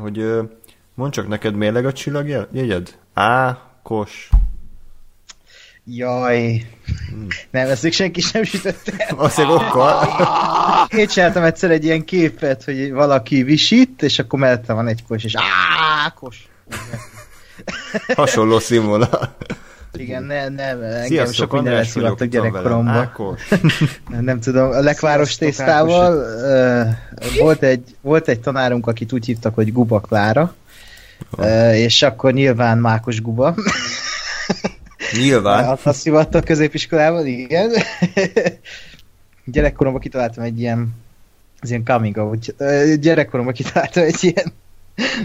hogy mond csak neked mérleg a csillagjegyed? Ákos. Jaj. Hmm. Nem, ezt még senki sem sütötte. Azért okkal. Én csináltam egyszer egy ilyen képet, hogy valaki visít, és akkor mellette van egy kos, és ákos. Hasonló színvonal. Igen, nem, nem, engem Sziasztok, sok mindenre szívattak gyerekkoromban. nem, nem tudom, a lekváros tésztával uh, volt, egy, volt egy tanárunk, akit úgy hívtak, hogy Guba Klára, uh, és akkor nyilván Mákos Guba. Nyilván. Azt szivattak középiskolában, igen. Gyerekkoromban kitaláltam egy ilyen az ilyen coming out. Gyerekkoromban kitaláltam egy ilyen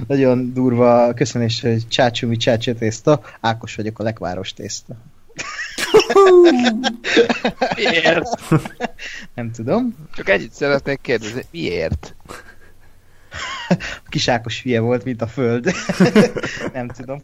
nagyon durva köszönés, hogy csácsumi csácső tészta, Ákos vagyok a lekváros tészta. miért? Nem tudom. Csak egyet szeretnék kérdezni, miért? A kis Ákos hülye volt, mint a föld. Nem tudom.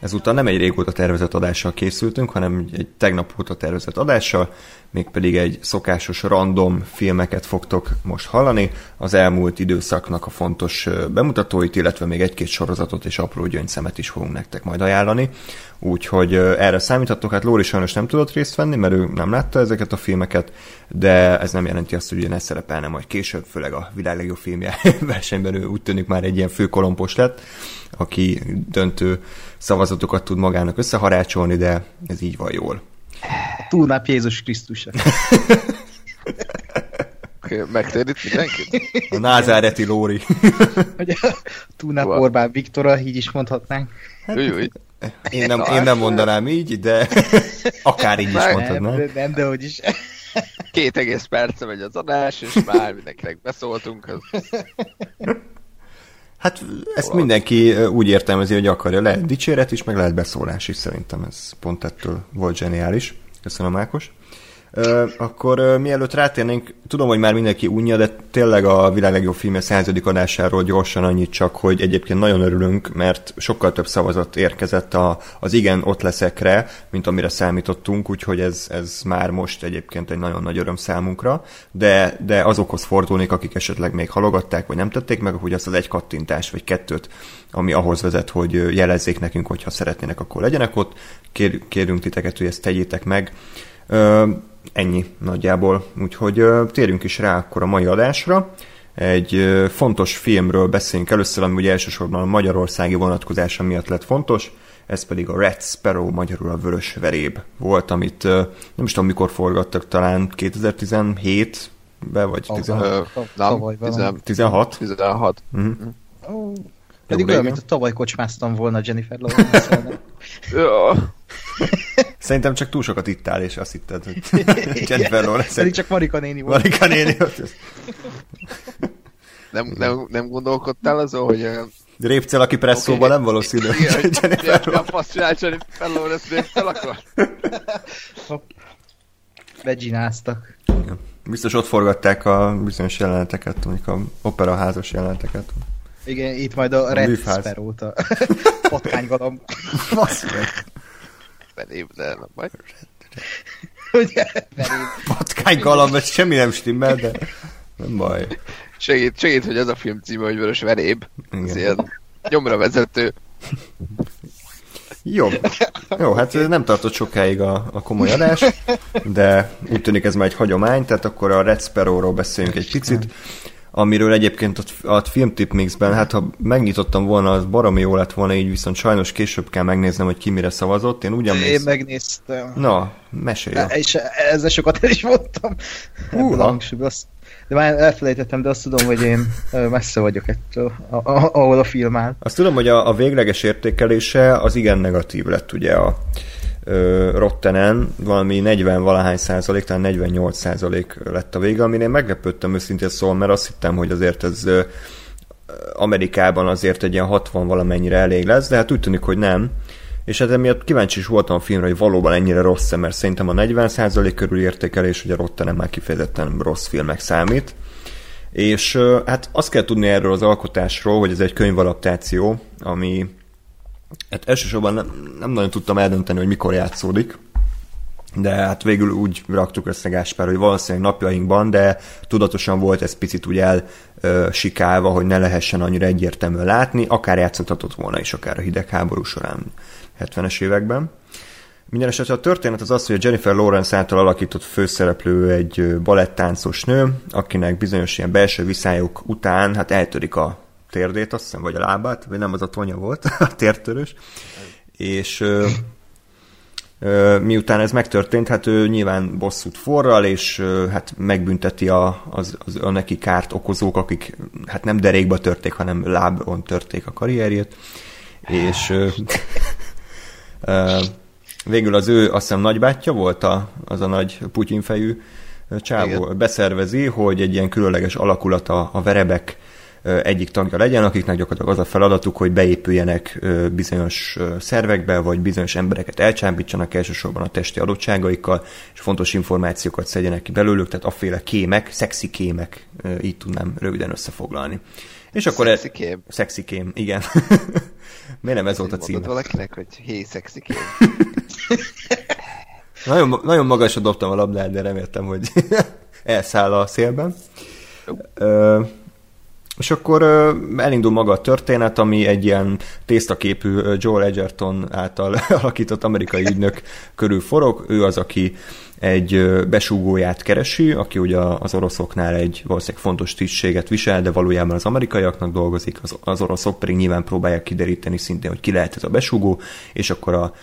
Ezúttal nem egy régóta tervezett adással készültünk, hanem egy tegnap óta tervezett adással, mégpedig egy szokásos random filmeket fogtok most hallani, az elmúlt időszaknak a fontos bemutatóit, illetve még egy-két sorozatot és apró gyöngyszemet is fogunk nektek majd ajánlani. Úgyhogy erre számíthatok, hát Lóri sajnos nem tudott részt venni, mert ő nem látta ezeket a filmeket, de ez nem jelenti azt, hogy ne szerepelne majd később, főleg a világ legjobb filmje versenyben ő úgy tűnik már egy ilyen főkolompos lett, aki döntő szavazatokat tud magának összeharácsolni, de ez így van jól. Túlnáp Jézus Krisztus. Megtérít mindenkit? A názáreti Lóri. Vagy a Túlnáp Orbán Viktora, így is mondhatnánk. Hát, Új, Én nem, én nem mondanám így, de akár így is mondhatnám. Nem, de, nem, de hogy is. Két egész perce megy az adás, és már mindenkinek beszóltunk. Az... Hát ezt mindenki úgy értelmezi, hogy akarja. Lehet dicséret is, meg lehet beszólás is, szerintem ez pont ettől volt zseniális. Köszönöm, Ákos. Akkor mielőtt rátérnénk, tudom, hogy már mindenki unja, de tényleg a világ legjobb filmje századik adásáról gyorsan annyit csak, hogy egyébként nagyon örülünk, mert sokkal több szavazat érkezett a, az igen ott leszekre, mint amire számítottunk, úgyhogy ez, ez már most egyébként egy nagyon nagy öröm számunkra, de, de azokhoz fordulnék, akik esetleg még halogatták, vagy nem tették meg, hogy azt az egy kattintás, vagy kettőt, ami ahhoz vezet, hogy jelezzék nekünk, hogyha szeretnének, akkor legyenek ott. Kér, kérünk titeket, hogy ezt tegyétek meg. Ennyi nagyjából. Úgyhogy térjünk is rá akkor a mai adásra. Egy fontos filmről beszélünk először, ami ugye elsősorban a magyarországi vonatkozása miatt lett fontos, ez pedig a Red Sparrow, magyarul a Vörös Veréb volt, amit nem is tudom mikor forgattak, talán 2017 be vagy 16? Uh, nem, 16? 16. Uh-huh. Oh, pedig olyan, mint a tavaly kocsmáztam volna Jennifer Lawrence. Szerintem csak túl sokat ittál, és azt hitted, hogy Jennifer Lawrence. Pedig csak Marika néni volt. Marika néni volt. nem, nem, nem gondolkodtál azon, hogy... Répcel, aki presszóban okay. nem valószínű. Jennifer Lawrence. Azt csinál Jennifer Lawrence répcel akkor? Begináztak. Biztos ott forgatták a bizonyos jeleneteket, mondjuk a operaházas jeleneteket. Igen, itt majd a, a Red Sparrow-t, a patkánygalamb. Felébb, de nem baj. Patkány galamb, ez semmi nem stimmel, de nem baj. Segít, segít, hogy ez a film címe, hogy Vörös Veréb. Ez ilyen nyomra vezető. Jó. Jó, hát nem tartott sokáig a, a komoly adás, de úgy tűnik ez már egy hagyomány, tehát akkor a Red Sparrow-ról beszéljünk egy picit amiről egyébként a, a filmtip mixben, hát ha megnyitottam volna, az baromi jó lett volna, így viszont sajnos később kell megnéznem, hogy ki mire szavazott. Én ugyan Én megnéztem. Na, mesélj. E, és ezzel sokat el is voltam. Uh, de már elfelejtettem, de azt tudom, hogy én messze vagyok ettől, ahol a film áll. Azt tudom, hogy a, a végleges értékelése az igen negatív lett ugye a, Rottenen valami 40 valahány százalék, talán 48 százalék lett a vége, amin én meglepődtem őszintén szól, mert azt hittem, hogy azért ez Amerikában azért egy ilyen 60 valamennyire elég lesz, de hát úgy tűnik, hogy nem. És hát emiatt kíváncsi is voltam a filmre, hogy valóban ennyire rossz mert szerintem a 40% körül értékelés, ugye Rottenen már kifejezetten rossz filmek számít. És hát azt kell tudni erről az alkotásról, hogy ez egy könyvalaptáció, ami hát elsősorban nem, nem nagyon tudtam eldönteni, hogy mikor játszódik, de hát végül úgy raktuk össze Gáspár, hogy valószínűleg napjainkban, de tudatosan volt ez picit úgy elsikálva, hogy ne lehessen annyira egyértelműen látni, akár játszhatott volna is, akár a hidegháború során 70-es években. Minden esetre a történet az az, hogy a Jennifer Lawrence által alakított főszereplő egy balettáncos nő, akinek bizonyos ilyen belső viszályok után hát eltörik a térdét, azt hiszem, vagy a lábát, vagy nem az a tonya volt, a tértörös, és miután ez megtörtént, hát ő nyilván bosszút forral, és hát megbünteti a, az, az a neki kárt okozók, akik hát nem derékba törték, hanem lábon törték a karrierjét, és végül az ő, azt hiszem nagybátyja volt a, az a nagy putyinfejű csávó, Igen. beszervezi, hogy egy ilyen különleges alakulata a verebek egyik tagja legyen, akiknek gyakorlatilag az a feladatuk, hogy beépüljenek bizonyos szervekbe, vagy bizonyos embereket elcsábítsanak elsősorban a testi adottságaikkal, és fontos információkat szedjenek ki belőlük, tehát aféle kémek, szexi kémek, így tudnám röviden összefoglalni. És akkor szexi e... kém. Szexi kém, igen. Miért nem ez volt a cím? valakinek, hogy hé, szexi kém. nagyon, nagyon magasra dobtam a labdát, de reméltem, hogy elszáll a szélben. Uh, és akkor elindul maga a történet, ami egy ilyen tésztaképű Joel Edgerton által alakított amerikai ügynök körül forog. Ő az, aki egy besúgóját keresi, aki ugye az oroszoknál egy valószínűleg fontos tisztséget visel, de valójában az amerikaiaknak dolgozik, az, az oroszok pedig nyilván próbálják kideríteni szintén, hogy ki lehet ez a besúgó, és akkor a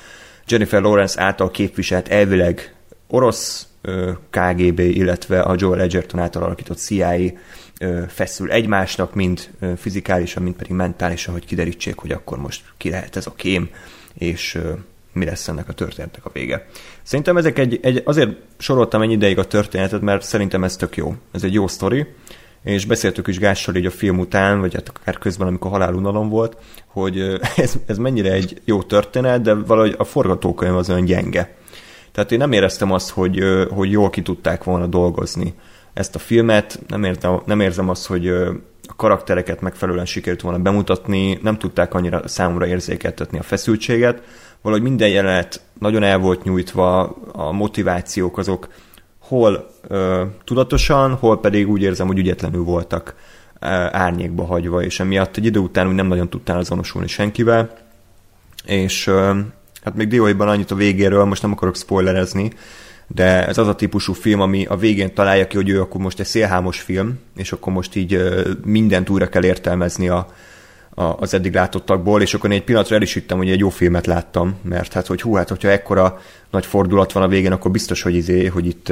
Jennifer Lawrence által képviselt elvileg orosz KGB, illetve a Joel Edgerton által alakított CIA feszül egymásnak, mind fizikálisan, mind pedig mentálisan, hogy kiderítsék, hogy akkor most ki lehet ez a kém, és mi lesz ennek a történetnek a vége. Szerintem ezek egy, egy azért soroltam ennyi ideig a történetet, mert szerintem ez tök jó. Ez egy jó sztori, és beszéltük is Gással így a film után, vagy hát akár közben, amikor halálunalom volt, hogy ez, ez mennyire egy jó történet, de valahogy a forgatókönyv az olyan gyenge. Tehát én nem éreztem azt, hogy, hogy jól ki tudták volna dolgozni ezt a filmet, nem, értem, nem érzem azt, hogy a karaktereket megfelelően sikerült volna bemutatni, nem tudták annyira számomra érzékeltetni a feszültséget, valahogy minden jelenet nagyon el volt nyújtva, a motivációk azok hol ö, tudatosan, hol pedig úgy érzem, hogy ügyetlenül voltak ö, árnyékba hagyva, és emiatt egy idő után úgy nem nagyon tudtál azonosulni senkivel, és ö, hát még dióiban annyit a végéről, most nem akarok spoilerezni, de ez az a típusú film, ami a végén találja ki, hogy ő akkor most egy szélhámos film, és akkor most így mindent újra kell értelmezni a, a, az eddig látottakból, és akkor én egy pillanatra el is hittem, hogy egy jó filmet láttam, mert hát, hogy hú, hát hogyha ekkora nagy fordulat van a végén, akkor biztos, hogy izé, hogy itt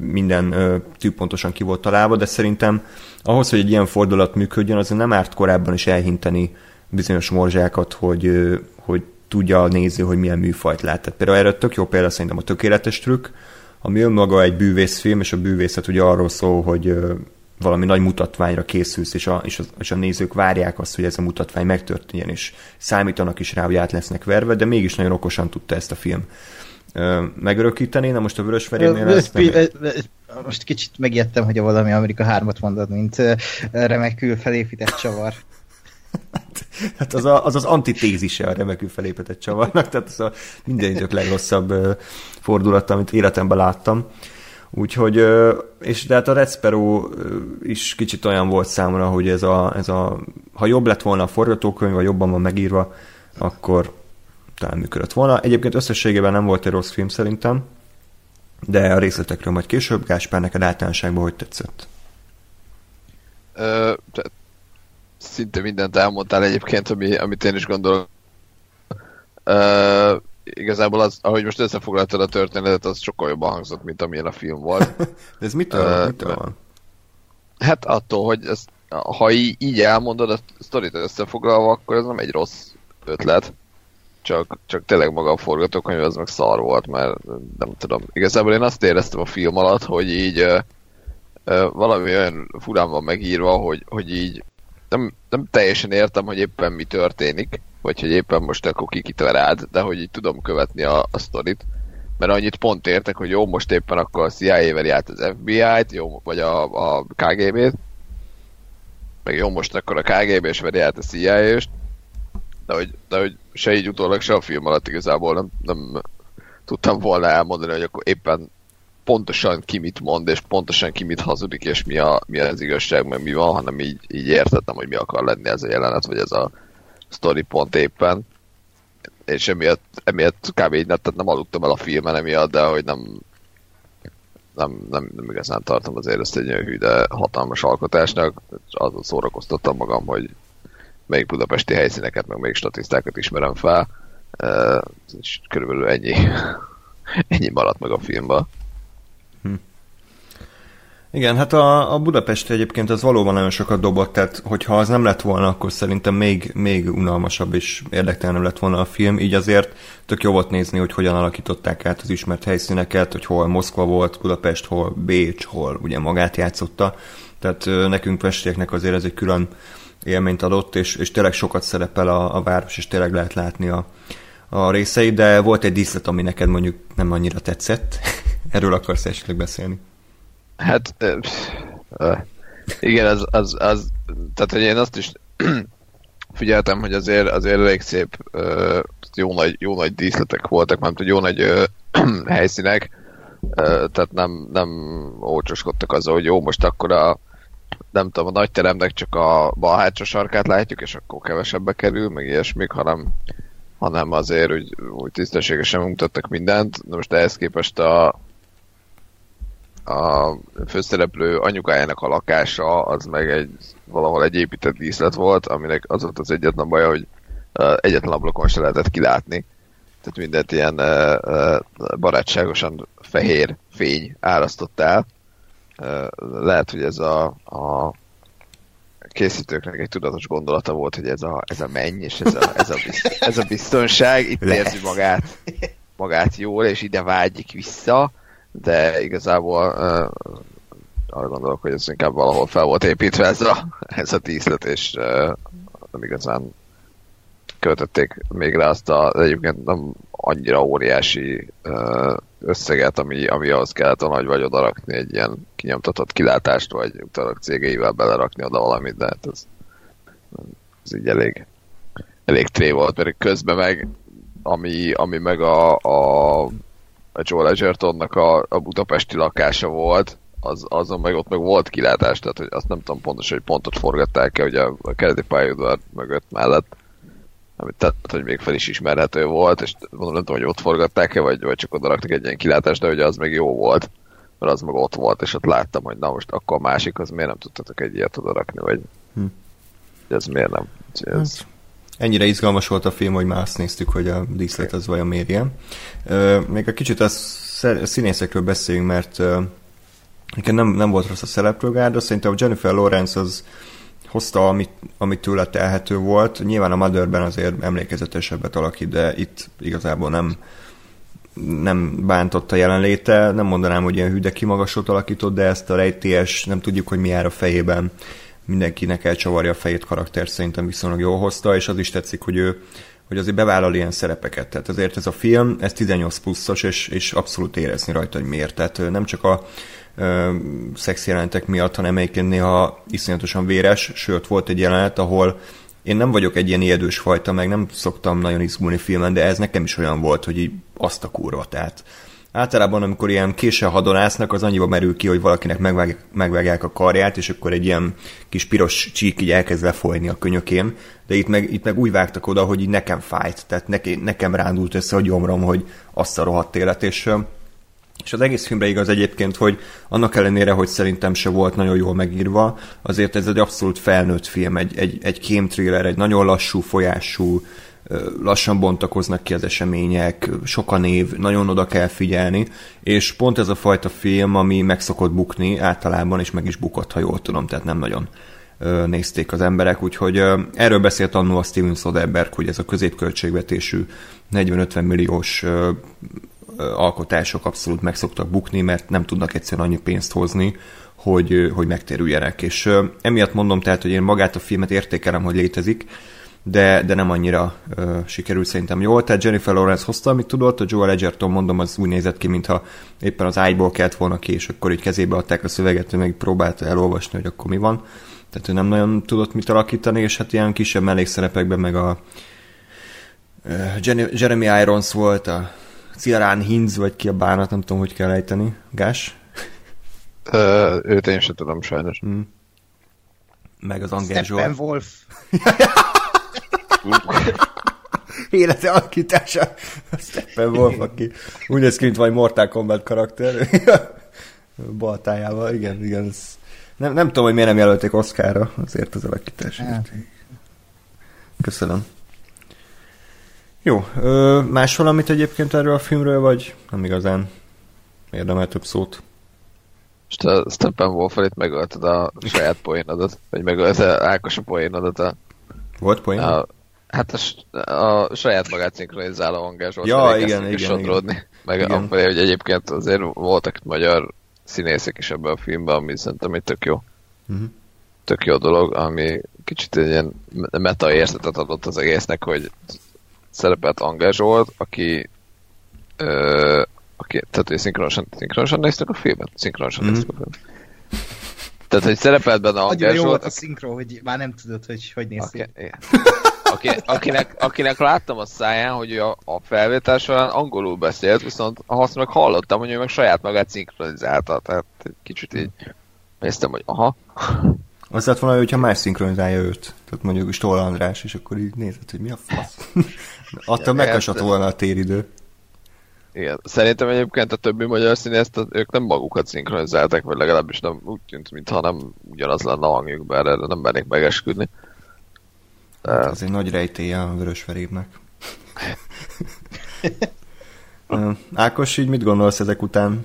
minden tűpontosan ki volt találva, de szerintem ahhoz, hogy egy ilyen fordulat működjön, az nem árt korábban is elhinteni bizonyos morzsákat, hogy, hogy tudja a néző, hogy milyen műfajt lát. Tehát például erre tök jó példa szerintem a tökéletes trükk, ami önmaga egy bűvészfilm, és a bűvészet ugye arról szól, hogy valami nagy mutatványra készülsz, és a, és, a, és a nézők várják azt, hogy ez a mutatvány megtörténjen, és számítanak is rá, hogy át lesznek verve, de mégis nagyon okosan tudta ezt a film megörökíteni. Na most a Vörös Ferénynél ezt nem... Most kicsit megijedtem, hogy a valami Amerika 3-at mondod, mint remekül felépített csavar. Hát az, a, az az antitézise a remekül felépített csavarnak, tehát az a minden idők legrosszabb fordulat, amit életemben láttam. Úgyhogy, és de hát a Red is kicsit olyan volt számomra, hogy ez a, ez a, ha jobb lett volna a forgatókönyv, vagy jobban van megírva, akkor talán működött volna. Egyébként összességében nem volt egy rossz film szerintem, de a részletekről majd később. Gáspár, neked általánoságban hogy tetszett? Ö, szinte mindent elmondtál egyébként, ami, amit én is gondolok. Ö, igazából az, ahogy most összefoglaltad a történetet, az sokkal jobban hangzott, mint amilyen a film volt. De ez mitől, uh, mitől van? Hát attól, hogy ezt, ha így, elmondod a sztorit összefoglalva, akkor ez nem egy rossz ötlet. csak, csak tényleg maga a forgatókönyv az meg szar volt, mert nem tudom. Igazából én azt éreztem a film alatt, hogy így ö, ö, valami olyan furán van megírva, hogy, hogy így nem, nem teljesen értem, hogy éppen mi történik, vagy hogy éppen most akkor kikit rád, de hogy így tudom követni a, a sztorit. Mert annyit pont értek, hogy jó, most éppen akkor a CIA veri át az FBI-t, jó, vagy a, a KGB-t, meg jó, most akkor a KGB is veri át a CIA-st, de hogy, de hogy se így utólag, se a film alatt igazából nem, nem tudtam volna elmondani, hogy akkor éppen pontosan ki mit mond, és pontosan ki mit hazudik, és mi, a, mi az igazság, meg mi van, hanem így, így értettem, hogy mi akar lenni ez a jelenet, vagy ez a story pont éppen. És emiatt, emiatt kb. így nem, nem aludtam el a filmen emiatt, de hogy nem, nem, nem, nem igazán tartom azért ezt egy olyan de hatalmas alkotásnak. Azon szórakoztattam magam, hogy melyik budapesti helyszíneket, meg melyik statisztákat ismerem fel. Uh, és körülbelül ennyi, ennyi maradt meg a filmben. Igen, hát a, a Budapest egyébként az valóban nagyon sokat dobott, tehát hogyha az nem lett volna, akkor szerintem még, még unalmasabb és érdektelenebb lett volna a film, így azért tök jó volt nézni, hogy hogyan alakították át az ismert helyszíneket, hogy hol Moszkva volt, Budapest, hol Bécs, hol ugye magát játszotta, tehát nekünk pestieknek azért ez egy külön élményt adott, és, és tényleg sokat szerepel a, a város, és tényleg lehet látni a, a részei, de volt egy díszlet, ami neked mondjuk nem annyira tetszett. Erről akarsz esetleg beszélni? Hát, uh, igen, az, az, az, tehát hogy én azt is figyeltem, hogy azért, azért elég szép, uh, jó, nagy, jó nagy díszletek voltak, mert jó nagy uh, helyszínek, uh, tehát nem, nem olcsoskodtak azzal, hogy jó, most akkor a nem tudom, a nagy teremnek csak a bal hátsó sarkát látjuk, és akkor kevesebbe kerül, meg ilyesmik, hanem, hanem azért úgy, úgy tisztességesen mutattak mindent. De most ehhez képest a, a főszereplő anyukájának a lakása, az meg egy valahol egy épített díszlet volt, aminek az volt az egyetlen baja, hogy egyetlen ablakon se lehetett kilátni. Tehát mindent ilyen barátságosan fehér fény árasztott el. Lehet, hogy ez a, a készítőknek egy tudatos gondolata volt, hogy ez a, ez a menny, és ez a, ez a, biztos, ez a biztonság, itt érzi magát, magát jól, és ide vágyik vissza, de igazából uh, arra gondolok, hogy ez inkább valahol fel volt építve ez a, ez a díszlet, és uh, nem igazán költötték még rá azt a egyébként nem annyira óriási uh, összeget, ami, ami ahhoz kellett a nagy vagy oda rakni egy ilyen kinyomtatott kilátást, vagy utalak cégeivel belerakni oda valamit, de hát ez, ez így elég, elég tré volt, mert közben meg ami, ami meg a, a a Joel Edgertonnak a, a budapesti lakása volt, az, azon meg ott meg volt kilátás, tehát hogy azt nem tudom pontosan, hogy pontot forgatták-e, ugye a, a keleti pályaudvar mögött mellett, amit tehát, hogy még fel is ismerhető volt, és mondom, nem tudom, hogy ott forgatták-e, vagy, vagy csak oda raktak egy ilyen kilátást, de ugye az meg jó volt, mert az meg ott volt, és ott láttam, hogy na most akkor a másik, az miért nem tudtatok egy ilyet oda rakni, vagy hm. ez miért nem. Ez, hát, ennyire izgalmas volt a film, hogy már azt néztük, hogy a díszlet az vajon ilyen. Még egy kicsit a színészekről beszéljünk, mert nem, nem volt rossz a szereplőgárda, szerintem a Jennifer Lawrence az hozta, amit, amit tőle telhető volt. Nyilván a Motherben azért emlékezetesebbet alakít, de itt igazából nem, nem bántott a jelenléte. Nem mondanám, hogy ilyen hűde kimagasot alakított, de ezt a rejtélyes, nem tudjuk, hogy mi jár a fejében mindenkinek elcsavarja a fejét karakter szerintem viszonylag jól hozta, és az is tetszik, hogy ő hogy azért bevállal ilyen szerepeket. Tehát azért ez a film, ez 18 pluszos, és, és abszolút érezni rajta, hogy miért. Tehát nem csak a ö, szex jelentek miatt, hanem egyébként néha iszonyatosan véres, sőt volt egy jelenet, ahol én nem vagyok egy ilyen ijedős fajta, meg nem szoktam nagyon izgulni filmen, de ez nekem is olyan volt, hogy így azt a kurva, tehát Általában, amikor ilyen késsel hadonásznak, az annyiba merül ki, hogy valakinek megvág, megvágják a karját, és akkor egy ilyen kis piros csík így elkezd lefolyni a könyökén, de itt meg, itt meg úgy vágtak oda, hogy így nekem fájt, tehát nekem, nekem rándult össze a gyomrom, hogy azt a rohadt élet, és, és az egész filmre igaz egyébként, hogy annak ellenére, hogy szerintem se volt nagyon jól megírva, azért ez egy abszolút felnőtt film, egy, egy, egy kémthriller, egy nagyon lassú, folyású, lassan bontakoznak ki az események, sok a név, nagyon oda kell figyelni, és pont ez a fajta film, ami meg szokott bukni általában, és meg is bukott, ha jól tudom, tehát nem nagyon nézték az emberek, úgyhogy erről beszélt annó a Steven Soderbergh, hogy ez a középköltségvetésű 40-50 milliós alkotások abszolút meg szoktak bukni, mert nem tudnak egyszerűen annyi pénzt hozni, hogy, hogy megtérüljenek. És emiatt mondom tehát, hogy én magát a filmet értékelem, hogy létezik, de, de nem annyira ö, sikerült szerintem jól. Tehát Jennifer Lawrence hozta, amit tudott, a Joel Edgerton, mondom, az úgy nézett ki, mintha éppen az ágyból kelt volna ki, és akkor így kezébe adták a szöveget, hogy meg próbálta elolvasni, hogy akkor mi van. Tehát ő nem nagyon tudott mit alakítani, és hát ilyen kisebb mellékszerepekben meg a ö, Jenny- Jeremy Irons volt, a Ciarán Hinz, vagy ki a bánat, nem tudom, hogy kell ejteni. Gás? Ö, őt én sem tudom sajnos. Meg az Angel. Steppenwolf. Élete alakítása. Steppenwolf, aki úgy néz ki, mint vagy Mortal Kombat karakter. Baltájával, igen, igen. Ez... Nem, nem tudom, hogy miért nem jelölték Oscarra azért az alakítását. Hát. Köszönöm. Jó, ö, más valamit egyébként erről a filmről, vagy nem igazán érdemel több szót? És te Steppenwolf itt megölted a saját poénodat, vagy megölted Ákos a poénodat a, Volt poén? a Hát a, a saját magát szinkronizáló hangás volt. Ja, igen, igen, sodródni. Meg Igen. afelé, hogy egyébként azért voltak magyar színészek is ebben a filmben, ami szerintem egy tök jó. Mhm. Tök jó dolog, ami kicsit egy ilyen meta érzetet adott az egésznek, hogy szerepelt Angel Zsolt, aki ö, aki, tehát hogy szinkronosan, szinkronosan néztek a filmet? Szinkronosan Mhm. néztek a filmet. Tehát, hogy szerepelt benne Annyira Angel jó volt a szinkro, hogy már nem tudod, hogy hogy néz ki. Aki, igen. Aki, akinek, akinek láttam a száján, hogy a, a felvétel során angolul beszélt, viszont azt meg hallottam, hogy ő meg saját magát szinkronizálta, tehát kicsit így néztem, hogy aha, Az lett volna, hogyha más szinkronizálja őt. Tehát mondjuk Stoll András, és akkor így nézed, hogy mi a fasz. Attól Ja, volna a téridő. igen. Szerintem egyébként a többi magyar színészt, ők nem magukat szinkronizálták, vagy legalábbis nem úgy tűnt, mintha nem ugyanaz lenne a hangjuk, bár erre nem mernék megesküdni. De, Ez egy nagy rejtélye a vörösverébnek. Ákos, így mit gondolsz ezek után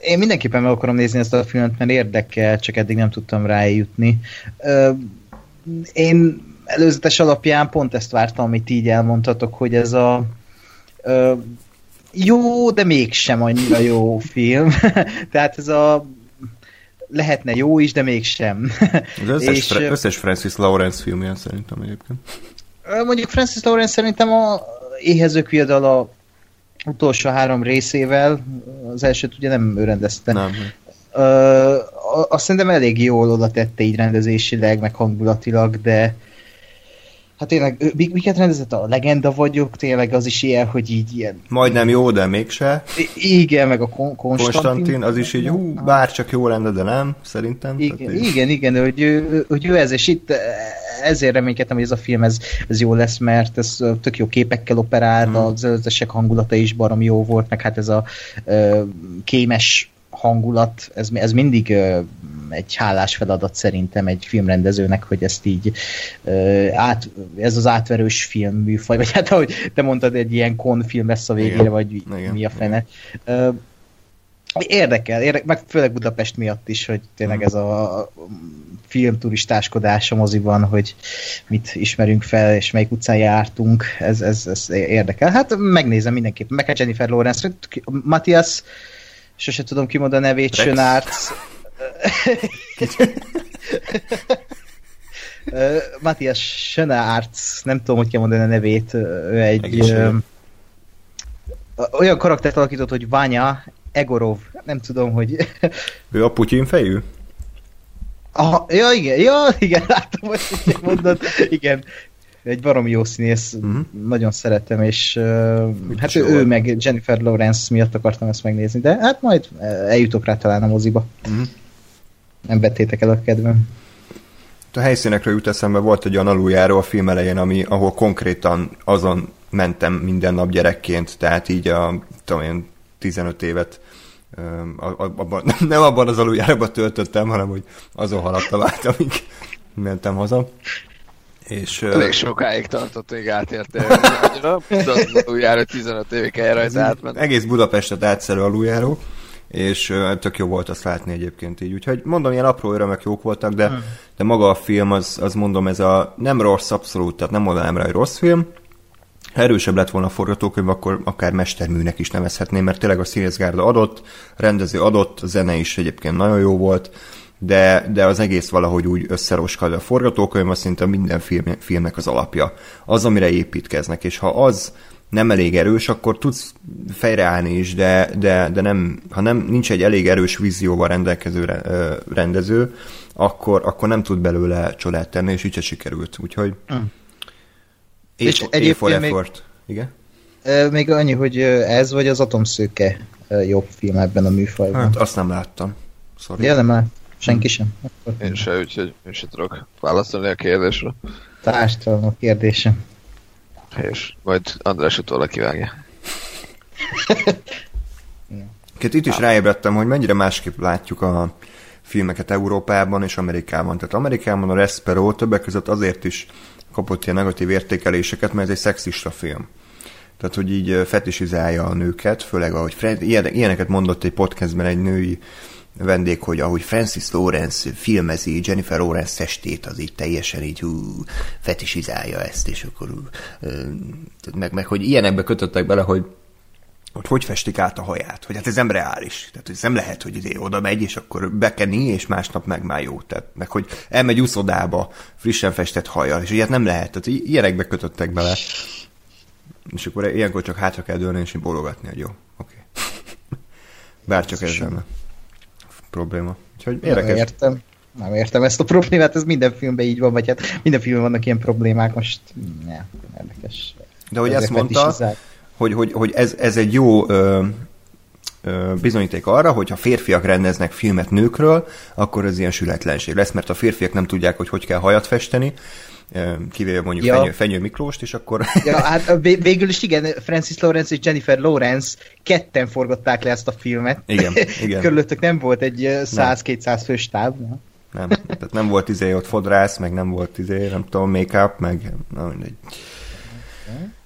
Én mindenképpen meg akarom nézni ezt a filmet, mert érdekel, csak eddig nem tudtam rájutni. Én előzetes alapján pont ezt vártam, amit így elmondhatok, hogy ez a jó, de mégsem annyira jó film. Tehát ez a lehetne jó is, de mégsem. Az összes, És, Fra- összes Francis Lawrence filmje szerintem egyébként. Mondjuk Francis Lawrence szerintem a éhezők viadala utolsó három részével, az elsőt ugye nem ő rendezte. Nem. Ö, azt szerintem elég jól oda tette így rendezésileg, meg hangulatilag, de hát tényleg, miket rendezett? A Legenda vagyok, tényleg az is ilyen, hogy így ilyen, Majdnem jó, de mégse. I- igen, meg a Kon- Konstantin. Konstantin, az is így, hú, bár csak jó lenne, de nem, szerintem. Igen, Tehát így- igen, igen, hogy ő, hogy ő ez, és itt eh, ezért reménykedtem, hogy ez a film ez, ez jó lesz, mert ez tök jó képekkel operál, Mhm. mm. az előzetesek hangulata is barom jó volt, meg hát ez a ö, kémes hangulat, ez, ez mindig ö, egy hálás feladat szerintem egy filmrendezőnek, hogy ezt így ö, át, ez az átverős film műfaj, vagy hát ahogy te mondtad, egy ilyen konfilm lesz a végére, Igen. vagy Igen, mi a fene. Ö, Érdekel, érdekel, meg főleg Budapest miatt is, hogy tényleg Mhm. ez a filmturistáskodás a moziban, hogy mit ismerünk fel, és melyik utcán jártunk, ez, ez, ez érdekel. Hát megnézem mindenképpen. Meg Jennifer Lawrence, Matthias, sose tudom kimondani a nevét. Ö, Matthias Schönartz, nem tudom, hogy kell mondani a nevét, ő egy ö, olyan karaktert alakított, hogy Vanya Egorov, nem tudom, hogy Ő a Putyin fejű? Aha, ja, igen, ja, igen, láttam, hogy mondod. Igen, egy baromi jó színész, uh-huh. nagyon szeretem, és uh, hát ő, meg Jennifer Lawrence miatt akartam ezt megnézni, de hát majd eljutok rá talán a moziba. Mhm. Nem vettétek el a kedvem. A helyszínekről jut eszembe, volt egy olyan aluljáró a film elején, ami, ahol konkrétan azon mentem minden nap gyerekként, tehát így a, tudom én, 15 évet abban, nem abban az aluljáróban töltöttem, hanem hogy azon haladtam át, amíg mentem haza. És elég sokáig tartott, még átértél. Az újjára 15 évig kell rajta átmenni. egész Budapestet átszelő aluljáró, és tök jó volt azt látni egyébként így. Úgyhogy mondom, ilyen apró örömök jók voltak, de, hmm. de maga a film, az, az mondom, ez a nem rossz abszolút, tehát nem mondanám rá, hogy rossz film, ha erősebb lett volna a forgatókönyv, akkor akár mesterműnek is nevezhetném, mert tényleg a színészgárda adott, rendező adott, a zene is egyébként nagyon jó volt, de, de az egész valahogy úgy összeroskad a forgatókönyv, az szinte minden film, filmnek az alapja. Az, amire építkeznek, és ha az nem elég erős, akkor tudsz fejreállni is, de, de, de nem, ha nem, nincs egy elég erős vízióval rendelkező rendező, akkor, akkor nem tud belőle csodát tenni, és így se sikerült. Úgyhogy mm. És egyébként még, effort. Igen? Még annyi, hogy ez vagy az Atomszőke jobb film ebben a műfajban. Hát azt nem láttam. Sorry. Ja, nem már. Senki sem. Én se, úgyhogy én se tudok válaszolni a kérdésre. Társtalan a kérdésem. És majd András utólag kivágja. Két itt is ráébredtem, hogy mennyire másképp látjuk a filmeket Európában és Amerikában. Tehát Amerikában a Respero többek között azért is kapott ilyen negatív értékeléseket, mert ez egy szexista film. Tehát, hogy így fetisizálja a nőket, főleg ahogy Fred, ilyeneket mondott egy podcastben egy női vendég, hogy ahogy Francis Lawrence filmezi Jennifer Lawrence testét, az így teljesen így hú, fetisizálja ezt, és akkor meg, meg hogy ilyenekbe kötöttek bele, hogy hogy hogy festik át a haját, hogy hát ez nem reális. Tehát ez nem lehet, hogy ide oda megy, és akkor bekeni, és másnap meg már jó. Tehát, meg hogy elmegy úszodába frissen festett hajjal, és ilyet nem lehet. Tehát ilyenekbe kötöttek bele. És akkor ilyenkor csak hátra kell dőlni, és bologatni, hogy jó, oké. Okay. Bárcsak ez lenne probléma. Úgyhogy érdekes. Nem értem. Nem értem ezt a problémát, ez minden filmben így van, vagy hát minden filmben vannak ilyen problémák, most ne, érdekes. De hogy ezt mondta, hogy, hogy, hogy ez, ez egy jó ö, ö, bizonyíték arra, hogy ha férfiak rendeznek filmet nőkről, akkor ez ilyen sületlenség lesz, mert a férfiak nem tudják, hogy hogy kell hajat festeni, kivéve mondjuk ja. Fenyő, Fenyő Miklóst, és akkor... Ja, hát végül is igen, Francis Lawrence és Jennifer Lawrence ketten forgatták le ezt a filmet. Igen, igen. Körülöttük nem volt egy 100-200 fős táv. Nem, tehát nem volt izé ott fodrász, meg nem volt izé, nem tudom, make-up, meg na mindegy.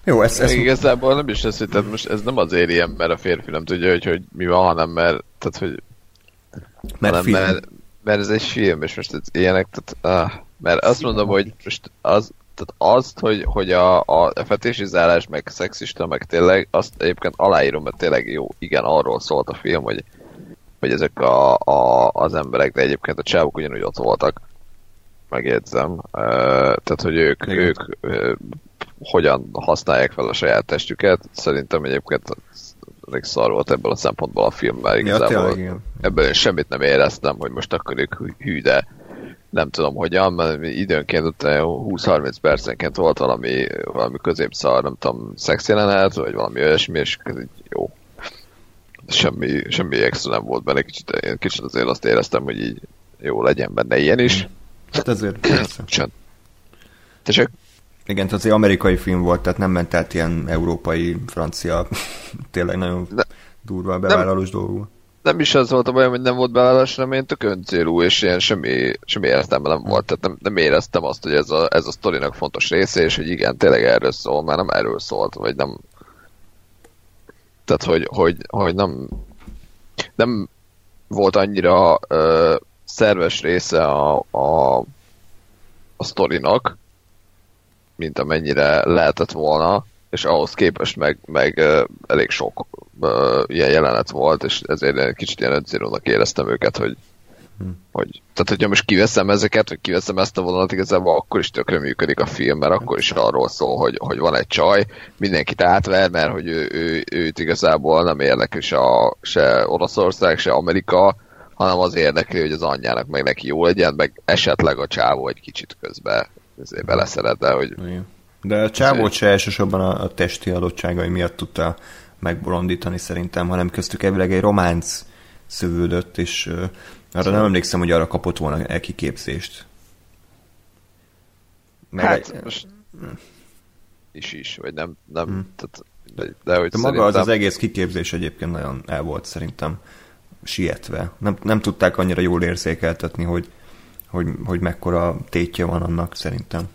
Jó, ez, ez... Igazából nem is ez, hogy tehát most ez nem azért ilyen, mert a férfi nem tudja, hogy, hogy mi van, hanem mert, tehát, hogy mert, hanem, film. mert, mert ez egy film, és most ez ilyenek, tehát, ah, mert azt mondom, hogy most az, tehát azt, hogy, hogy a, a fetésizálás, meg szexista, meg tényleg, azt egyébként aláírom, mert tényleg jó, igen, arról szólt a film, hogy, hogy ezek a, a, az emberek, de egyébként a csávok ugyanúgy ott voltak, megjegyzem. Uh, tehát, hogy ők, igen. ők uh, hogyan használják fel a saját testüket. Szerintem egyébként elég szar volt ebből a szempontból a filmben igazából. Ja, ebből én semmit nem éreztem, hogy most akkor ők hű, de nem tudom hogyan, mert időnként ott 20-30 percenként volt valami, valami középszar, nem tudom, szexjelenet, vagy valami olyasmi, és ez így jó. Semmi, semmi extra nem volt benne, kicsit, én kicsit azért azt éreztem, hogy így jó legyen benne ilyen is. Hát ezért Csend. Tessék? Igen, az egy amerikai film volt, tehát nem ment át ilyen európai, francia, tényleg nagyon de, durva bevállalós dolgú. Nem is az volt a bajom, hogy nem volt bevállalás, hanem én tök öncélú, és ilyen semmi, semmi értelme nem volt. Tehát nem, nem éreztem azt, hogy ez a, ez a sztorinak fontos része, és hogy igen, tényleg erről szól, már nem erről szólt, vagy nem... Tehát, hogy, hogy, hogy nem, nem volt annyira ö, szerves része a, a, a sztorinak, mint amennyire lehetett volna, és ahhoz képest meg, meg elég sok ilyen jelenet volt, és ezért kicsit ilyen önzírónak éreztem őket, hogy, hmm. hogy tehát hogyha most kiveszem ezeket, vagy kiveszem ezt a vonalat, igazából akkor is tökre működik a film, mert akkor is arról szól, hogy, hogy van egy csaj, mindenkit átver, mert hogy ő, ő, őt igazából nem érdekli se, a, se Oroszország, se Amerika, hanem az érdekli, hogy az anyjának meg neki jó legyen, meg esetleg a csávó egy kicsit közben beleszeret, de hogy... De a csávót se elsősorban a, a testi adottságai miatt tudta megbolondítani szerintem, hanem köztük elvileg egy románc szövődött, és uh, arra szóval... nem emlékszem, hogy arra kapott volna el kiképzést. Meg hát, egy... most is is, vagy nem, nem hmm. tehát, de, de hogy de maga szerintem... az az egész kiképzés egyébként nagyon el volt szerintem sietve. Nem, nem tudták annyira jól érzékeltetni, hogy, hogy, hogy mekkora tétje van annak szerintem.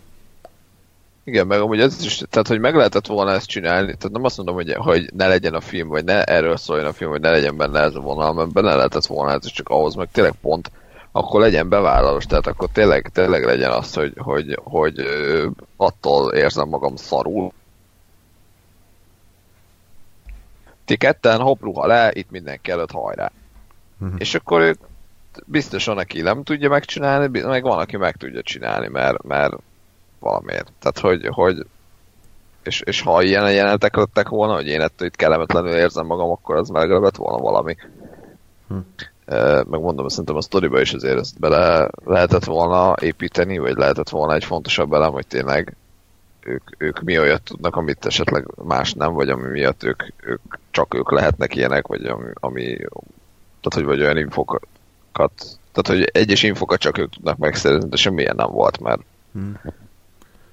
Igen, meg amúgy ez is, tehát hogy meg lehetett volna ezt csinálni, tehát nem azt mondom, hogy, hogy ne legyen a film, vagy ne erről szóljon a film, vagy ne legyen benne ez a vonal, mert benne lehetett volna, ez csak ahhoz, meg tényleg pont, akkor legyen bevállalós, tehát akkor tényleg, tényleg legyen az, hogy, hogy, hogy attól érzem magam szarul. Ti ketten hopruha le, itt mindenki előtt hajrá. Mhm. És akkor ők biztosan, aki nem tudja megcsinálni, meg van, aki meg tudja csinálni, mert, mert valamiért. Tehát, hogy, hogy és, és ha ilyen jelenetek lettek volna, hogy én ettől itt kellemetlenül érzem magam, akkor az meglep lett volna valami. Hm. Megmondom, szerintem a sztoriba is azért ezt bele lehetett volna építeni, vagy lehetett volna egy fontosabb elem, hogy tényleg ők, ők mi olyat tudnak, amit esetleg más nem, vagy ami miatt ők, ők csak ők lehetnek ilyenek, vagy ami, ami tehát hogy vagy olyan infokat, tehát hogy egyes infokat csak ők tudnak megszerezni, de semmilyen nem volt, mert Hmm.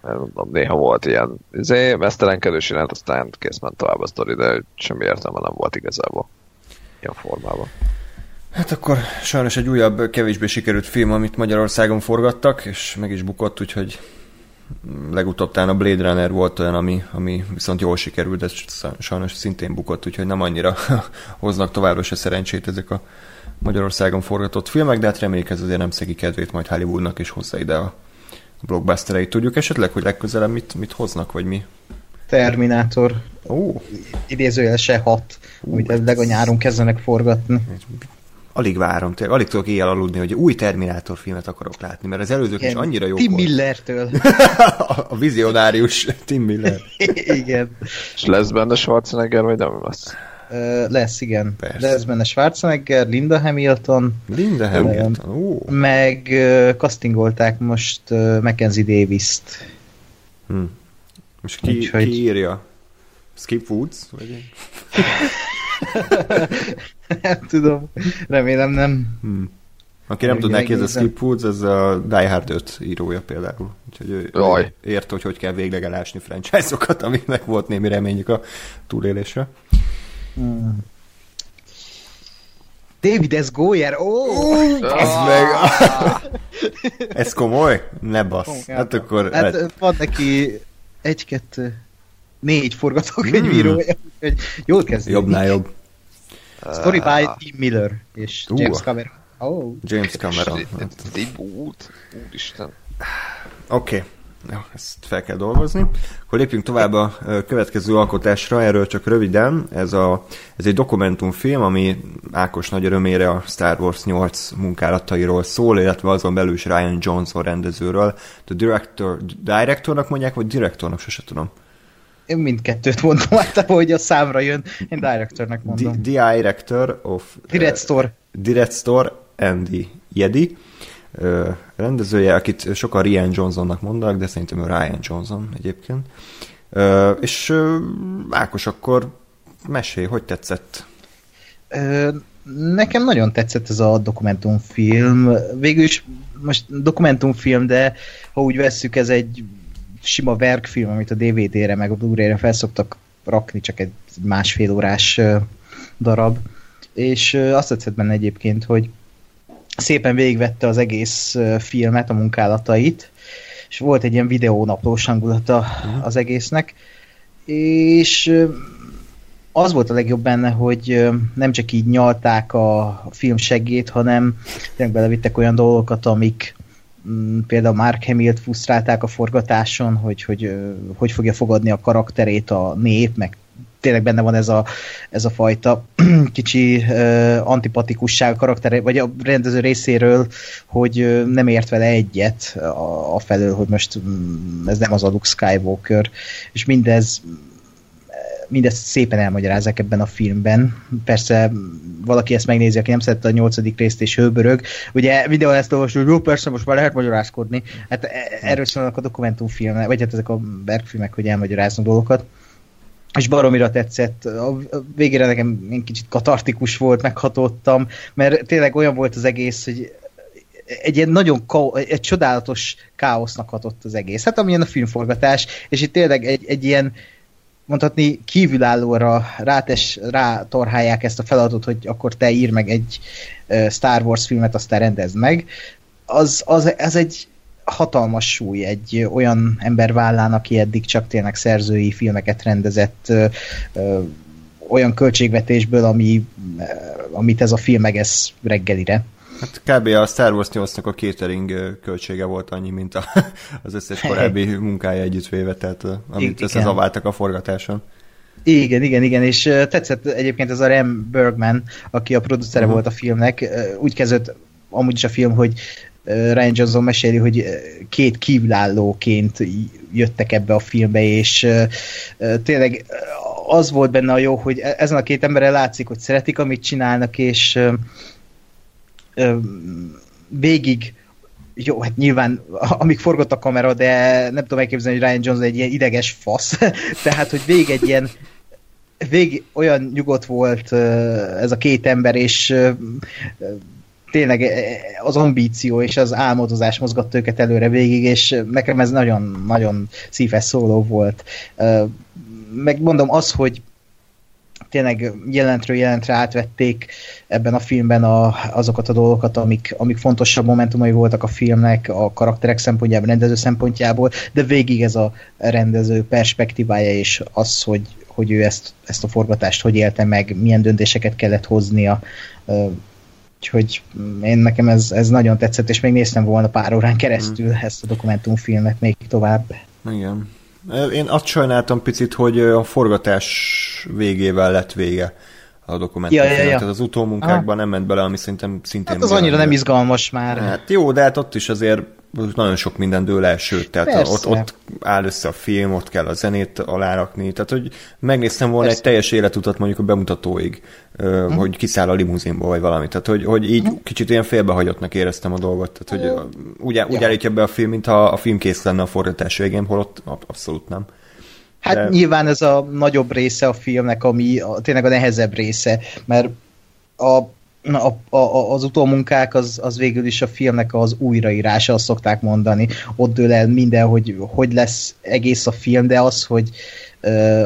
mert mondom, néha volt ilyen izé, mesztelenkedős jelent, aztán kész ment tovább a sztori, de semmi értelme nem volt igazából ilyen formában. Hát akkor sajnos egy újabb, kevésbé sikerült film, amit Magyarországon forgattak, és meg is bukott, úgyhogy legutóbb talán a Blade Runner volt olyan, ami, ami viszont jól sikerült, de sajnos szintén bukott, úgyhogy nem annyira hoznak továbbra se szerencsét ezek a Magyarországon forgatott filmek, de hát reméljük ez azért nem szegi kedvét majd Hollywoodnak, és hozza ide a blockbustereit. Tudjuk esetleg, hogy legközelebb mit, mit hoznak, vagy mi? Terminátor Ó, idézőjelese 6, amit elvileg a nyáron kezdenek forgatni. alig várom, tényleg, alig tudok éjjel aludni, hogy új Terminátor filmet akarok látni, mert az előzők is annyira jók Tim. Millertől. a, a vizionárius Tim Miller. igen. És lesz benne Schwarzenegger, vagy nem lesz? Lesz, igen. Persze. Lesz benne Schwarzenegger, Linda Hamilton, Linda Hamilton. Ó. meg castingolták most Mackenzie Davis-t. Hm. Most ki, Úgyhogy- ki írja? Skip Woods? Vagy? Nem tudom. Remélem nem. Hm. Aki nem tudná ki, ez a. Skip Woods, ez a Die Hard 5 írója például. Úgyhogy ő, Jaj. érte, hogy hogy kell végleg elásni franchise-okat, amiknek volt némi reményük a túlélésre. Hmm. David S. Goyer, ó! Ez meg! ez komoly? Ne bassz. Hát akkor... Hát Hát, van neki egy-kettő, négy forgatókönyvírója, úgyhogy jól kezdődik. jobbnál jobb. Story by Tim Miller és Ú. James Cameron. Oh. James Cameron. Úristen. Oké, okay. Ezt fel kell dolgozni. Akkor lépjünk tovább a következő alkotásra, erről csak röviden. Ez, a, ez egy dokumentumfilm, ami Ákos nagy örömére a Star Wars 8 munkálatairól szól, illetve azon belül is Ryan Johnson rendezőről. The director, directornak mondják, vagy direktornak, sose tudom. Én mindkettőt mondom általában, hogy a számra jön. Én directornak The, mondom. the director of... Direct uh, Store. Direct Store Andy Jedi rendezője, akit sokan Ryan Johnsonnak mondanak, de szerintem ő Ryan Johnson egyébként. És Ákos, akkor mesélj, hogy tetszett? Nekem nagyon tetszett ez a dokumentumfilm. Végül is most dokumentumfilm, de ha úgy vesszük, ez egy sima verkfilm, amit a DVD-re meg a Blu-ray-re felszoktak rakni, csak egy másfél órás darab. És azt tetszett benne egyébként, hogy szépen végigvette az egész filmet, a munkálatait, és volt egy ilyen videónaplós hangulata az egésznek, és az volt a legjobb benne, hogy nem csak így nyalták a film segét, hanem tényleg belevittek olyan dolgokat, amik mm, például Mark Hamilt frusztrálták a forgatáson, hogy hogy, hogy fogja fogadni a karakterét a nép, meg tényleg benne van ez a, ez a fajta kicsi uh, antipatikusság a karakter, vagy a rendező részéről, hogy uh, nem ért vele egyet a, a felől, hogy most mm, ez nem az a Luke Skywalker, és mindez mindezt szépen elmagyarázzák ebben a filmben. Persze valaki ezt megnézi, aki nem szerette a nyolcadik részt és hőbörög. Ugye videó ezt olvasni, hogy jó, persze, most már lehet magyarázkodni. Hát e- erről szólnak a dokumentumfilmek, vagy hát ezek a bergfilmek, hogy elmagyaráznak dolgokat. És baromira tetszett. A végére nekem egy kicsit katartikus volt, meghatódtam, mert tényleg olyan volt az egész, hogy egy ilyen nagyon ka- egy csodálatos káosznak hatott az egész. Hát amilyen a filmforgatás, és itt tényleg egy, egy ilyen mondhatni kívülállóra rátes, rátorhálják ezt a feladatot, hogy akkor te ír meg egy Star Wars filmet, aztán rendezd meg. Az, az, az egy hatalmas súly egy olyan ember vállán, aki eddig csak tényleg szerzői filmeket rendezett ö, ö, olyan költségvetésből, ami, amit ez a film megesz reggelire. Hát kb. a Star Wars 8-nak a catering költsége volt annyi, mint a, az összes korábbi munkája együttvéve, tehát amit összezaváltak a forgatáson. Igen, igen, igen, és tetszett egyébként ez a Rem Bergman, aki a producere uh-huh. volt a filmnek, úgy kezdett amúgy is a film, hogy Ryan Johnson meséli, hogy két kívülállóként jöttek ebbe a filmbe, és tényleg az volt benne a jó, hogy e-, ezen a két emberrel látszik, hogy szeretik, amit csinálnak, és végig jó, hát nyilván amíg forgott a kamera, de nem tudom elképzelni, hogy Ryan Johnson egy ilyen ideges fasz. Tehát, hogy végig egy ilyen vég olyan nyugodt volt ez a két ember, és tényleg az ambíció és az álmodozás mozgatta őket előre végig, és nekem ez nagyon-nagyon szíves szóló volt. Megmondom az, hogy tényleg jelentről jelentre átvették ebben a filmben a, azokat a dolgokat, amik, amik fontosabb momentumai voltak a filmnek, a karakterek szempontjából, rendező szempontjából, de végig ez a rendező perspektívája és az, hogy, hogy ő ezt, ezt a forgatást hogy élte meg, milyen döntéseket kellett hoznia, Úgyhogy én nekem ez, ez nagyon tetszett, és még néztem volna pár órán keresztül mm. ezt a dokumentumfilmet még tovább. Igen. Én azt sajnáltam picit, hogy a forgatás végével lett vége a dokumentumfilm. Ja, ja, ja. Tehát az utómunkákban nem ment bele, ami szerintem szintén... Hát az annyira nem izgalmas már. Hát jó, de hát ott is azért nagyon sok minden dől el, sőt, tehát ott, ott áll össze a film, ott kell a zenét alárakni, tehát hogy megnéztem volna Persze. egy teljes életutat mondjuk a bemutatóig, uh-huh. hogy kiszáll a limuzinból, vagy valami, tehát hogy, hogy így uh-huh. kicsit ilyen félbehagyottnak éreztem a dolgot, tehát hogy úgy, úgy ja. állítja be a film, mintha a film kész lenne a forgatás végén, holott abszolút nem. Hát De... nyilván ez a nagyobb része a filmnek, ami a, tényleg a nehezebb része, mert a a, a, az utómunkák az, az végül is a filmnek az újraírása, azt szokták mondani. Ott dől el minden, hogy hogy lesz egész a film, de az, hogy ö,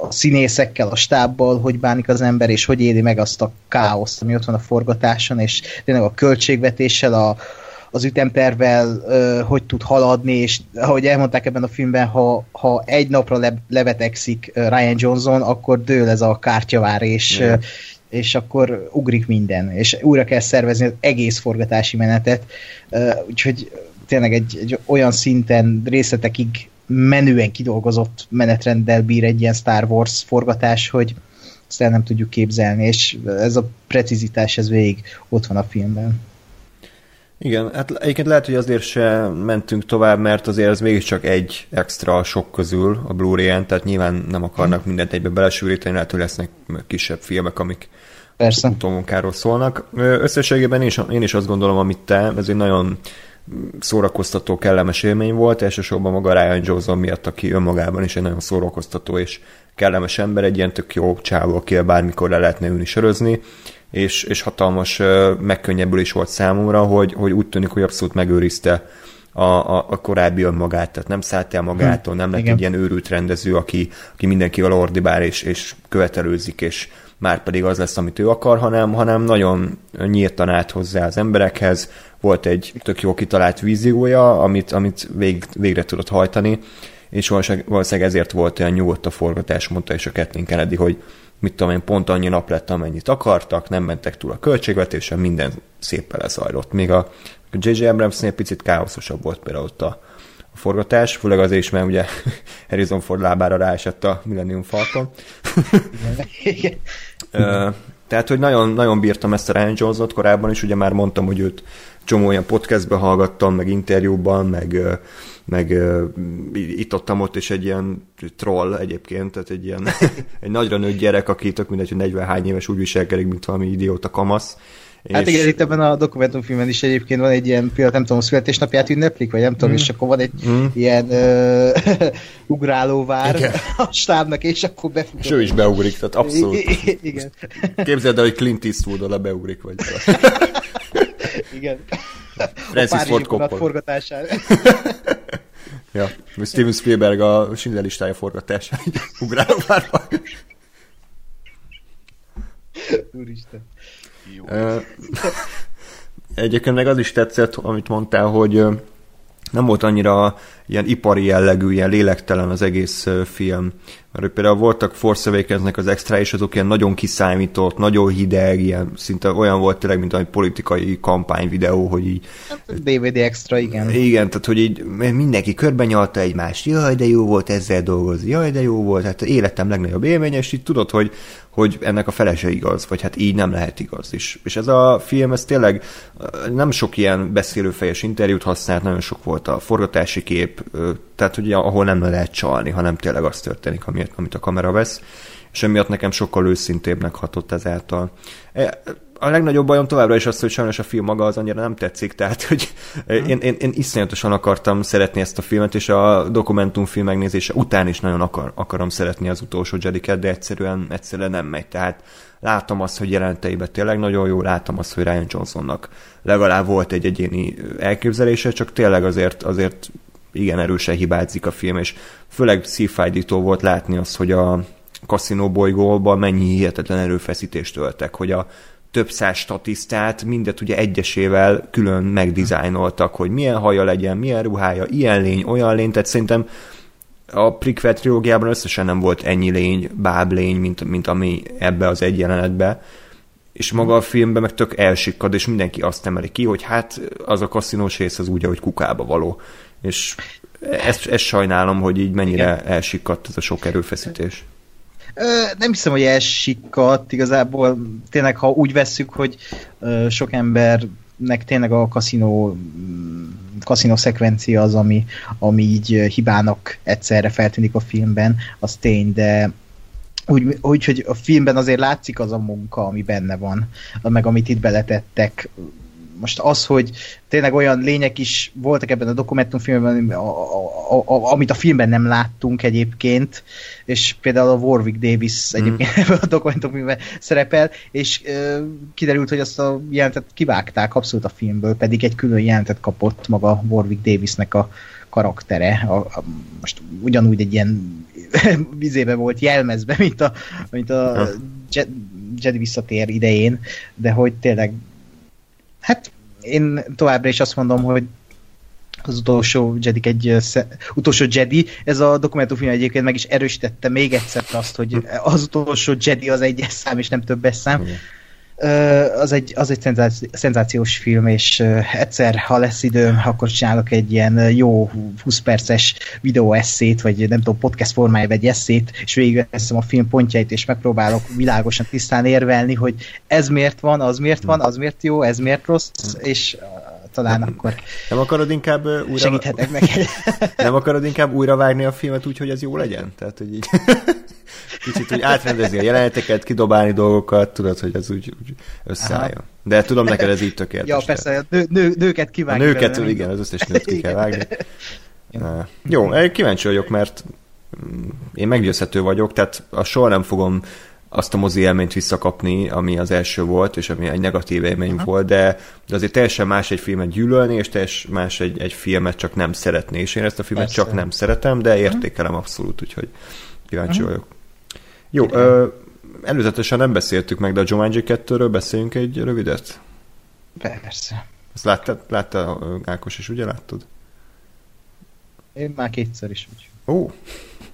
a színészekkel, a stábbal, hogy bánik az ember, és hogy éli meg azt a káoszt, ami ott van a forgatáson, és tényleg a költségvetéssel, a, az ütemtervel ö, hogy tud haladni, és ahogy elmondták ebben a filmben, ha, ha egy napra le, levetekszik Ryan Johnson, akkor dől ez a kártyavár, és, és akkor ugrik minden, és újra kell szervezni az egész forgatási menetet, úgyhogy tényleg egy, egy olyan szinten részletekig menően kidolgozott menetrenddel bír egy ilyen Star Wars forgatás, hogy ezt el nem tudjuk képzelni, és ez a precizitás, ez végig ott van a filmben. Igen, hát egyébként lehet, hogy azért se mentünk tovább, mert azért ez mégiscsak egy extra sok közül a Blu-ray-en, tehát nyilván nem akarnak hmm. mindent egybe belesűríteni, lehet, hogy lesznek kisebb filmek, amik Persze. utómunkáról szólnak. Összességében én is, én is azt gondolom, amit te, ez egy nagyon szórakoztató, kellemes élmény volt, elsősorban maga Ryan Johnson miatt, aki önmagában is egy nagyon szórakoztató és kellemes ember, egy ilyen tök jó csávó, akivel bármikor le lehetne ülni sörözni, és, és hatalmas megkönnyebbülés volt számomra, hogy, hogy úgy tűnik, hogy abszolút megőrizte a, a, a korábbi önmagát, tehát nem szállt el magától, nem lett Igen. egy ilyen őrült rendező, aki, aki mindenkivel ordibál és, és követelőzik, és már pedig az lesz, amit ő akar, hanem, hanem nagyon nyíltan állt hozzá az emberekhez, volt egy tök jó kitalált víziója, amit, amit vég, végre tudott hajtani, és valószínűleg ezért volt olyan nyugodt a forgatás, mondta is a Kathleen Kennedy, hogy mit tudom én, pont annyi nap lett, amennyit akartak, nem mentek túl a költségvetésen, minden szépen lezajlott. Még a J.J. Abramsnél picit káoszosabb volt például ott a, a forgatás, főleg azért is, mert ugye Harrison Ford lábára ráesett a Millennium Falcon. Tehát, hogy nagyon, nagyon bírtam ezt a Ryan Jones-ot korábban is, ugye már mondtam, hogy őt csomó olyan podcastbe hallgattam, meg interjúban, meg, meg itt ott ott is egy ilyen troll egyébként, tehát egy ilyen egy nagyra nőtt gyerek, aki tök mindegy, hogy 40 hány éves úgy viselkedik, mint valami idióta kamasz, Hát és... igen, itt ebben a dokumentumfilmen is egyébként van egy ilyen pillanat, nem tudom, születésnapját ünneplik, vagy nem tudom, mm. és akkor van egy mm. ilyen uh, ugrálóvár igen. a stábnak, és akkor befut. És ő is beugrik, tehát abszolút. I- igen. Képzeld el, hogy Clint Eastwood oda beugrik, vagy Igen. Francis Ford Coppola. forgatására. Ja, Steven Spielberg a Schindler listája forgatása. Ugrálóvárban. Úristen. Egyébként meg az is tetszett, amit mondtál, hogy nem volt annyira ilyen ipari jellegű, ilyen lélektelen az egész film. Mert például voltak Force awakens az extra, és azok ilyen nagyon kiszámított, nagyon hideg, ilyen szinte olyan volt tényleg, mint egy politikai kampányvideó, hogy így... DVD extra, igen. Igen, tehát hogy így mindenki körben nyalta egymást, jaj, de jó volt ezzel dolgozni, jaj, de jó volt, hát életem legnagyobb élménye, és így tudod, hogy, hogy ennek a felese igaz, vagy hát így nem lehet igaz is. És ez a film, ez tényleg nem sok ilyen beszélőfejes interjút használt, nagyon sok volt a forgatási kép, tehát hogy ahol nem lehet csalni, hanem tényleg az történik, amit, amit a kamera vesz, és emiatt nekem sokkal őszintébbnek hatott ezáltal. E, a legnagyobb bajom továbbra is az, hogy sajnos a film maga az annyira nem tetszik, tehát hogy én, én, én iszonyatosan akartam szeretni ezt a filmet, és a dokumentumfilm megnézése után is nagyon akar, akarom szeretni az utolsó jedi de egyszerűen, egyszerűen nem megy. Tehát látom azt, hogy jelenteiben tényleg nagyon jó, látom azt, hogy Ryan Johnsonnak legalább volt egy egyéni elképzelése, csak tényleg azért, azért igen erősen hibázik a film, és főleg szívfájdító volt látni azt, hogy a kaszinó bolygóban mennyi hihetetlen erőfeszítést töltek, hogy a több száz statisztát, mindet ugye egyesével külön megdizájnoltak, hogy milyen haja legyen, milyen ruhája, ilyen lény, olyan lény, tehát szerintem a prequel trilógiában összesen nem volt ennyi lény, báblény, mint, mint ami ebbe az egy jelenetbe, és maga a filmben meg tök elsikkad, és mindenki azt emeli ki, hogy hát az a kaszinós rész az úgy, ahogy kukába való. És ezt, ezt sajnálom, hogy így mennyire Igen. elsikadt ez a sok erőfeszítés. Ö, nem hiszem, hogy elsikadt, igazából tényleg, ha úgy vesszük, hogy ö, sok embernek tényleg a kaszinó kaszinó szekvencia az, ami, ami így hibának egyszerre feltűnik a filmben, az tény, de úgy, úgy, hogy a filmben azért látszik az a munka, ami benne van, meg amit itt beletettek most az, hogy tényleg olyan lények is voltak ebben a dokumentumfilmben, a, a, a, amit a filmben nem láttunk egyébként, és például a Warwick Davis mm. egyébként mm. ebben a dokumentumfilmben szerepel, és ö, kiderült, hogy azt a jelentet kivágták abszolút a filmből, pedig egy külön jelentet kapott maga Warwick Davisnek a karaktere. A, a, most ugyanúgy egy ilyen vizébe volt jelmezve, mint a, mint a Jedi visszatér idején, de hogy tényleg Hát én továbbra is azt mondom, hogy az utolsó Jedi egy utolsó Jedi, ez a dokumentumfilm egyébként meg is erősítette még egyszer azt, hogy az utolsó Jedi az egyes szám, és nem többes szám. Igen. Az egy, az egy szenzációs film, és egyszer, ha lesz időm, akkor csinálok egy ilyen jó 20 perces videó eszét, vagy nem tudom, podcast formájában egy eszét, és végigveszem a film pontjait, és megpróbálok világosan tisztán érvelni, hogy ez miért van, az miért van, az miért jó, ez miért rossz, és talán akkor nem akarod inkább újra... segíthetek neked. nem akarod inkább újra vágni a filmet úgy, hogy ez jó legyen? Tehát, hogy így kicsit úgy átrendezni a jeleneteket, kidobálni dolgokat, tudod, hogy ez úgy, úgy összeálljon. De tudom, neked ez így tökéletes. Ja, persze, nő, nő, nőket kivágni. A nőket, vele, igen, az összes nőt ki kell vágni. Ja. Jó, kíváncsi vagyok, mert mm, én meggyőzhető vagyok, tehát a soha nem fogom azt a mozi élményt visszakapni, ami az első volt, és ami egy negatív élmény Aha. volt, de, de azért teljesen más egy filmet gyűlölni, és teljesen más egy, egy filmet csak nem szeretni, és én ezt a filmet Persze. csak nem szeretem, de értékelem abszolút, úgyhogy kíváncsi Aha. vagyok. Jó, ö, előzetesen nem beszéltük meg, de a Jumanji 2-ről beszéljünk egy rövidet? Persze. Ezt látta, látta Ákos is, ugye láttad? Én már kétszer is úgy. Ó.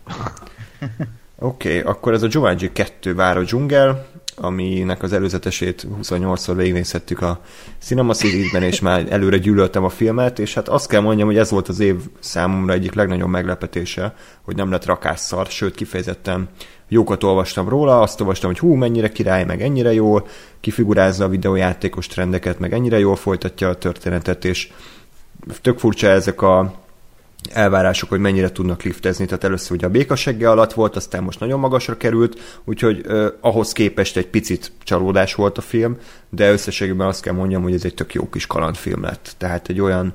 Oké, okay, akkor ez a Jumanji 2 vár a dzsungel, aminek az előzetesét 28-szor végignézhettük a Cinema Series-ben, és már előre gyűlöltem a filmet, és hát azt kell mondjam, hogy ez volt az év számomra egyik legnagyobb meglepetése, hogy nem lett rakásszar, sőt kifejezetten jókat olvastam róla, azt olvastam, hogy hú, mennyire király, meg ennyire jól kifigurázza a videójátékos trendeket, meg ennyire jól folytatja a történetet, és tök furcsa ezek a elvárások, hogy mennyire tudnak liftezni. Tehát először ugye a békasegge alatt volt, aztán most nagyon magasra került, úgyhogy eh, ahhoz képest egy picit csalódás volt a film, de összességében azt kell mondjam, hogy ez egy tök jó kis kalandfilm lett. Tehát egy olyan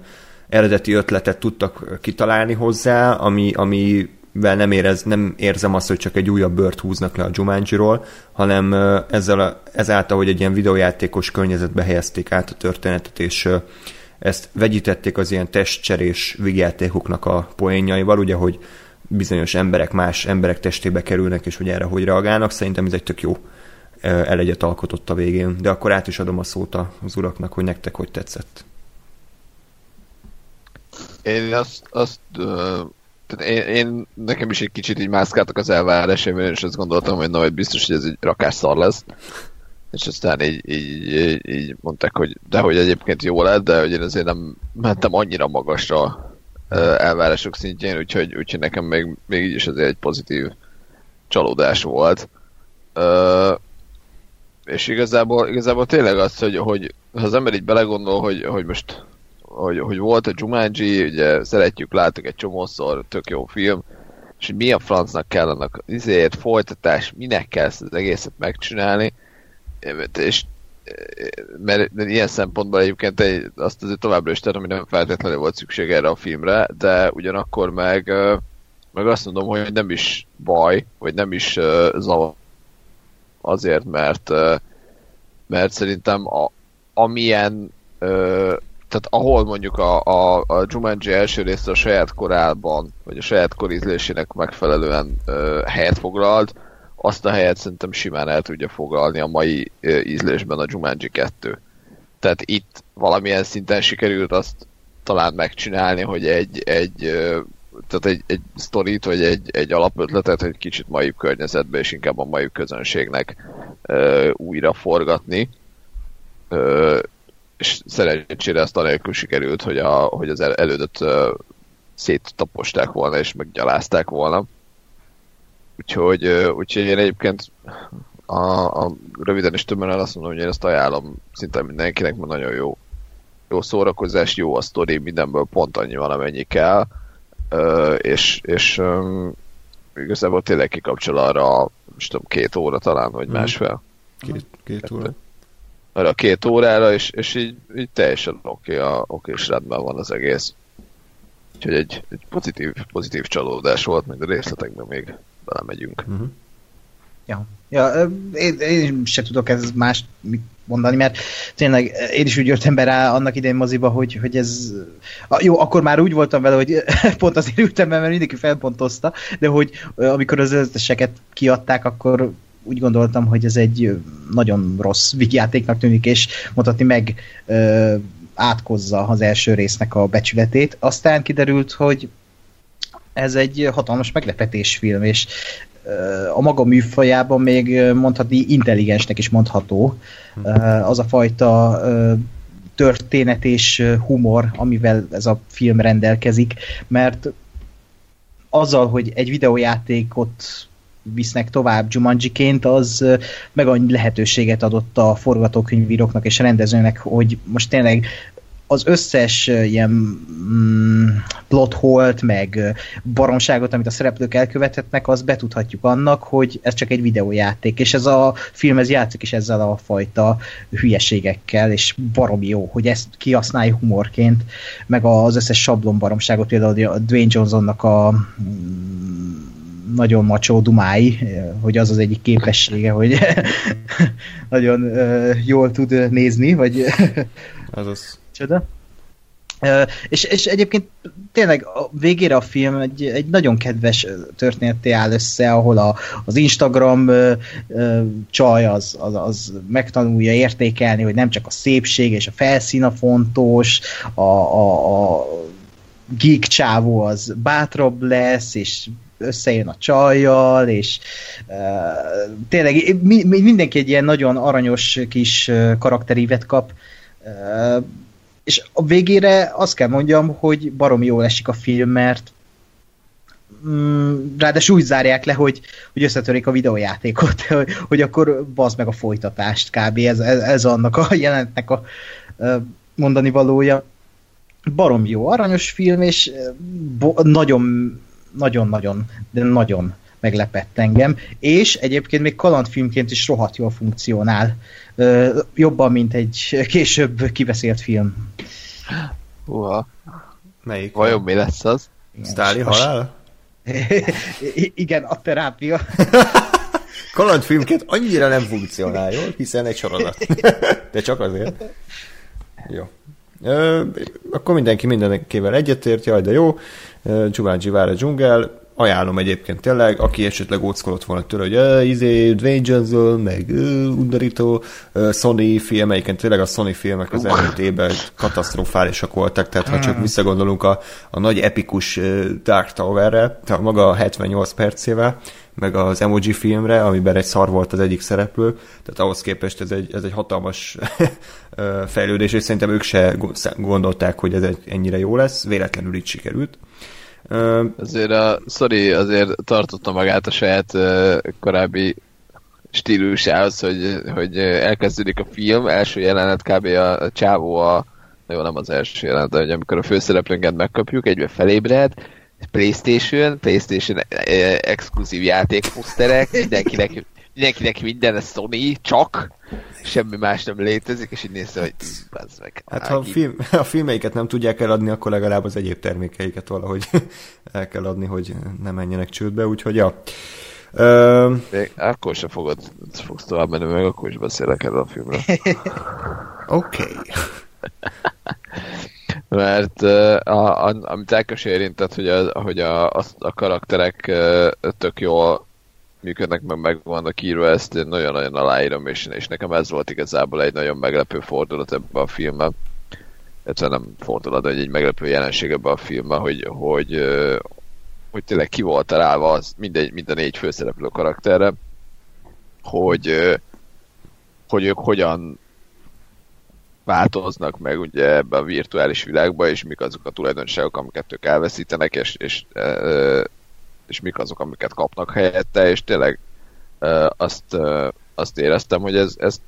eredeti ötletet tudtak kitalálni hozzá, ami, ami nem, érez, nem érzem azt, hogy csak egy újabb bört húznak le a Jumanji-ról, hanem ezzel a, ezáltal, hogy egy ilyen videójátékos környezetbe helyezték át a történetet, és ezt vegyítették az ilyen testcserés vigyátékoknak a poénjaival, ugye, hogy bizonyos emberek más emberek testébe kerülnek, és hogy erre hogy reagálnak. Szerintem ez egy tök jó elegyet alkotott a végén. De akkor át is adom a szót az uraknak, hogy nektek hogy tetszett. Én azt, azt tehát én, én, nekem is egy kicsit így mászkáltak az elvárásaim, és azt gondoltam, hogy na, hogy biztos, hogy ez egy rakás szar lesz. És aztán így, így, így, mondták, hogy de hogy egyébként jó lett, de hogy én azért nem mentem annyira magasra elvárások szintjén, úgyhogy, úgyhogy nekem még, még így is azért egy pozitív csalódás volt. Uh, és igazából, igazából tényleg az, hogy, hogy ha az ember így belegondol, hogy, hogy most hogy, hogy volt a Jumanji, ugye szeretjük, látok egy csomószor, tök jó film, és hogy mi a francnak kell annak izért, folytatás, minek kell ezt az egészet megcsinálni, és mert, ilyen szempontból egyébként egy, azt azért továbbra is tudom, hogy nem feltétlenül volt szükség erre a filmre, de ugyanakkor meg, meg azt mondom, hogy nem is baj, vagy nem is zavar azért, mert mert szerintem a, amilyen tehát ahol mondjuk a, a, a Jumanji első rész a saját korában, vagy a saját korizlésének megfelelően ö, helyet foglalt, azt a helyet szerintem simán el tudja foglalni a mai ö, ízlésben a Jumanji 2. Tehát itt valamilyen szinten sikerült azt talán megcsinálni, hogy egy, egy ö, tehát egy, egy sztorit, vagy egy, egy alapötletet, hogy kicsit mai környezetbe, és inkább a mai közönségnek ö, újra forgatni. Ö, és szerencsére azt anélkül sikerült, hogy, a, hogy az elődött uh, széttaposták volna, és meggyalázták volna. Úgyhogy, úgyhogy én egyébként a, a röviden és többen azt mondom, hogy én ezt ajánlom szinte mindenkinek, mert nagyon jó, jó szórakozás, jó a sztori, mindenből pont annyi van, amennyi kell, uh, és, és um, igazából tényleg kikapcsol arra, most tudom, két óra talán, vagy mm. másfél. Két, két óra arra két órára, és, és így, így teljesen oké, a, oké, és rendben van az egész. Úgyhogy egy, egy pozitív, pozitív csalódás volt, még a részletekben még belemegyünk. Uh-huh. Ja, ja én, én sem tudok ez más mondani, mert tényleg én is úgy jöttem be rá annak idején moziba, hogy, hogy ez... Jó, akkor már úgy voltam vele, hogy pont azért ültem be, mert mindenki felpontozta, de hogy amikor az összeseket kiadták, akkor úgy gondoltam, hogy ez egy nagyon rossz vigyátéknak tűnik, és mondhatni meg ö, átkozza az első résznek a becsületét. Aztán kiderült, hogy ez egy hatalmas meglepetésfilm, és a maga műfajában még mondhatni intelligensnek is mondható. Ö, az a fajta történet és humor, amivel ez a film rendelkezik, mert azzal, hogy egy videójátékot visznek tovább Jumanji-ként, az meg annyi lehetőséget adott a forgatókönyvíróknak és a rendezőnek, hogy most tényleg az összes ilyen mm, plot holt, meg baromságot, amit a szereplők elkövethetnek, az betudhatjuk annak, hogy ez csak egy videójáték, és ez a film ez játszik is ezzel a fajta hülyeségekkel, és barom jó, hogy ezt kihasználja humorként, meg az összes sablon baromságot, például a Dwayne Johnsonnak a mm, nagyon macsó dumái, hogy az az egyik képessége, hogy nagyon jól tud nézni, vagy Azaz. Csoda. Uh, és, és egyébként tényleg a végére a film egy, egy nagyon kedves történeté áll össze, ahol a, az Instagram uh, uh, csaj az, az, az megtanulja értékelni, hogy nem csak a szépség és a felszín a fontos, a, a, a geek csávó az bátrabb lesz, és összejön a csajjal, és uh, tényleg mi, mindenki egy ilyen nagyon aranyos kis karakterívet kap, uh, és a végére azt kell mondjam, hogy barom jól esik a film, mert mm, ráadásul úgy zárják le, hogy, hogy összetörik a videójátékot, hogy, hogy akkor bazd meg a folytatást kb. Ez, ez, ez annak a jelentnek a mondani valója. Barom jó, aranyos film, és nagyon nagyon-nagyon, de nagyon meglepett engem, és egyébként még kalandfilmként is rohadt jól funkcionál. Jobban, mint egy később kiveszélt film. Uha. Melyik? Vajon mi lesz az? Stáli halál? Igen, a terápia. Kalandfilmként annyira nem funkcionál jól, hiszen egy sorozat. De csak azért. Jó. Ö, akkor mindenki mindenkivel egyetért, jaj, de jó. Jumanji vár a dzsungel, ajánlom egyébként tényleg, aki esetleg óckolott volna tőle, hogy uh, izé, Dwayne Johnson, meg uh, undorító uh, Sony film, egyébként tényleg a Sony filmek az elmúlt évben katasztrofálisak voltak, tehát ha csak Hmm. visszagondolunk a, a nagy epikus Dark Tower-re, tehát maga a 78 percével, meg az emoji filmre, amiben egy szar volt az egyik szereplő, tehát ahhoz képest ez egy, ez egy hatalmas fejlődés, és szerintem ők se gondolták, hogy ez egy, ennyire jó lesz, véletlenül így sikerült. Azért a Sorry azért tartotta magát a saját korábbi stílusához, hogy, hogy elkezdődik a film, első jelenet kb. a, csávó a na jó, nem az első jelenet, hogy amikor a főszereplőnket megkapjuk, egybe felébred, Playstation, Playstation exkluzív játékposzterek, mindenkinek, mindenkinek minden Sony, csak semmi más nem létezik, és így nézze, hogy az meg. hát ha a, film, a filmeiket nem tudják eladni, akkor legalább az egyéb termékeiket valahogy el kell adni, hogy ne menjenek csődbe, úgyhogy ja. Ö, Még akkor sem fogod, fogsz tovább menni, meg akkor is beszélek erről a filmről. Oké. Okay. Mert a, a, amit Ákos érintett, hogy a, hogy a, a, a karakterek tök jól működnek, meg meg vannak írva, ezt én nagyon-nagyon aláírom, és, és nekem ez volt igazából egy nagyon meglepő fordulat ebben a filmben. illetve nem fordulat, de egy meglepő jelenség ebben a filmben, hogy, hogy, hogy tényleg ki volt találva az mindegy, mind a négy főszereplő karakterre, hogy, hogy ők hogyan változnak meg ugye ebbe a virtuális világba, és mik azok a tulajdonságok, amiket ők elveszítenek, és, és, és mik azok, amiket kapnak helyette, és tényleg azt, azt éreztem, hogy ez, ez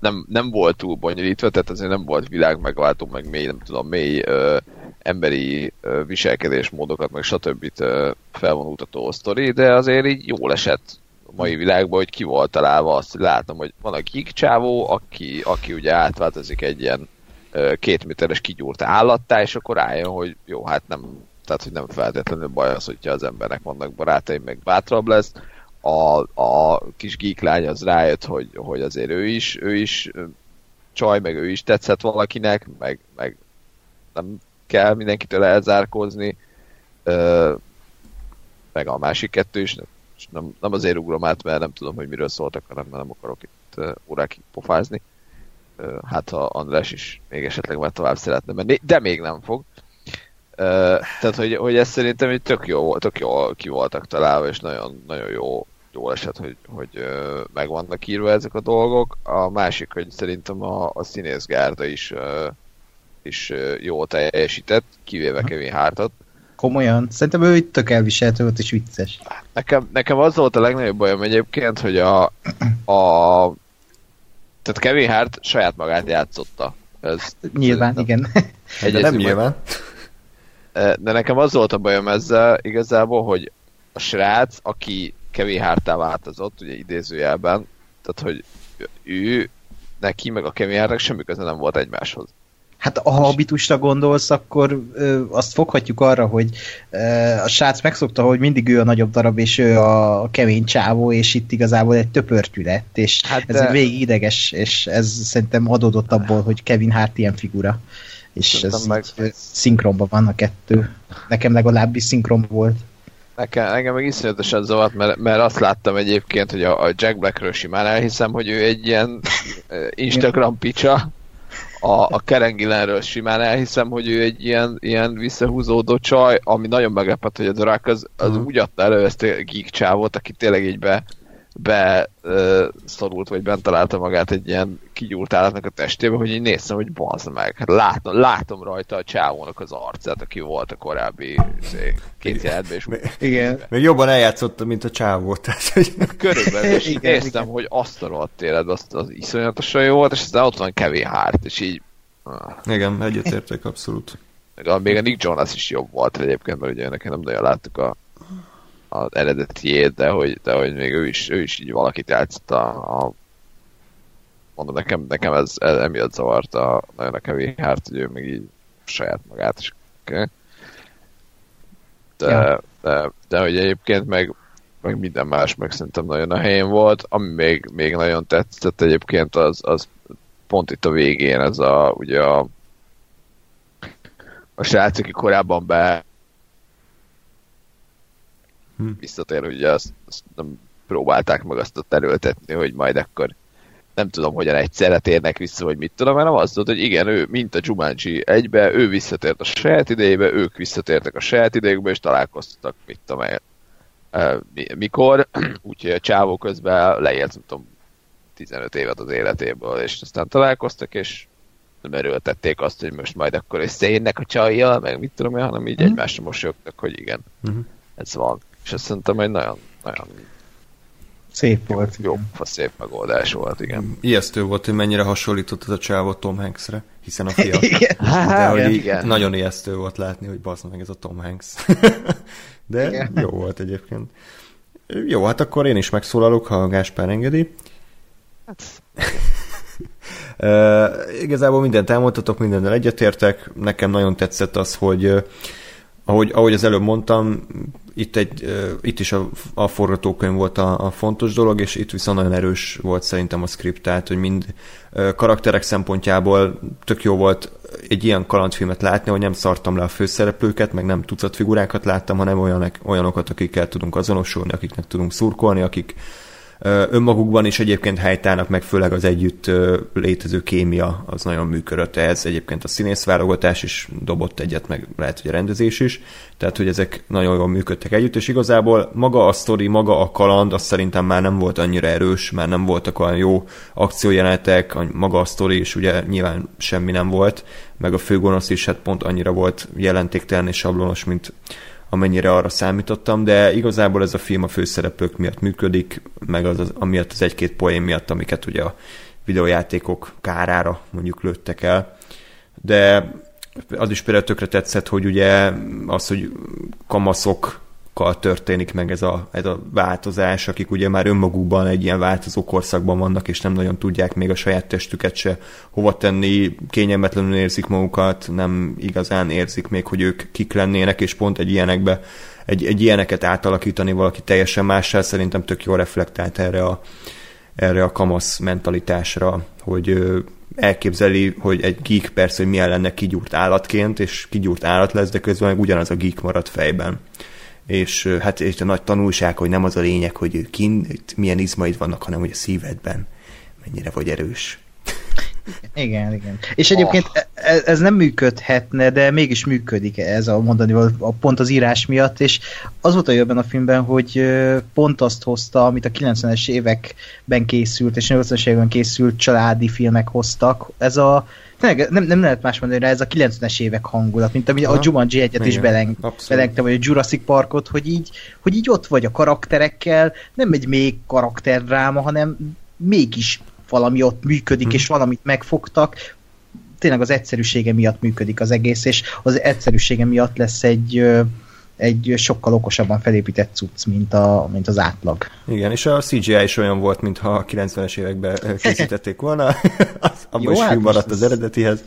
nem, nem volt túl bonyolítva, tehát azért nem volt világ megváltó, meg mély, nem tudom, mély ö, emberi ö, viselkedésmódokat, meg stb. Ö, felvonultató sztori, de azért így jól esett a mai világban, hogy ki volt találva azt, hogy látom, hogy van a geek csávó, aki, aki ugye átváltozik egy ilyen ö, két kigyúrt állattá, és akkor rájön, hogy jó, hát nem, tehát hogy nem feltétlenül baj az, hogyha az embernek vannak barátai, meg bátrabb lesz, a, a kis geek lány az rájött, hogy, hogy azért ő is, ő is csaj, meg ő is tetszett valakinek, meg, meg nem kell mindenkitől elzárkózni, ö, meg a másik kettő is, nem, nem azért ugrom át, mert nem tudom, hogy miről szóltak, hanem mert nem akarok itt órákig pofázni. Hát ha András is még esetleg már tovább szeretne menni, de még nem fog. Tehát, hogy, hogy ez szerintem így tök jó, tök jó ki voltak találva, és nagyon, nagyon jó, jó esett, hogy, hogy meg vannak írva ezek a dolgok. A másik, hogy szerintem a, a színészgárda is, is jól teljesített, kivéve Kevin Hartot. Komolyan? Szerintem ő itt tök elviselhető volt és vicces. Nekem, nekem az volt a legnagyobb bajom egyébként, hogy a, a tehát Kevin Hart saját magát játszotta. Ez, Nyilván, igen. De nem nyilván. De nekem az volt a bajom ezzel igazából, hogy a srác, aki Kevin Hartá változott, ugye idézőjelben, tehát hogy ő, neki meg a Kevin Hartnak semmi köze nem volt egymáshoz. Hát ha habitusra gondolsz, akkor ö, azt foghatjuk arra, hogy ö, a srác megszokta, hogy mindig ő a nagyobb darab, és ő a kemény csávó, és itt igazából egy töpörtű lett, és hát ez de... végig ideges, és ez szerintem adódott abból, hogy Kevin Hart ilyen figura. És szerintem ez meg... így, szinkronban van a kettő. Nekem legalábbis szinkron volt. Nekem, engem meg iszonyatosan zavart, mert, mert azt láttam egyébként, hogy a, a Jack Blackről simán elhiszem, hogy ő egy ilyen Instagram picsa, a, a Karen Gillenről simán elhiszem, hogy ő egy ilyen, ilyen visszahúzódó csaj, ami nagyon meglepett, hogy a Drak az, az uh-huh. úgy adta elő ezt a geek csávot, aki tényleg így be, be uh, szorult, vagy bent találta magát egy ilyen kigyúrt állatnak a testébe, hogy így néztem, hogy bazd meg. Hát látom, látom rajta a csávónak az arcát, aki volt a korábbi izé, két jelentben. És igen. Még jobban eljátszotta, mint a csávó. Tehát, hogy... Körülbelül, és igen, néztem, igen. hogy azt a rohadt életben az, az iszonyatosan jó volt, és aztán ott van Kevin Hart, és így... Igen, egyetértek abszolút. Még a Nick Jonas is jobb volt egyébként, mert ugye nekem nem nagyon láttuk a az eredetiét, de hogy, de hogy még ő is, ő is így valakit játszott a, a mondom, nekem, nekem ez, ez emiatt zavart a, nagyon a Kevin Hart, hogy ő még így saját magát is okay. de, ja. de, de, hogy egyébként meg, meg minden más meg szerintem nagyon a helyén volt, ami még, még nagyon tetszett egyébként az, az pont itt a végén ez a, ugye a a srác, aki korábban be hm. visszatér, ugye azt, azt nem próbálták meg azt ott erőltetni, hogy majd akkor nem tudom, hogyan egyszerre térnek vissza, vagy mit tudom, hanem azt mondod, hogy igen, ő, mint a Jumanji egybe, ő visszatért a saját idejébe, ők visszatértek a saját idejükbe, és találkoztak, mit tudom én, mikor, úgyhogy a csávó közben leélt, nem tudom, 15 évet az életéből, és aztán találkoztak, és nem erőltették azt, hogy most majd akkor összeérnek a csajjal, meg mit tudom én, hanem így uh-huh. egymásra mosolyogtak, hogy igen, uh-huh. ez van. És azt szerintem egy nagyon, nagyon Szép volt. Jó, jó szép megoldás volt, igen. Ijesztő volt, hogy mennyire hasonlított ez a csávó Tom Hanksre, hiszen a fia. igen. De hogy igen. nagyon ijesztő volt látni, hogy basz meg ez a Tom Hanks. De igen. jó volt egyébként. Jó, hát akkor én is megszólalok, ha a Gáspár engedi. Hát... uh, igazából mindent elmondtatok, mindennel egyetértek. Nekem nagyon tetszett az, hogy uh, ahogy, ahogy az előbb mondtam, itt, egy, itt is a, a forgatókönyv volt a, a fontos dolog, és itt viszont nagyon erős volt szerintem a script, tehát hogy mind karakterek szempontjából tök jó volt egy ilyen kalandfilmet látni, hogy nem szartam le a főszereplőket, meg nem tucat figurákat láttam, hanem olyanek, olyanokat, akikkel tudunk azonosulni, akiknek tudunk szurkolni, akik önmagukban is egyébként helytállnak, meg főleg az együtt létező kémia az nagyon működött ez. Egyébként a színészválogatás is dobott egyet, meg lehet, hogy a rendezés is. Tehát, hogy ezek nagyon jól működtek együtt, és igazából maga a sztori, maga a kaland, az szerintem már nem volt annyira erős, már nem voltak olyan jó akciójelenetek, maga a sztori is ugye nyilván semmi nem volt, meg a főgonosz is hát pont annyira volt jelentéktelen és sablonos, mint amennyire arra számítottam, de igazából ez a film a főszereplők miatt működik, meg az, az amiatt az egy-két poén miatt, amiket ugye a videójátékok kárára mondjuk lőttek el. De az is például tökre tetszett, hogy ugye az, hogy kamaszok történik meg ez a, ez a változás, akik ugye már önmagukban egy ilyen változó korszakban vannak, és nem nagyon tudják még a saját testüket se hova tenni, kényelmetlenül érzik magukat, nem igazán érzik még, hogy ők kik lennének, és pont egy ilyenekbe, egy, egy ilyeneket átalakítani valaki teljesen mással, szerintem tök jól reflektált erre a, erre a kamasz mentalitásra, hogy elképzeli, hogy egy geek persze, hogy milyen lenne kigyúrt állatként, és kigyúrt állat lesz, de közben meg ugyanaz a geek marad fejben és hát és a nagy tanulság, hogy nem az a lényeg, hogy kint milyen izmaid vannak, hanem hogy a szívedben mennyire vagy erős. Igen, igen. És egyébként oh. ez nem működhetne, de mégis működik ez a mondani a pont az írás miatt, és az volt a jobban a filmben, hogy pont azt hozta, amit a 90-es években készült, és 80-es években készült családi filmek hoztak. Ez a tényleg nem, nem lehet más mondani rá, ez a 90-es évek hangulat, mint ami a Jumanji egyet is beleng, belengte, vagy a Jurassic Parkot, hogy így, hogy így ott vagy a karakterekkel, nem egy még karakterdráma, hanem mégis valami ott működik, hmm. és valamit megfogtak, tényleg az egyszerűsége miatt működik az egész, és az egyszerűsége miatt lesz egy egy sokkal okosabban felépített cucc, mint, a, mint az átlag. Igen, és a CGI is olyan volt, mintha a 90-es években készítették volna, az, abban Jó, is hát maradt az eredetihez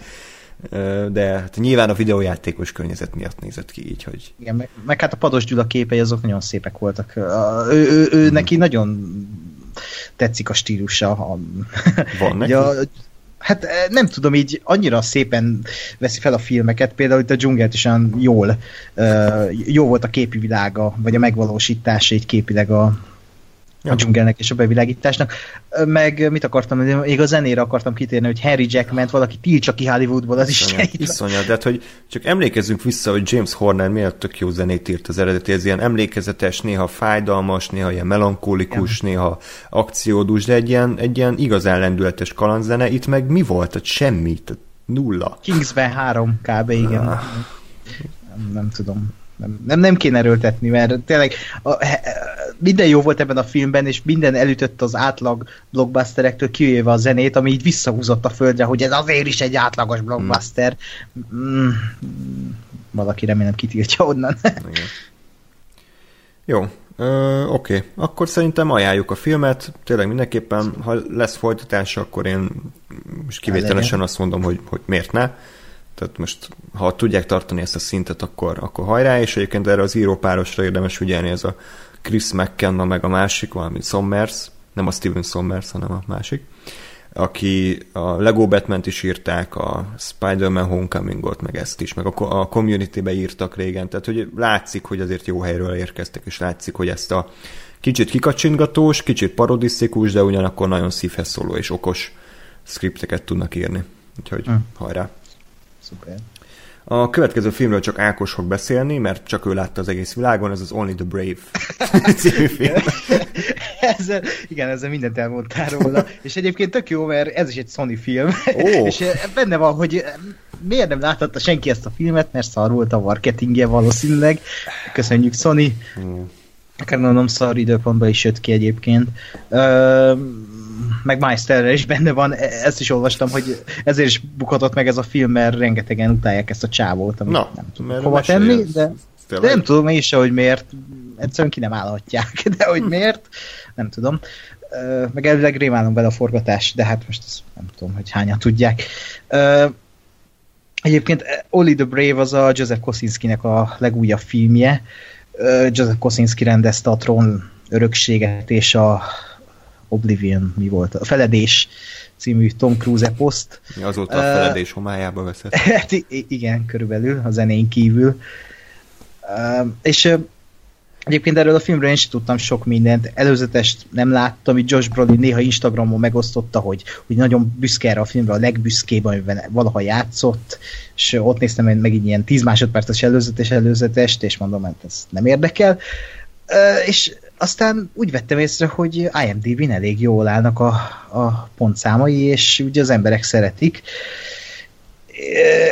de hát nyilván a videójátékos környezet miatt nézett ki így, hogy... Igen, meg, meg hát a Pados Gyula képei azok nagyon szépek voltak. Ő, ő, ő hmm. neki nagyon tetszik a stílusa. Van neki? Ja, hát eh, nem tudom, így annyira szépen veszi fel a filmeket, például itt a dzsungelt is olyan jól, uh, jó volt a képi világa, vagy a megvalósítása így képileg a, ja. a dzsungelnek és a bevilágításnak. Meg mit akartam, még a zenére akartam kitérni, hogy Harry Jackman valaki tiltsa ki Hollywoodból, az is Iszonyat, de hát, hogy csak emlékezzünk vissza, hogy James Horner miért tök jó zenét írt az eredeti, ez ilyen emlékezetes, néha fájdalmas, néha ilyen melankólikus, ja. néha akciódus, de egy ilyen, egy ilyen igazán lendületes kalandzene, itt meg mi volt? Tehát semmi, tehát nulla. Kingsman 3 kb. igen. Ah. Nem, nem tudom nem, nem, nem kéne erőltetni, mert tényleg a, minden jó volt ebben a filmben, és minden elütött az átlag blockbusterektől, kivéve a zenét, ami így visszahúzott a földre, hogy ez azért is egy átlagos blockbuster. Mm. Mm. Valaki remélem kitiltja onnan. Jó, Ö, Oké, okay. akkor szerintem ajánljuk a filmet, tényleg mindenképpen, ha lesz folytatása, akkor én most kivételesen azt mondom, hogy, hogy miért ne. Tehát most, ha tudják tartani ezt a szintet, akkor, akkor hajrá, és egyébként erre az írópárosra érdemes figyelni, ez a Chris McKenna meg a másik, valami Sommers, nem a Steven Sommers, hanem a másik. aki a Lego batman is írták, a Spider-Man Homecoming-ot, meg ezt is, meg a, a Community-be írtak régen, tehát hogy látszik, hogy azért jó helyről érkeztek, és látszik, hogy ezt a kicsit kikacsingatós, kicsit parodisztikus, de ugyanakkor nagyon szívhez szóló és okos skripteket tudnak írni. Úgyhogy hm. hajrá! Szuper. A következő filmről csak Ákos fog beszélni, mert csak ő látta az egész világon, ez az Only the Brave című film. ezzel, igen, ezzel mindent elmondtál róla. És egyébként tök jó, mert ez is egy Sony film. Oh. és eh, benne van, hogy eh, miért nem láthatta senki ezt a filmet, mert szar volt a marketingje valószínűleg. Köszönjük Sony. Hmm. Akár mondom, szar időpontban is jött ki egyébként. Uh, meg Miles is benne van, e- ezt is olvastam, hogy ezért is bukhatott meg ez a film, mert rengetegen utálják ezt a csávót, amit Na, nem tudom hova tenni, de, de nem tudom én is, hogy miért, egyszerűen ki nem állhatják, de hogy miért, nem tudom. Meg elvileg rémálom bele a forgatás, de hát most ezt nem tudom, hogy hányan tudják. Egyébként Oli the Brave az a Joseph Kosinski-nek a legújabb filmje. Joseph Kosinski rendezte a Tron örökséget és a Oblivion mi volt? A Feledés című Tom Cruise poszt. Azóta a Feledés uh, homályába veszett. Hát igen, körülbelül, a zenén kívül. Uh, és uh, Egyébként erről a filmről én sem tudtam sok mindent. Előzetest nem láttam, hogy Josh Brolin néha Instagramon megosztotta, hogy, hogy nagyon büszke erre a filmre, a legbüszkébb, amiben valaha játszott, és ott néztem megint ilyen 10 másodperces előzetes előzetest, és mondom, hogy hát ez nem érdekel. És aztán úgy vettem észre, hogy IMDb-n elég jól állnak a, a pontszámai, és ugye az emberek szeretik.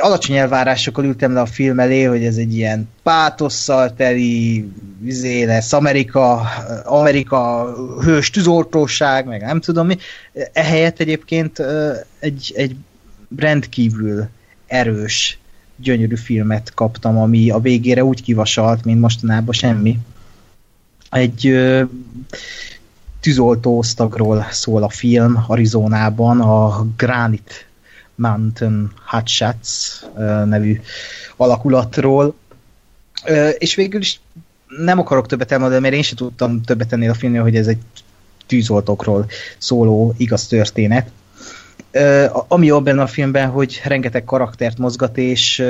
Alacsony elvárásokkal ültem le a film elé, hogy ez egy ilyen pátosszal teli, vizé lesz, Amerika, Amerika hős tűzoltóság, meg nem tudom mi. Ehelyett egyébként egy, egy rendkívül erős, gyönyörű filmet kaptam, ami a végére úgy kivasalt, mint mostanában semmi egy ö, tűzoltóosztagról szól a film Arizonában, a Granite Mountain Hotshots nevű alakulatról, ö, és végül is nem akarok többet elmondani, mert én sem tudtam többet ennél a filmnél, hogy ez egy tűzoltókról szóló igaz történet. Ö, ami benne a filmben, hogy rengeteg karaktert mozgat, és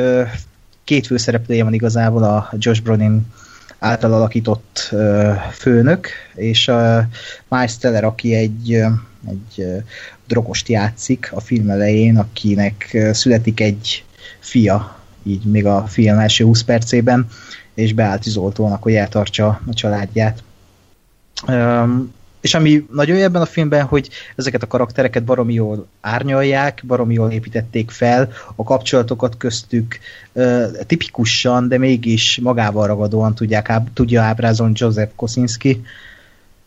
két főszereplője van igazából, a Josh Brolin által alakított főnök, és a Miles Teller, aki egy, egy drogost játszik a film elején, akinek születik egy fia, így még a film első 20 percében, és beállt tűzoltónak, hogy eltartsa a családját. Um, és ami nagyon jó ebben a filmben, hogy ezeket a karaktereket baromi jól árnyalják, baromi jól építették fel, a kapcsolatokat köztük uh, tipikusan, de mégis magával ragadóan tudják, áb, tudja ábrázolni Joseph Kosinski,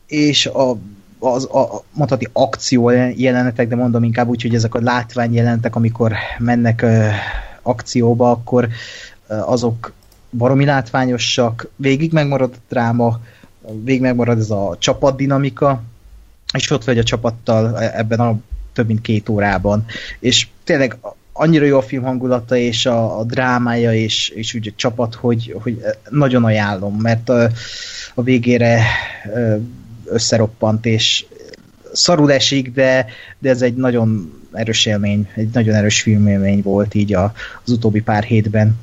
és a, az, a, mondhatni akció jelenetek, de mondom inkább úgy, hogy ezek a látvány jelentek, amikor mennek uh, akcióba, akkor uh, azok baromi látványosak, végig megmarad a dráma, végig megmarad ez a csapatdinamika, és ott vagy a csapattal ebben a több mint két órában. És tényleg annyira jó a film hangulata, és a, a drámája, és, és úgy a csapat, hogy, hogy nagyon ajánlom, mert a, a végére összeroppant, és szarul esik, de, de ez egy nagyon erős élmény, egy nagyon erős filmélmény volt így a, az utóbbi pár hétben.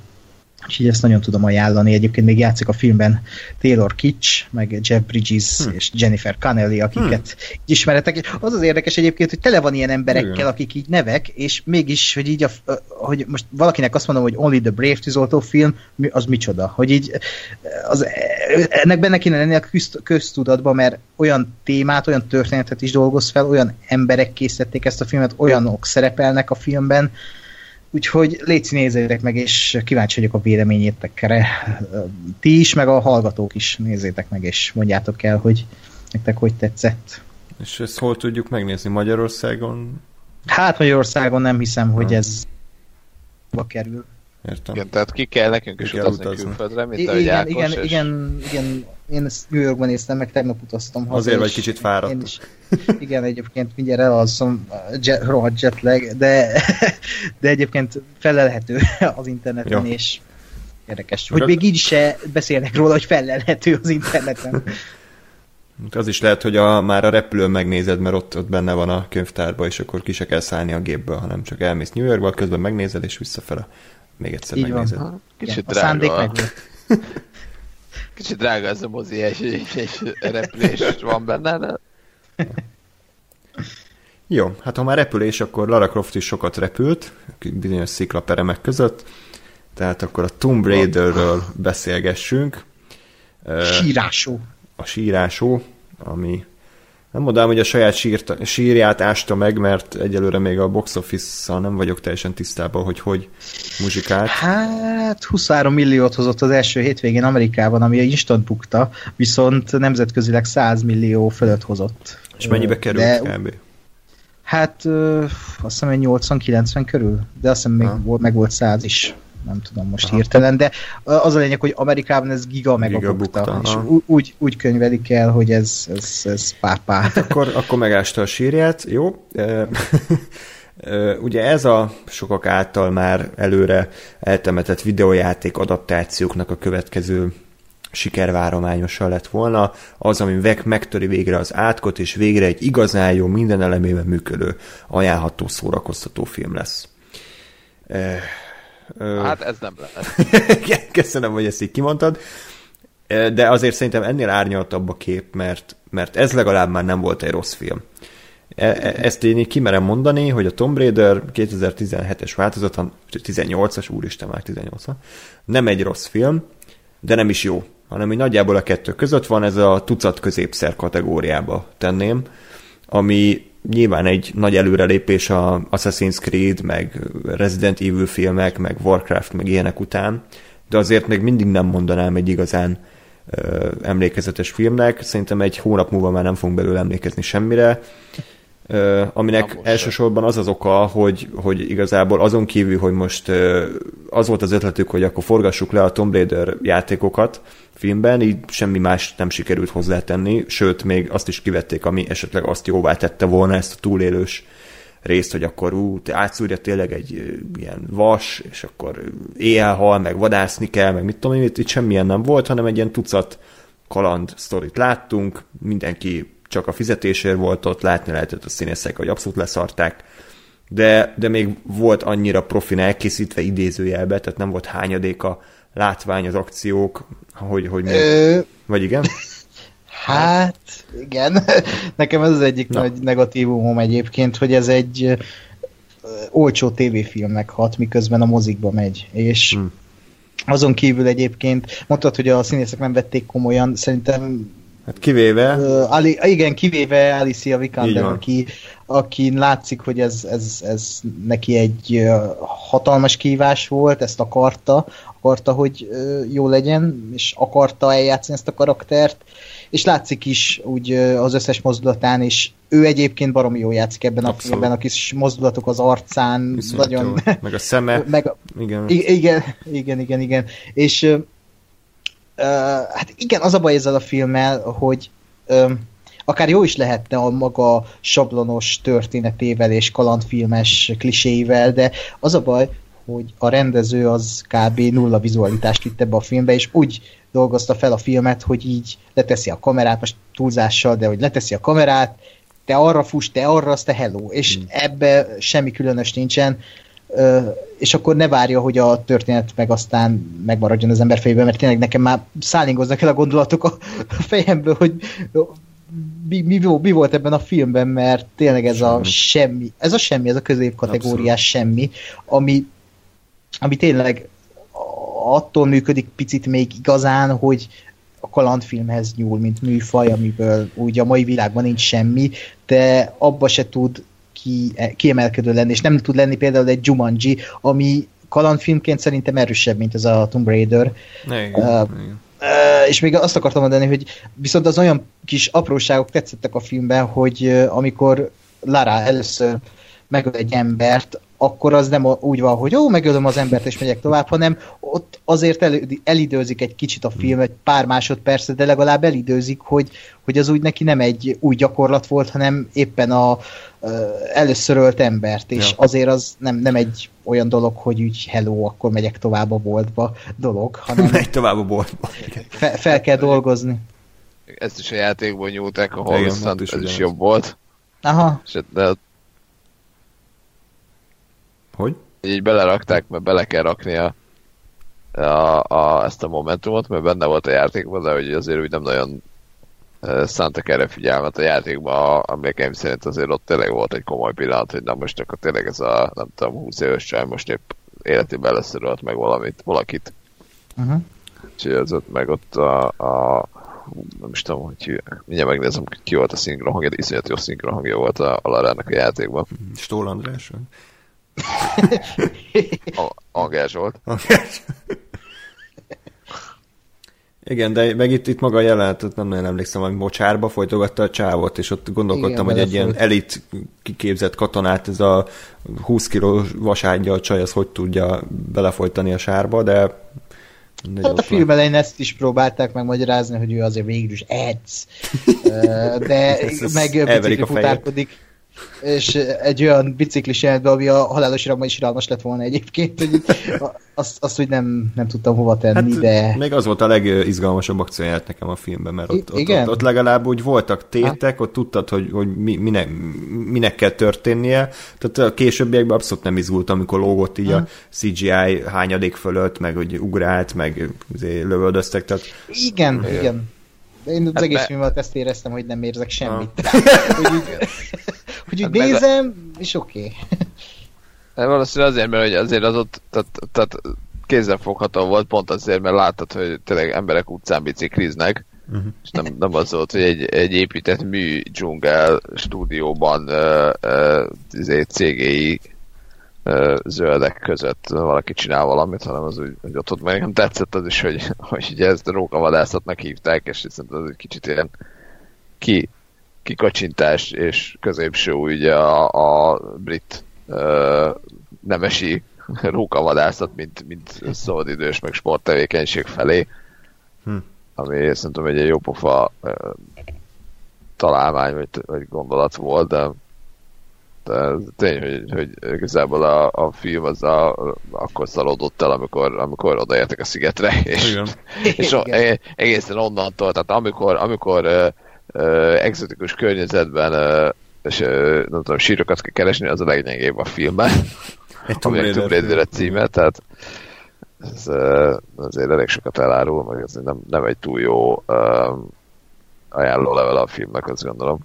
Úgyhogy ezt nagyon tudom ajánlani. Egyébként még játszik a filmben Taylor Kitsch, meg Jeff Bridges hmm. és Jennifer Connelly, akiket hmm. ismeretek. És az az érdekes egyébként, hogy tele van ilyen emberekkel, Igen. akik így nevek, és mégis, hogy így, a, hogy most valakinek azt mondom, hogy Only the Brave tűzoltó film, az micsoda. Hogy így az, ennek benne kéne lenni a köztudatban, mert olyan témát, olyan történetet is dolgoz fel, olyan emberek készítették ezt a filmet, olyanok szerepelnek a filmben, Úgyhogy légy nézzétek meg, és kíváncsi vagyok a véleményétekre. Ti is, meg a hallgatók is nézzétek meg, és mondjátok el, hogy nektek hogy tetszett. És ezt hol tudjuk megnézni? Magyarországon? Hát Magyarországon nem hiszem, hogy ez kerül. Értem. Igen, tehát ki kell nekünk is utazni utazni külföldre, mint I- igen, igen, és... igen, igen, én ezt New Yorkban néztem, meg tegnap utaztam haza. Azért vagy kicsit fáradt. Én is, igen, egyébként mindjárt elalszom jet, rohadt jetlag, de, de egyébként felelhető az interneten, Jó. és érdekes. Hogy még így se beszélnek róla, hogy felelhető az interneten. Az is lehet, hogy a, már a repülőn megnézed, mert ott, ott benne van a könyvtárban, és akkor ki se kell szállni a gépből, hanem csak elmész New Yorkba, közben megnézed, és visszafele még egyszer Így van. megnézed. Kicsit Igen, a szándék meg. Kicsit drága ez a mozi, és, és, és repülés van benne, de Jó, hát ha már repülés, akkor Lara Croft is sokat repült, bizonyos sziklaperemek között, tehát akkor a Tomb Raiderről beszélgessünk. Ö, Sírású. a sírásó, ami nem mondanám, hogy a saját sírt, sírját ásta meg, mert egyelőre még a box office nem vagyok teljesen tisztában, hogy hogy muzsikált. Hát 23 milliót hozott az első hétvégén Amerikában, ami instant bukta, viszont nemzetközileg 100 millió fölött hozott. És mennyibe került De, kb? hát ö, azt hiszem, hogy 80-90 körül, de azt hiszem még Ha. volt, meg volt 100 is. Nem tudom most Aha. hirtelen, de az a lényeg, hogy Amerikában ez giga meg Giga bukta, bukta, és úgy, úgy könyvelik el, hogy ez, ez, ez pápá. Akkor, akkor megásta a sírját, jó. Ugye ez a sokak által már előre eltemetett videójáték adaptációknak a következő sikervárományosa lett volna, az, ami meg- megtöri végre az átkot, és végre egy igazán jó, minden elemében működő, ajánlható, szórakoztató film lesz. Hát ez nem lehet. Köszönöm, hogy ezt így kimondtad. De azért szerintem ennél árnyaltabb a kép, mert, mert ez legalább már nem volt egy rossz film. E- e- Ezt én így kimerem mondani, hogy a Tomb Raider 2017-es változata, 18-as, úristen már 18 nem egy rossz film, de nem is jó, hanem hogy nagyjából a kettő között van, ez a tucat középszer kategóriába tenném, ami nyilván egy nagy előrelépés a Assassin's Creed, meg Resident Evil filmek, meg Warcraft, meg ilyenek után, de azért még mindig nem mondanám egy igazán ö, emlékezetes filmnek. Szerintem egy hónap múlva már nem fogunk belőle emlékezni semmire. Ö, aminek Na elsősorban az az oka, hogy, hogy igazából azon kívül, hogy most ö, az volt az ötletük, hogy akkor forgassuk le a Tomb Raider játékokat filmben, így semmi más nem sikerült hozzátenni, sőt, még azt is kivették, ami esetleg azt jóvá tette volna ezt a túlélős részt, hogy akkor ú, átszúrja tényleg egy ilyen vas, és akkor éjjel hal, meg vadászni kell, meg mit tudom én, itt, itt semmilyen nem volt, hanem egy ilyen tucat kaland sztorit láttunk, mindenki csak a fizetésért volt ott, látni lehetett a színészek, hogy abszolút leszarták, de, de még volt annyira profin elkészítve idézőjelbe, tehát nem volt hányadék a látvány, az akciók, hogy, hogy még... Ö, Vagy igen? Hát, igen. Nekem ez az egyik Na. Na. nagy negatívumom egyébként, hogy ez egy olcsó tévéfilmnek hat, miközben a mozikba megy. És Hmm. azon kívül egyébként, mondtad, hogy a színészek nem vették komolyan, szerintem Hát kivéve, ö, Ali, igen, kivéve Alicia Vikander, aki, aki látszik, hogy ez, ez, ez neki egy hatalmas kívás volt, ezt akarta, akarta, hogy jó legyen, és akarta eljátszani ezt a karaktert, és látszik is úgy az összes mozdulatán, és ő egyébként baromi jó játszik ebben a filmben, a kis mozdulatok az arcán, nagyon... jó. meg a szeme, meg, a- igen. Igen, igen, igen, igen. És ö, hát igen, az a baj ezzel a filmmel, hogy ö, akár jó is lehetne a maga sablonos történetével és kalandfilmes kliséivel, de az a baj, hogy a rendező az kb. nulla vizualitást vitt ebbe a filmbe, és úgy dolgozta fel a filmet, hogy így leteszi a kamerát, most túlzással, de hogy leteszi a kamerát, te arra fuss, te arra, az te hello, és Mm. ebbe semmi különös nincsen, és akkor ne várja, hogy a történet meg aztán megmaradjon az ember fejében, mert tényleg nekem már szállingoznak el a gondolatok a fejemből, hogy mi, mi, mi volt ebben a filmben, mert tényleg ez a Semmi. semmi, ez a semmi, ez a középkategóriás semmi, ami, ami tényleg attól működik picit még igazán, hogy a kalandfilmhez nyúl, mint műfaj, amiből úgy a mai világban nincs semmi, de abba se tud ki, kiemelkedő lenni, és nem tud lenni például egy Jumanji, ami kalandfilmként szerintem erősebb, mint ez a Tomb Raider. Igen, Ö, igen. És még azt akartam mondani, hogy viszont az olyan kis apróságok tetszettek a filmben, hogy amikor Lara először megöl egy embert, akkor az nem úgy van, hogy jó, megölöm az embert és megyek tovább, hanem ott azért el, elidőzik egy kicsit a film, egy pár másodpercet, de legalább elidőzik, hogy, hogy az úgy neki nem egy új gyakorlat volt, hanem éppen a először ölt embert, és Ja. azért az nem, nem egy olyan dolog, hogy úgy hello, akkor megyek tovább a boltba dolog, hanem Megy tovább a boltba. Fe, fel kell dolgozni. ezt is a játékból nyúlták, ahol Igen, viszont is ez is jobb volt. Aha, És de ott Hogy? így belerakták, mert bele kell rakni a, a, a, ezt a momentumot, mert benne volt a játékban, de hogy azért úgy nem nagyon szántak erre figyelmet a játékban, a emlékeim szerint azért ott tényleg volt egy komoly pillanat, hogy na most akkor tényleg ez a, nem tudom, 20 éves csaj most épp életében először ölt meg valamit, valakit. uh-huh. Úgyhogy az ott meg ott a, a nem is tudom, hogy. Mindjárt megnézem, ki volt a szinkron hangja, de iszonyat jó szinkron hangja volt a, a Larának a játékban. Stól András? Vagy? A, Angers volt. Igen, de meg itt, itt maga a jelenetet nem nagyon emlékszem, hogy mocsárba folytogatta a csávot, és ott gondolkodtam, Igen, hogy egy ilyen elit kiképzett katonát, ez a 20 kiló vaságyja a csaj, az hogy tudja belefolytani a sárba, de Hát a film elején ezt is próbálták megmagyarázni, hogy ő azért végül is edz, de meg bicikli futárkodik, és egy olyan biciklis jelentben, ami a halálos iramban is iralmas lett volna egyébként, hogy azt, azt úgy nem, nem tudtam hova tenni, Hát, de... Még az volt a legizgalmasabb akcióját nekem a filmben, mert ott, I- ott, igen? ott, ott legalább úgy voltak tétek, ott tudtad, hogy, hogy mi, minek, minek kell történnie. Tehát a későbbiekben abszolút nem izgult, amikor lógott így a CGI hányadék fölött, meg hogy ugrált, meg izé lövöldöztek, tehát Igen, igen. De én az Hát egész be- film alatt ezt éreztem, hogy nem érzek semmit. Hogy úgy, hogy úgy Hát meg nézem, és oké. Okay. Hát valószínűleg azért, mert hogy azért az ott, tehát, tehát kézzelfogható volt, pont azért, mert láttad, hogy tényleg emberek utcán bicikliznek, uh-huh. és nem, nem az volt, hogy egy, egy épített mű dzsungel stúdióban uh, uh, uh, zöldek között valaki csinál valamit, hanem az úgy, hogy ott, ott meg nekem tetszett az is, hogy, hogy ugye ezt rókavadászatnak hívták, és szerintem az egy kicsit ilyen ki, kikacsintás és középső ugye a, a brit uh, nemesi rókavadászat, mint, mint szabadidős meg sporttevékenység felé, Hm. ami szerintem egy jó pofa találmány vagy, vagy gondolat volt, de tény, hogy, hogy igazából a, a film az a, akkor szalódott el, amikor, amikor odaértek a szigetre, és, Igen. és Igen. e- egészen onnantól, tehát amikor, amikor uh, uh, exotikus környezetben uh, és uh, nem tudom, sírokat kell keresni, az a leggyengébb a filmben, egy Tomb a Raider Raider címe, tehát ez uh, azért elég sokat elárul, meg ez nem, nem egy túl jó uh, ajánló level a filmnek, azt gondolom.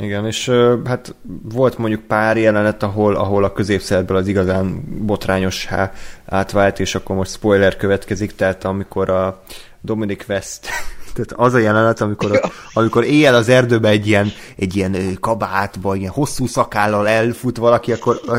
Igen, és hát volt mondjuk pár jelenet, ahol, ahol a középszerből az igazán botrányossá átvált, és akkor most spoiler következik, tehát amikor a Dominic West tehát az a jelenet, amikor, ott, amikor éjjel az erdőbe egy ilyen, egy ilyen kabátba, ilyen hosszú szakállal elfut valaki, akkor a,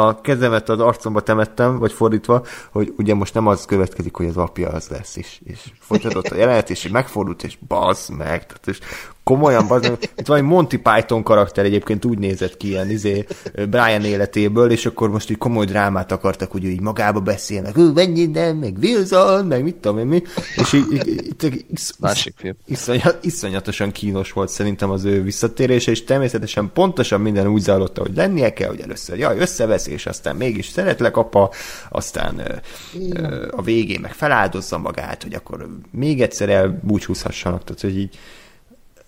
a kezemet az arcomba temettem, vagy fordítva, hogy ugye most nem az következik, hogy az apja az lesz, és, és folytatott a jelenet, és megfordult, és bazd meg, tehát és komolyan bazd meg, itt valami Monty Python karakter egyébként úgy nézett ki, ilyen izé, Brian életéből, és akkor most így komoly drámát akartak, hogy ő így magába beszélnek, ő menj nem, meg Wilson, meg mit tudom én mi, és így, így, így, így isz, Másik film. iszonyat, iszonyatosan kínos volt szerintem az ő visszatérése, és természetesen pontosan minden úgy zajlott, hogy lennie kell, hogy először jaj, összevesz, és aztán mégis szeretlek apa, aztán ö, ö, a végén meg feláldozza magát, hogy akkor még egyszer elbúcsúzhassanak, tehát hogy így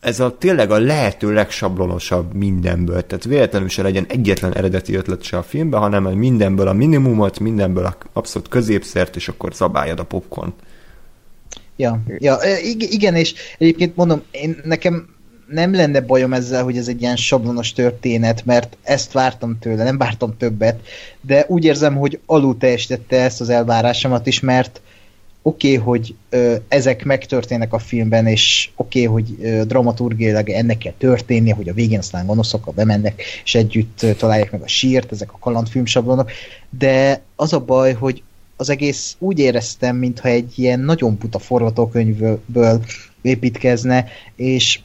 ez a tényleg a lehető legsablonosabb mindenből, tehát véletlenül se legyen egyetlen eredeti ötlet se a filmben, hanem mindenből a minimumot, mindenből a abszolút középszert, és akkor szabályad a popcorn. Ja, ja, e, ig- igen, és egyébként mondom, én nekem nem lenne bajom ezzel, hogy ez egy ilyen sablonos történet, mert ezt vártam tőle, nem vártam többet, de úgy érzem, hogy alul teljesítette ezt az elvárásomat is, mert oké, okay, hogy ö, ezek megtörténnek a filmben, és oké, okay, hogy ö, dramaturgiailag ennek kell történnie, hogy a végén aztán gonoszokkal bemennek, és együtt ö, találják meg a sírt, ezek a kalandfilm sablonok, de az a baj, hogy az egész úgy éreztem, mintha egy ilyen nagyon buta forgatókönyvből építkezne, és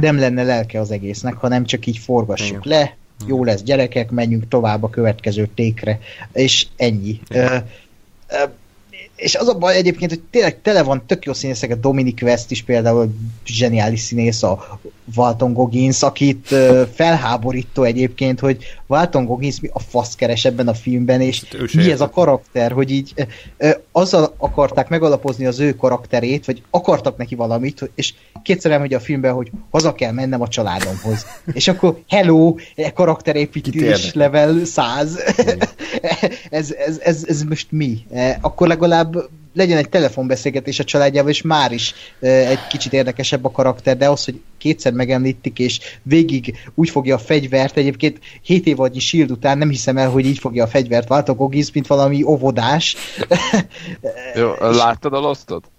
nem lenne lelke az egésznek, hanem csak így forgassuk Igen. le, jó lesz gyerekek, menjünk tovább a következő tékre, és ennyi. Ö, ö, és az a baj egyébként, hogy tényleg tele van tök jó színészek, a Dominic West is például zseniális színész, a Walton Goggins, akit felháborító egyébként, hogy Walton Goggins mi a fasz keres ebben a filmben, és Hát mi ez a karakter, hogy így ö, azzal akarták megalapozni az ő karakterét, vagy akartak neki valamit, hogy- és kétszer elmegy a filmben, hogy haza kell mennem a családomhoz. és akkor hello, e karakterépítés level 100. ez, ez, ez, ez most mi? E, Akkor legalább legyen egy telefonbeszélgetés a családjával, és már is egy kicsit érdekesebb a karakter, de az, hogy kétszer megemlítik, és végig úgy fogja a fegyvert, egyébként 7 év annyi shield után nem hiszem el, hogy így fogja a fegyvert Walter Goggins, mint valami óvodás. Jó, láttad a Lostot?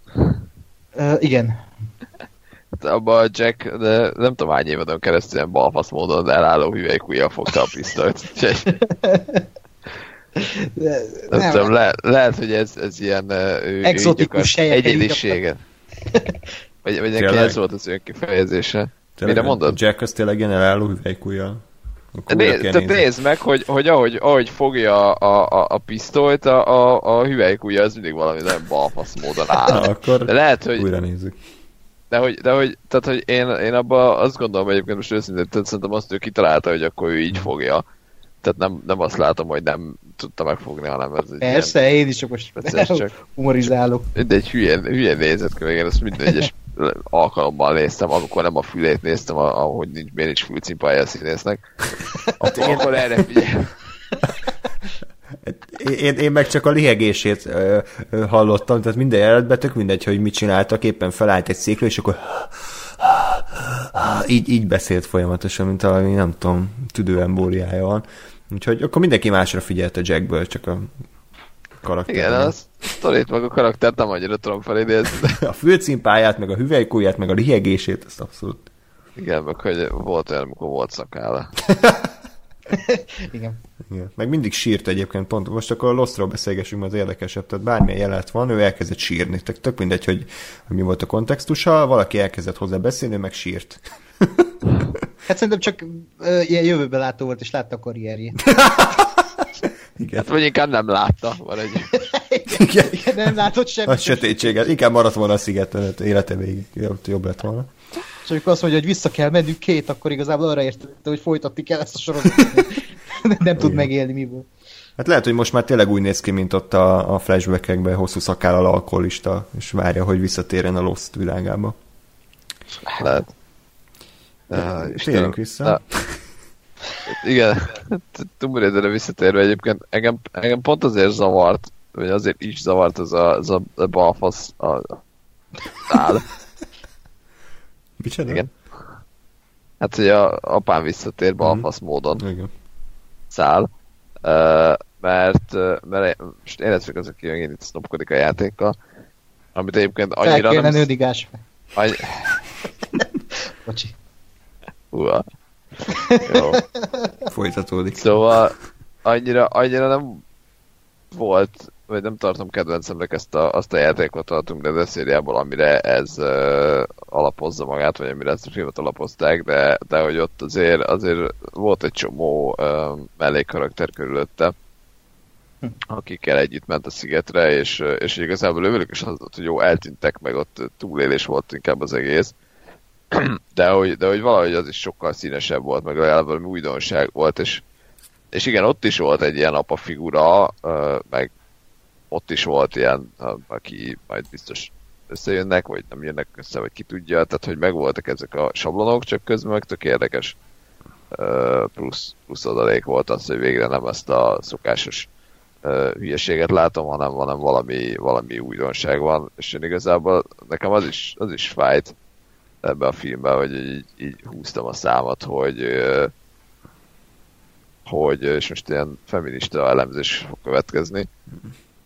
E, igen. Hát abban a Jack, de nem tudom hány évadon keresztül ilyen balfasz módon elálló hüvelykújjal fogta a pisztolyt. De, Nem, nem, tudom, le, lehet, hogy ez, ez ilyen ő, helyeken egyéniséget. Vagy, vagy neki ez volt az önkifejezése. Tényleg Mire mondod? Jack az tényleg ilyen elálló hüvelykújjal. Akkor Né, újra kell tehát nézni. nézd meg, hogy, hogy ahogy, ahogy fogja a, a, a pisztolyt, a, a, a hüvelykúja az mindig valami nagyon balfasz módon Na, áll. akkor De lehet, hogy, újra nézzük. de hogy, de hogy, tehát, hogy én, én abban azt gondolom egyébként most őszintén, tehát szerintem azt ő kitalálta, hogy akkor ő így fogja. Tehát nem, nem azt látom, hogy nem tudta megfogni, hanem ez egy persze, én is csak most csak- humorizálok. ilyen, de egy hülye, hülye nézett ki, igen, ezt minden egyes alkalommal néztem, amikor nem a fülét néztem, a- ahogy nincs, miért nincs fülcimpája a színésznek. Akkor, akkor erre figyel. Én, én meg csak a lihegését ö, ö, hallottam, tehát minden jelenetben tök mindegy, hogy mit csináltak, éppen felállt egy székről, és akkor így, így beszélt folyamatosan, mint valami, nem tudom, tüdőembóliája van. Úgyhogy akkor mindenki másra figyelt a Jackből, csak a karakter. Igen, az sztorít meg a karaktert nem annyira tudom felidézni, A fülcimpáját, meg a hüvelykúját, meg a lihegését, ezt abszolút. igen, meg hogy volt olyan, amikor volt szakála. Igen. Igen. Meg mindig sírt egyébként, pont most akkor a Lostról beszélgessünk, mert az érdekesebb, tehát bármilyen jelenet van, ő elkezdett sírni. Tehát tök mindegy, hogy, hogy mi volt a kontextusa, valaki elkezdett hozzá beszélni, meg sírt. Hát szerintem csak ö, ilyen jövőbe látó volt, és látta a karrierjét. Igen. Hát vagy inkább nem látta, van egy... Igen. Igen, nem látott semmit. A sötétséget. Inkább maradt volna a szigeten, élete végig jobb, jobb lett volna. És amikor azt mondja, hogy vissza kell mennünk két, akkor igazából arra értette, hogy folytatni kell ezt a sorozatot. nem tud Igen. megélni miből. Hát lehet, hogy most már tényleg úgy néz ki, mint ott a, a flashbackekben hosszú szakállal alkoholista, és várja, hogy visszatérjen a Lost világába. Lehet. Uh, Térjünk vissza. Na, igen, Tomb Raider-re visszatérve egyébként engem, engem pont azért zavart, vagy azért is zavart ez a, ez a, a balfasz a, a szál. Micsoda? Igen. Hát, hogy a apám visszatér balfasz módon Igen. száll. Uh, mert, mert most én leszek az, aki megint itt sznopkodik a játékkal, amit egyébként Fel annyira kellene nem... nőni gásbe. Annyi... Bocsi. Húha. Jó. Folytatódik. Szóval annyira, annyira nem volt, vagy nem tartom kedvencemnek ezt a, azt a játékot Tomb Raider szériából, amire ez uh, alapozza magát, vagy amire ezt a filmet alapozták, de, de hogy ott azért, azért volt egy csomó uh, mellékkarakter körülötte, akikkel együtt ment a szigetre, és, és igazából ővelük is az hogy jó, eltűntek, meg ott túlélés volt inkább az egész. De hogy, de hogy valahogy az is sokkal színesebb volt, meg legalább valami újdonság volt, és, és igen, ott is volt egy ilyen apa figura, meg ott is volt ilyen, aki majd biztos összejönnek, vagy nem jönnek össze, vagy ki tudja, tehát hogy megvoltak ezek a sablonok, csak közben meg tök érdekes plusz, plusz adalék volt az, hogy végre nem ezt a szokásos hülyeséget látom, hanem, hanem valami, valami újdonság van, és én igazából nekem az is, az is fájt, ebbe a filmben, hogy így, így húztam a számat, hogy hogy, és most ilyen feminista elemzés fog következni,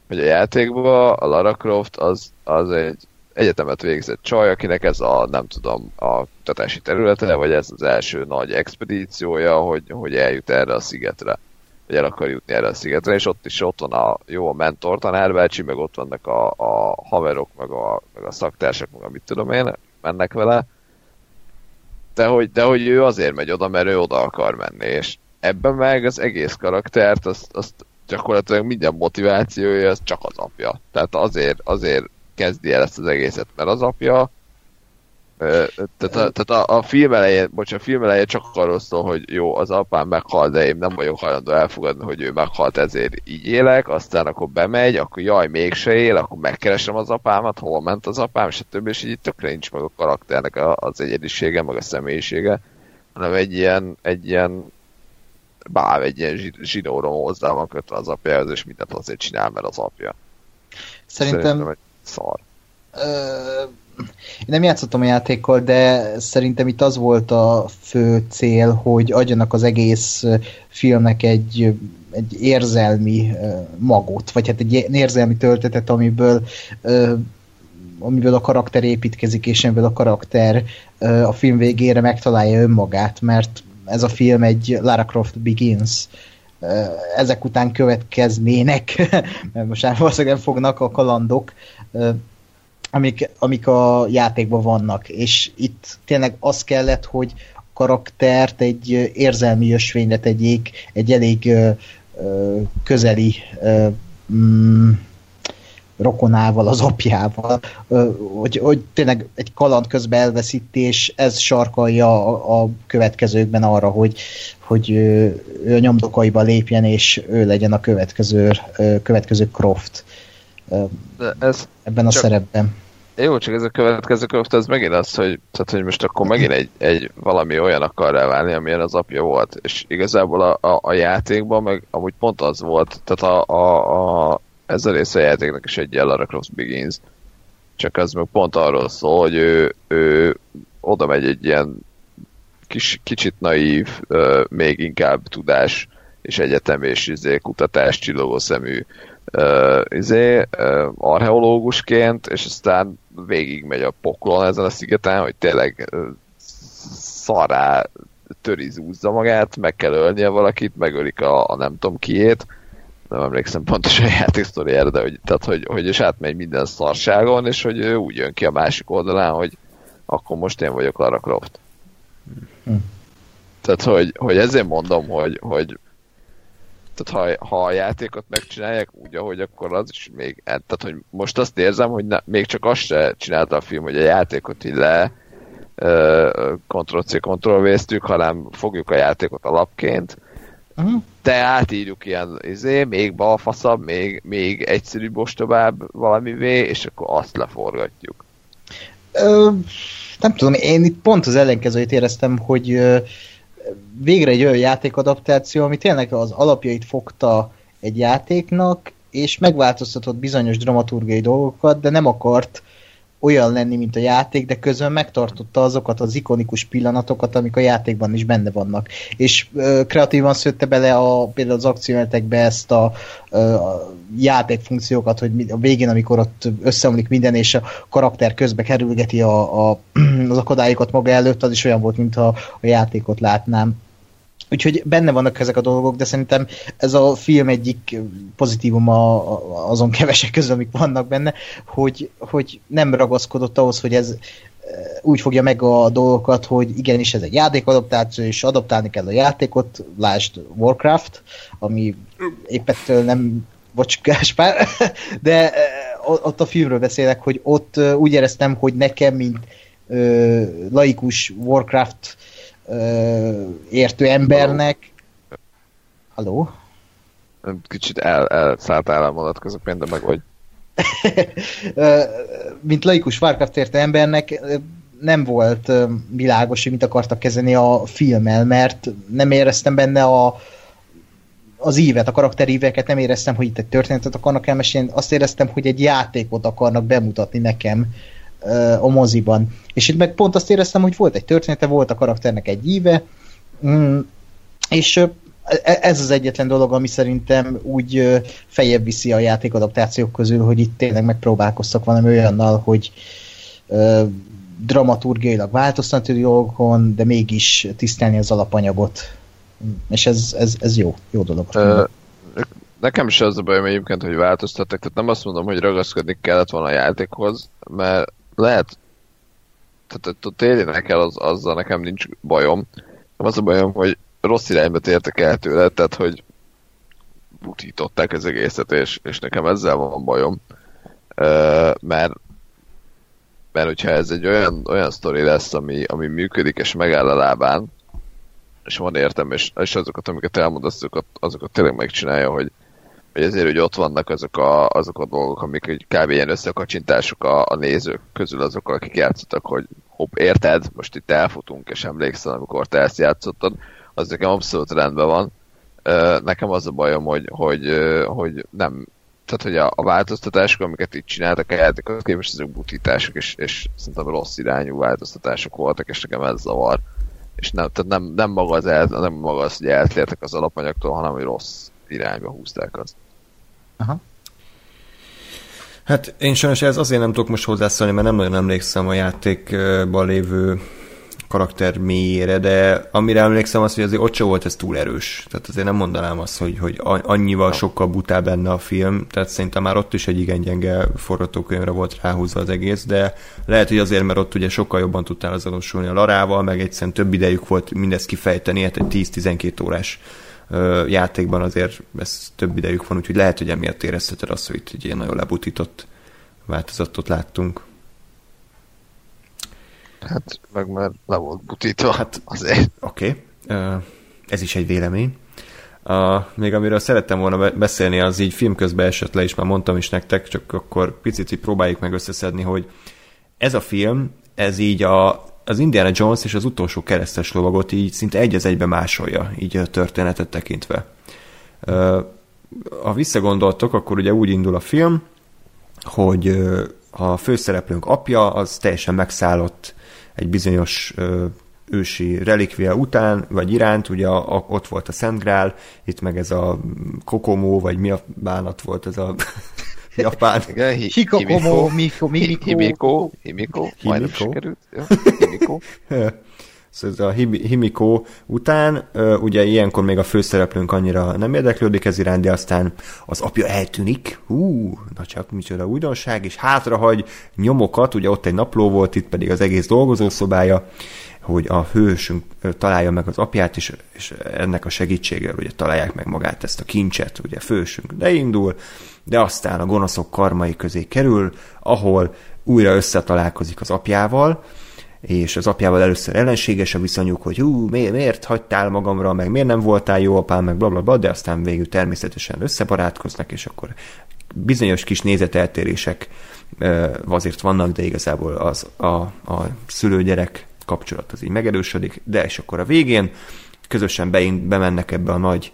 hogy a játékban a Lara Croft az, az egy egyetemet végzett csaj, akinek ez a, nem tudom, a kutatási területe, vagy ez az első nagy expedíciója, hogy, hogy eljut erre a szigetre. Hogy el akar jutni erre a szigetre, és ott is ott van a jó a mentor tanárbácsi, meg ott vannak a, a haverok, meg a, meg a szaktársak, meg mit tudom én, mennek vele. De hogy, de hogy ő azért megy oda, mert ő oda akar menni, és ebben meg az egész karaktert, azt, azt gyakorlatilag minden motivációja, az csak az apja. Tehát azért, azért kezdi el ezt az egészet, mert az apja, Tehát, a, tehát a, a film elején, bocsánat, a film elején csak arról szól, hogy jó, az apám meghalt, de én nem vagyok hajlandó elfogadni, hogy ő meghalt, ezért így élek, aztán akkor bemegy, akkor jaj, mégse él, akkor megkeresem az apámat, hol ment az apám, többi, és így tökre nincs meg a karakternek az egyedisége, meg a személyisége, hanem egy ilyen, egy ilyen báv, egy ilyen zsinóron hozzá van kötve az apjához, és mindent azért csinál, mert az apja. Szerintem, Szerintem egy szar. Ö, én nem játszottam a játékkal, de szerintem itt az volt a fő cél, hogy adjanak az egész filmnek egy, egy érzelmi magot, vagy hát egy érzelmi töltetet, amiből amiből a karakter építkezik, és amiből a karakter a film végére megtalálja önmagát, mert ez a film egy Lara Croft Begins. Ezek után következnének, mert most már valószínűleg fognak a kalandok, amik, amik a játékban vannak, és itt tényleg az kellett, hogy a karaktert egy érzelmi ösvényre tegyék, egy elég ö, ö, közeli ö, mm, rokonával, az apjával, hogy, hogy tényleg egy kaland közben elveszítés, ez sarkalja a, a következőkben arra, hogy, hogy ő a nyomdokaiba lépjen, és ő legyen a következő, következő Croft. De ez ebben a szerepben. Jó, csak ez a következő könyv, ez megint az, hogy, tehát, hogy most akkor megint egy, egy valami olyan akar válni, amilyen az apja volt. És igazából a, a, a játékban meg amúgy pont az volt, tehát a, a, a, ez a része a játéknak is egy Lara Croft Begins. Csak az meg pont arról szól, hogy ő, ő oda megy egy ilyen kis, kicsit naív, még inkább tudás és egyetem és izé, kutatás csillogó szemű uh, izé, uh, archeológusként, és aztán végig megy a poklon ezen a szigeten, hogy tényleg uh, szará törizúzza magát, meg kell ölnie valakit, megölik a, a nem tudom kiét, nem emlékszem pontosan a játéksztoriára, de hogy, tehát, hogy, hogy és átmegy minden szarságon, és hogy ő úgy jön ki a másik oldalán, hogy akkor most én vagyok Lara Croft. Hm. Tehát, hogy, hogy ezért mondom, hogy, hogy tehát ha, ha a játékot megcsinálják úgy, ahogy akkor az is még, tehát hogy most azt érzem, hogy ne, még csak azt se csinálta a film, hogy a játékot így le Ctrl-C, Ctrl-V-ztük, hanem fogjuk a játékot alapként, uh-huh. de átírjuk ilyen izé, még balfaszabb, még, még egyszerűbb ostobább valamivé, és akkor azt leforgatjuk. Ö, nem tudom, én itt pont az ellenkezőjét éreztem, hogy végre egy olyan játékadaptáció, ami tényleg az alapjait fogta egy játéknak, és megváltoztatott bizonyos dramaturgiai dolgokat, de nem akart olyan lenni, mint a játék, de közön megtartotta azokat az ikonikus pillanatokat, amik a játékban is benne vannak. És ö, kreatívan szőtte bele a, például az akciómenetekbe ezt a, ö, a játékfunkciókat, hogy a végén, amikor ott összeomlik minden, és a karakter közbe kerülgeti a, a, az akadályokat maga előtt, az is olyan volt, mintha a játékot látnám. Úgyhogy benne vannak ezek a dolgok, de szerintem ez a film egyik pozitívuma azon kevesek közül, amik vannak benne, hogy, hogy nem ragaszkodott ahhoz, hogy ez úgy fogja meg a dolgokat, hogy igenis ez egy játékadaptáció, és adaptálni kell a játékot, lásd Warcraft, ami éppen nem bocs, Gáspár, de ott a filmről beszélek, hogy ott úgy éreztem, hogy nekem, mint laikus Warcraft értő embernek. Halló? Kicsit el, elszálltál a mondat közepén, de meg vagy. Mint laikus Warcraft értő embernek nem volt világos, hogy mit akartak kezdeni a filmmel, mert nem éreztem benne a, az ívet, a karakteríveket nem éreztem, hogy itt egy történetet akarnak elmesélni, azt éreztem, hogy egy játékot akarnak bemutatni nekem, a moziban. És itt meg pont azt éreztem, hogy volt egy története, volt a karakternek egy íve, mm, és e, ez az egyetlen dolog, ami szerintem úgy fejebb viszi a játékadaptációk közül, hogy itt tényleg megpróbálkoztak valami olyannal, hogy dramaturgiailag változtatni dolgokon, de mégis tisztelni az alapanyagot. És ez, ez, ez jó, jó dolog. Ö, nekem is az a bajom egyébként, hogy változtattak, tehát nem azt mondom, hogy ragaszkodni kellett volna a játékhoz, mert lehet, tehát a térjenek el, az, azzal nekem nincs bajom. Nem az a bajom, hogy rossz irányba tértek el tőle, tehát hogy butították az egészet, és, és nekem ezzel van bajom. Uh, mert mert hogyha ez egy olyan, olyan sztori lesz, ami, ami működik és megáll a lábán, és van értem, és, és azokat, amiket elmondasz, azokat, azokat tényleg megcsinálja, hogy, hogy ezért, hogy ott vannak azok a, azok a dolgok, amik egy kb. ilyen összekacsintások a, a nézők közül azokkal, akik játszottak, hogy hopp, érted, most itt elfutunk, és emlékszel, amikor te ezt játszottad, az nekem abszolút rendben van. Nekem az a bajom, hogy, hogy, hogy nem, tehát hogy a, a változtatások, amiket itt csináltak a játékot képest, ezek butítások, és, és szerintem rossz irányú változtatások voltak, és nekem ez zavar. És nem, tehát nem, nem, maga az el, nem maga az, hogy eltértek az alapanyagtól, hanem hogy rossz irányba húzták azt. Aha. Hát én sajnos ez azért nem tudok most hozzászólni, mert nem nagyon emlékszem a játékban lévő karakter mélyére, de amire emlékszem az, hogy azért ott volt ez túl erős. Tehát azért nem mondanám azt, hogy, hogy annyival sokkal butább benne a film, tehát szerintem már ott is egy igen gyenge forgatókönyvre volt ráhúzva az egész, de lehet, hogy azért, mert ott ugye sokkal jobban tudtál azonosulni a Larával, meg egyszerűen több idejük volt mindezt kifejteni, hát egy 10-12 órás játékban azért ez több idejük van, úgyhogy lehet, hogy emiatt érezheted azt, hogy itt egy ilyen nagyon lebutított változatot láttunk. Hát meg már le volt butítva. Hát azért. Oké, okay. ez is egy vélemény. Uh, még amiről szerettem volna beszélni, az így film közben esett le, és már mondtam is nektek, csak akkor picit így próbáljuk meg összeszedni, hogy ez a film, ez így a, az Indiana Jones és az utolsó keresztes lovagot így szinte egy az egybe másolja, így a történetet tekintve. Ha visszagondoltok, akkor ugye úgy indul a film, hogy a főszereplőnk apja az teljesen megszállott egy bizonyos ősi relikvia után, vagy iránt, ugye ott volt a Szent Grál, itt meg ez a Kokomo, vagy mi a bánat volt ez a japán. Hikokomo, Miko, Mimiko. Himiko, Himiko, majdnem sikerült. Himiko. Szóval ez a Himiko után, ugye ilyenkor még a főszereplőnk annyira nem érdeklődik ez iránt, de aztán az apja eltűnik, hú, na csak micsoda újdonság, és hátrahagy nyomokat, ugye ott egy napló volt, itt pedig az egész dolgozószobája, hogy a hősünk találja meg az apját, és, és ennek a segítségével ugye találják meg magát ezt a kincset, ugye fősünk beindul, de aztán a gonoszok karmai közé kerül, ahol újra összetalálkozik az apjával, és az apjával először ellenséges a viszonyuk, hogy hú, miért, miért hagytál magamra, meg miért nem voltál jó apám, meg blablabla, bla, bla, de aztán végül természetesen összebarátkoznak, és akkor bizonyos kis nézeteltérések azért vannak, de igazából az, a, a szülő-gyerek kapcsolat az így megerősödik, de és akkor a végén közösen bein, bemennek ebbe a nagy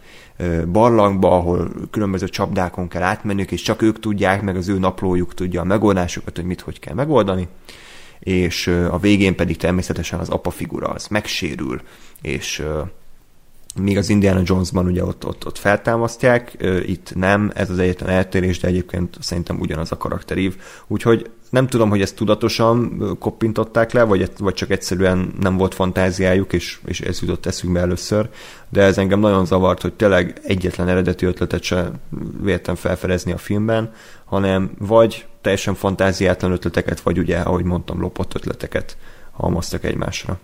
barlangba, ahol különböző csapdákon kell átmennünk, és csak ők tudják, meg az ő naplójuk tudja a megoldásokat, hogy mit hogy kell megoldani és a végén pedig természetesen az apa figura az megsérül, és míg az Indiana Jonesban ugye ott, ott, ott feltámasztják, itt nem, ez az egyetlen eltérés, de egyébként szerintem ugyanaz a karakterív. Úgyhogy nem tudom, hogy ezt tudatosan koppintották le, vagy, vagy csak egyszerűen nem volt fantáziájuk, és, és ez jutott eszünkbe először, de ez engem nagyon zavart, hogy tényleg egyetlen eredeti ötletet se véltem felfedezni a filmben, hanem vagy teljesen fantáziátlan ötleteket, vagy ugye, ahogy mondtam, lopott ötleteket halmoztak egymásra.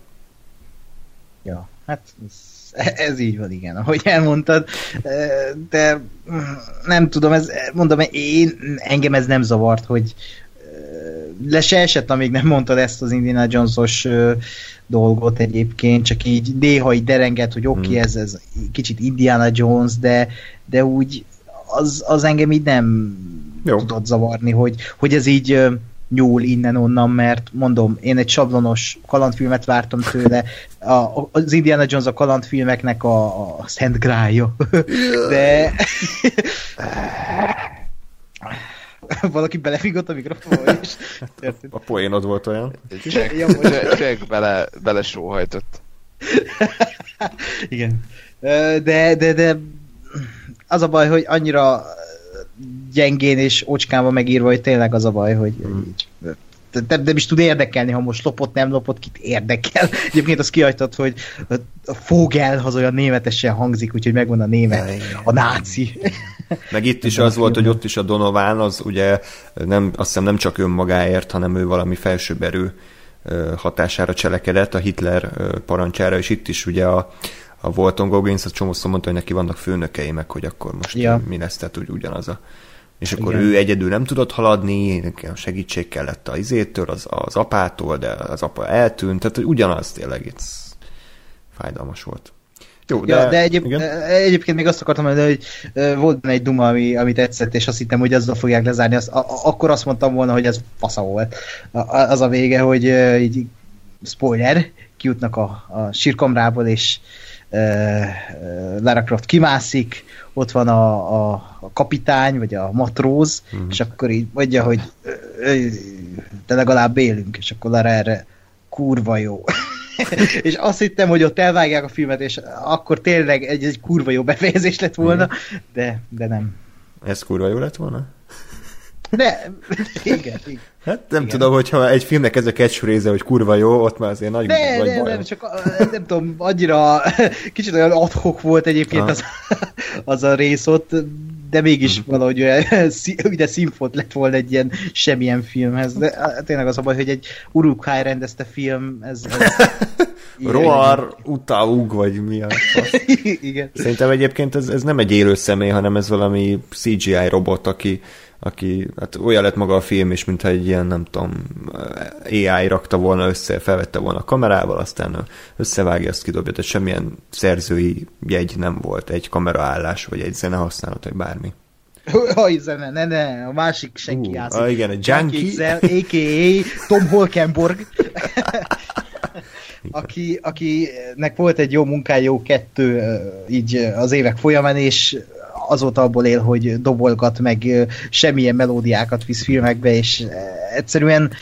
Ja, hát ez így van, igen, ahogy elmondtad, de nem tudom, ez, mondom, én, engem ez nem zavart, hogy le se esett, amíg nem mondtad ezt az Indiana Jones-os dolgot egyébként, csak így néha így derenget, hogy oké, okay, hmm. ez, ez kicsit Indiana Jones, de, de úgy az, az engem így nem Jó. tudott zavarni, hogy, hogy ez így nyúl innen-onnan, mert mondom, én egy sablonos kalandfilmet vártam tőle, a, az Indiana Jones a kalandfilmeknek a, a Szent Grálja, de valaki belefigott a mikrofonba is. A poénod volt olyan. Jack, Jack, Jack bele, bele sóhajtott. Igen. De, de, de az a baj, hogy annyira gyengén és ocskán van megírva, hogy tényleg az a baj, hogy mm. Nem, nem is tud érdekelni, ha most lopott, nem lopott, kit érdekel. Egyébként azt kihagytad, hogy a fogel az olyan németesen hangzik, úgyhogy megvan a német, a náci. Meg itt is az volt, hogy ott is a Donovan, az ugye nem, azt hiszem nem csak önmagáért, hanem ő valami felsőbb erő hatására cselekedett, a Hitler parancsára, és itt is ugye a, a Walton Goggins a csomószor mondta, hogy neki vannak főnökei, meg hogy akkor most ja. mi lesz, tehát úgy ugyanaz a és akkor Igen. ő egyedül nem tudott haladni, nekem segítség kellett a izétől, az, az apától, de az apa eltűnt, tehát hogy ugyanaz tényleg itt fájdalmas volt. Jó, de, ja, de egyéb, egyébként még azt akartam mondani, hogy volt egy duma, ami, amit tetszett, és azt hittem, hogy azzal fogják lezárni. Azt, a, akkor azt mondtam volna, hogy ez fasza volt. A, az a vége, hogy így spoiler, kijutnak a, a sírkamrából, és Lara Croft kimászik, ott van a, a, a kapitány, vagy a matróz, uh-huh. és akkor így mondja, hogy de legalább élünk, és akkor Lara erre kurva jó. és azt hittem, hogy ott elvágják a filmet, és akkor tényleg egy, egy kurva jó befejezés lett volna, de, de nem. Ez kurva jó lett volna? De, igen, igen. Hát nem igen. tudom, hogyha egy filmnek ez a catchphrase hogy kurva jó, ott már azért nagy, de, nagy de, baj. Nem, csak nem tudom, annyira kicsit olyan adhok volt egyébként az, az a rész ott, de mégis uh-huh. valahogy ide színfot lett volna egy ilyen semmilyen filmhez. De tényleg az a baj, hogy egy Urukhai rendezte film, ez... ez Roar Utaug, vagy mi a Igen. Szerintem egyébként ez, ez nem egy élő személy, hanem ez valami CGI robot, aki aki, hát olyan lett maga a film is, mintha egy ilyen, nem tudom, AI rakta volna össze, felvette volna a kamerával, aztán összevágja, azt kidobja, tehát semmilyen szerzői jegy nem volt, egy kameraállás, vagy egy zene használat, vagy bármi. Aj, zene, ne, ne, a másik senki uh, játszik. Ah, igen, a Junkie. a.k.a. Tom Holkenborg. aki, akinek volt egy jó munkája, jó kettő így az évek folyamán, és azóta abból él, hogy dobolgat, meg semmilyen melódiákat visz filmekbe, és egyszerűen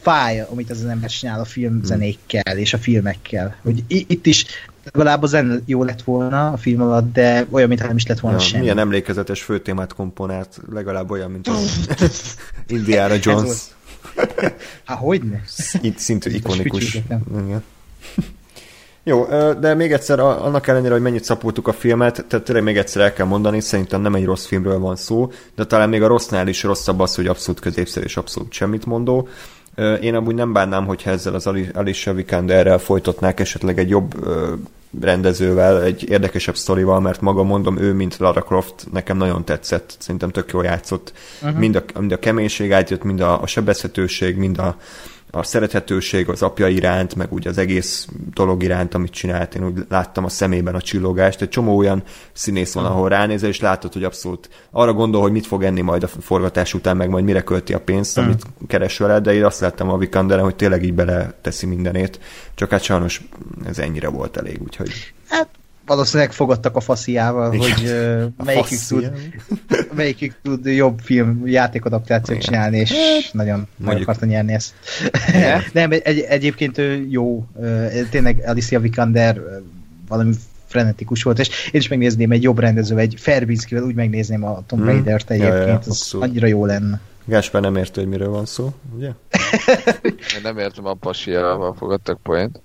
fáj, amit az, ember csinál a filmzenékkel és a filmekkel. Hogy itt is legalább a zen jó lett volna a film alatt, de olyan, mintha nem is lett volna ja, semmi. Milyen emlékezetes főtémát komponált, legalább olyan, mint az Indiana Jones. Há, hogyne? Szintű ikonikus. Igen. Jó, de még egyszer, annak ellenére, hogy mennyit szapultuk a filmet, tehát tényleg még egyszer el kell mondani, szerintem nem egy rossz filmről van szó, de talán még a rossznál is rosszabb az, hogy abszolút középszer és abszolút semmit mondó. Én amúgy nem bánnám, hogyha ezzel az Alicia Vikanderrel folytatnák esetleg egy jobb rendezővel, egy érdekesebb sztorival, mert maga mondom, ő, mint Lara Croft, nekem nagyon tetszett, szerintem tök jól játszott. Uh-huh. Mind, a, mind a keménység átjött, mind a, a sebezhetőség, mind a, a szerethetőség az apja iránt, meg úgy az egész dolog iránt, amit csinált, én úgy láttam a szemében a csillogást. Egy csomó olyan színész van, ahol ránézel, és látod, hogy abszolút arra gondol, hogy mit fog enni majd a forgatás után, meg majd mire költi a pénzt, mm. amit keres vele, de én azt láttam a Vikanderen, hogy tényleg így bele teszi mindenét, csak hát sajnos ez ennyire volt elég, úgyhogy... Hát valószínűleg fogadtak a fasziával, Igen. hogy uh, melyikük, tud, melyikük tud jobb film játékadaptációt Igen. csinálni, és hát, nagyon meg akarta nyerni ezt. Nem, egy, egyébként ő jó, tényleg Alicia Vikander valami frenetikus volt, és én is megnézném egy jobb rendező, egy Ferbinskivel úgy megnézném a Tom hmm. Raider-t egyébként, ja, ja, az annyira jó lenne. Gáspár nem érte, hogy miről van szó, ugye? én nem értem a pasiával fogadtak poént.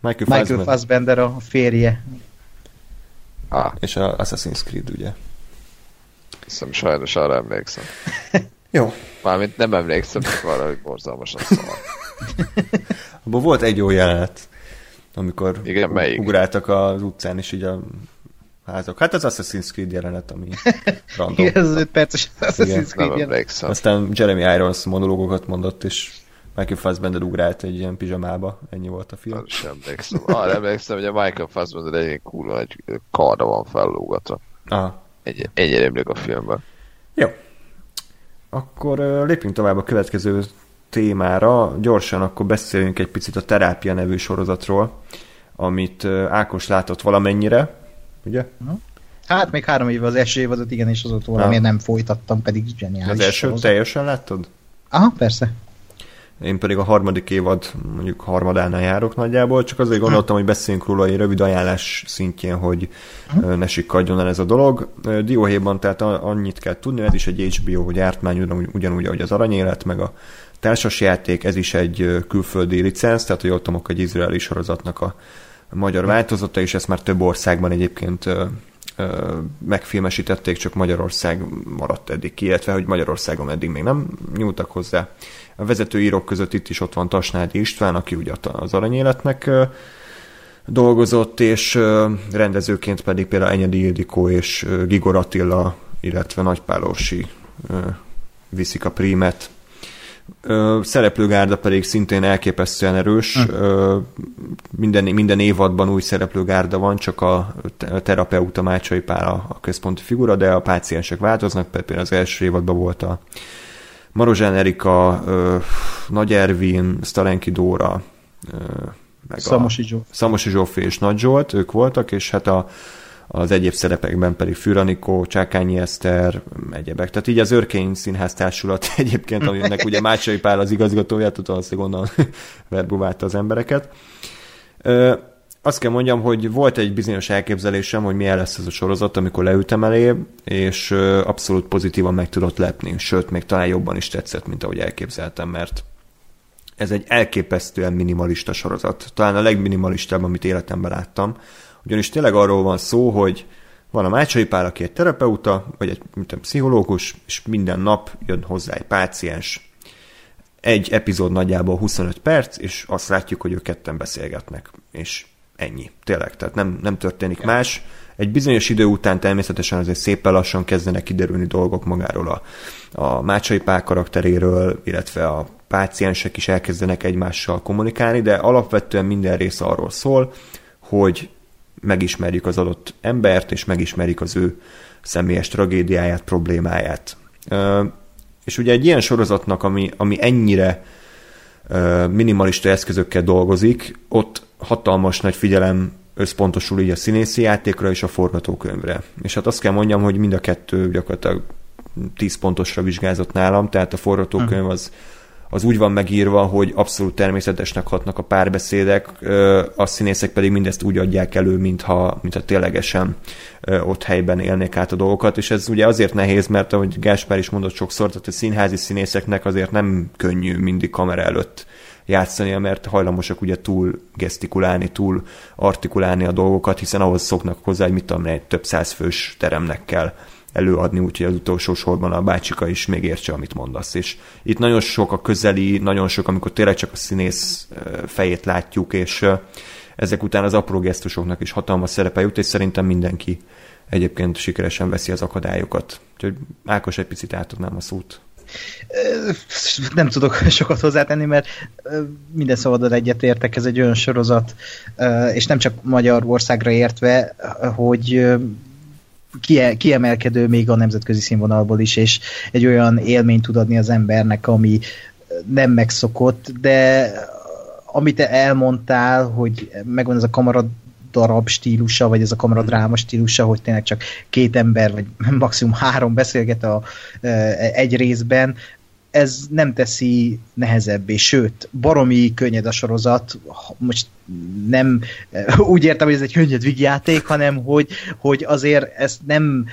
Michael, Michael Fassbender a férje. Ah. És a Assassin's Creed, ugye? Hiszem, sajnos arra emlékszem. Jó. Mármint nem emlékszem, csak arra, hogy borzalmasan szar. Abban volt egy jó jelenet, amikor Igen, melyik? ugráltak az utcán, és így a házak. Hát az Assassin's Creed jelenet, ami random. Igen, az 5 perces Assassin's Creed jelenet. Aztán Jeremy Irons monológokat mondott, és Michael Fassbender ugrált egy ilyen pizsamába, ennyi volt a film. Nem sem emlékszem. Arra emlékszem, hogy a Michael Fassbender egy kurva egy karda van fellógatva. Aha. Egy, ennyire emlék a filmben. Jó. Akkor lépjünk tovább a következő témára. Gyorsan akkor beszéljünk egy picit a Terápia nevű sorozatról, amit Ákos látott valamennyire, ugye? Uh-huh. Hát még három éve az első évadot, igen, és azóta valamiért nem folytattam, pedig zseniális. Az első sorozat. teljesen láttad? Aha, persze én pedig a harmadik évad mondjuk harmadánál járok nagyjából, csak azért gondoltam, hogy beszéljünk róla egy rövid ajánlás szintjén, hogy ne sikkadjon el ez a dolog. Dióhéjban tehát annyit kell tudni, ez is egy HBO gyártmány, ugyanúgy, ahogy az aranyélet, meg a társasjáték, ez is egy külföldi licensz, tehát hogy ott egy izraeli sorozatnak a magyar változata, és ezt már több országban egyébként megfilmesítették, csak Magyarország maradt eddig ki, illetve hogy Magyarországon eddig még nem nyúltak hozzá. A vezetőírók között itt is ott van Tasnádi István, aki ugye az aranyéletnek dolgozott, és rendezőként pedig például Enyedi Ildikó és Gigor Attila, illetve Nagypálorsi viszik a prímet. Szereplőgárda pedig szintén elképesztően erős. Hm. Minden, minden évadban új szereplőgárda van, csak a terapeuta Mácsai Pál a, a központi figura, de a páciensek változnak. Például az első évadban volt a Marozsán Erika, Nagy Ervin, Stalenki Dóra, meg Szamosi, Zsó. Szamosi Zsófi és Nagy Zsolt, ők voltak, és hát a, az egyéb szerepekben pedig Füranikó, Csákányi Eszter, egyebek. Tehát így az Örkény Színház Társulat egyébként, aminek ugye Mácsai Pál az igazgatója, tudod, azt gondolom verbuválta az embereket. Ö, azt kell mondjam, hogy volt egy bizonyos elképzelésem, hogy milyen lesz ez a sorozat, amikor leültem elé, és abszolút pozitívan meg tudott lepni, sőt, még talán jobban is tetszett, mint ahogy elképzeltem, mert ez egy elképesztően minimalista sorozat. Talán a legminimalistább, amit életemben láttam. Ugyanis tényleg arról van szó, hogy van a Mácsai Pál, aki egy terapeuta, vagy egy mint egy pszichológus, és minden nap jön hozzá egy páciens. Egy epizód nagyjából 25 perc, és azt látjuk, hogy ők ketten beszélgetnek. És ennyi. Tényleg, tehát nem, nem történik más. Egy bizonyos idő után természetesen azért szépen lassan kezdenek kiderülni dolgok magáról a, a Mácsai Pál karakteréről, illetve a páciensek is elkezdenek egymással kommunikálni, de alapvetően minden rész arról szól, hogy megismerjük az adott embert, és megismerjük az ő személyes tragédiáját, problémáját. És ugye egy ilyen sorozatnak, ami, ami ennyire minimalista eszközökkel dolgozik, ott hatalmas nagy figyelem összpontosul így a színészi játékra és a forgatókönyvre. És hát azt kell mondjam, hogy mind a kettő gyakorlatilag 10 pontosra vizsgázott nálam, tehát a forgatókönyv hm. az az úgy van megírva, hogy abszolút természetesnek hatnak a párbeszédek, a színészek pedig mindezt úgy adják elő, mintha, mintha ténylegesen ott helyben élnék át a dolgokat, és ez ugye azért nehéz, mert ahogy Gáspár is mondott sokszor, tehát a színházi színészeknek azért nem könnyű mindig kamera előtt játszani, mert hajlamosak ugye túl gesztikulálni, túl artikulálni a dolgokat, hiszen ahhoz szoknak hozzá, hogy mit tudom, egy több száz fős teremnek kell előadni, úgyhogy az utolsó sorban a bácsika is még értse, amit mondasz. És itt nagyon sok a közeli, nagyon sok, amikor tényleg csak a színész fejét látjuk, és ezek után az apró gesztusoknak is hatalmas szerepe jut, és szerintem mindenki egyébként sikeresen veszi az akadályokat. Úgyhogy Ákos egy picit átadnám a szót. Nem tudok sokat hozzátenni, mert minden szabadon egyetértek, ez egy olyan sorozat, és nem csak Magyarországra értve, hogy kiemelkedő még a nemzetközi színvonalból is, és egy olyan élményt tud adni az embernek, ami nem megszokott, de amit te elmondtál, hogy megvan ez a kamara darab stílusa, vagy ez a kamera dráma stílusa, hogy tényleg csak két ember, vagy maximum három beszélget a, egy részben, ez nem teszi nehezebbé, sőt, baromi könnyed a sorozat, most nem úgy értem, hogy ez egy könnyed vígjáték, hanem hogy, hogy azért ezt nem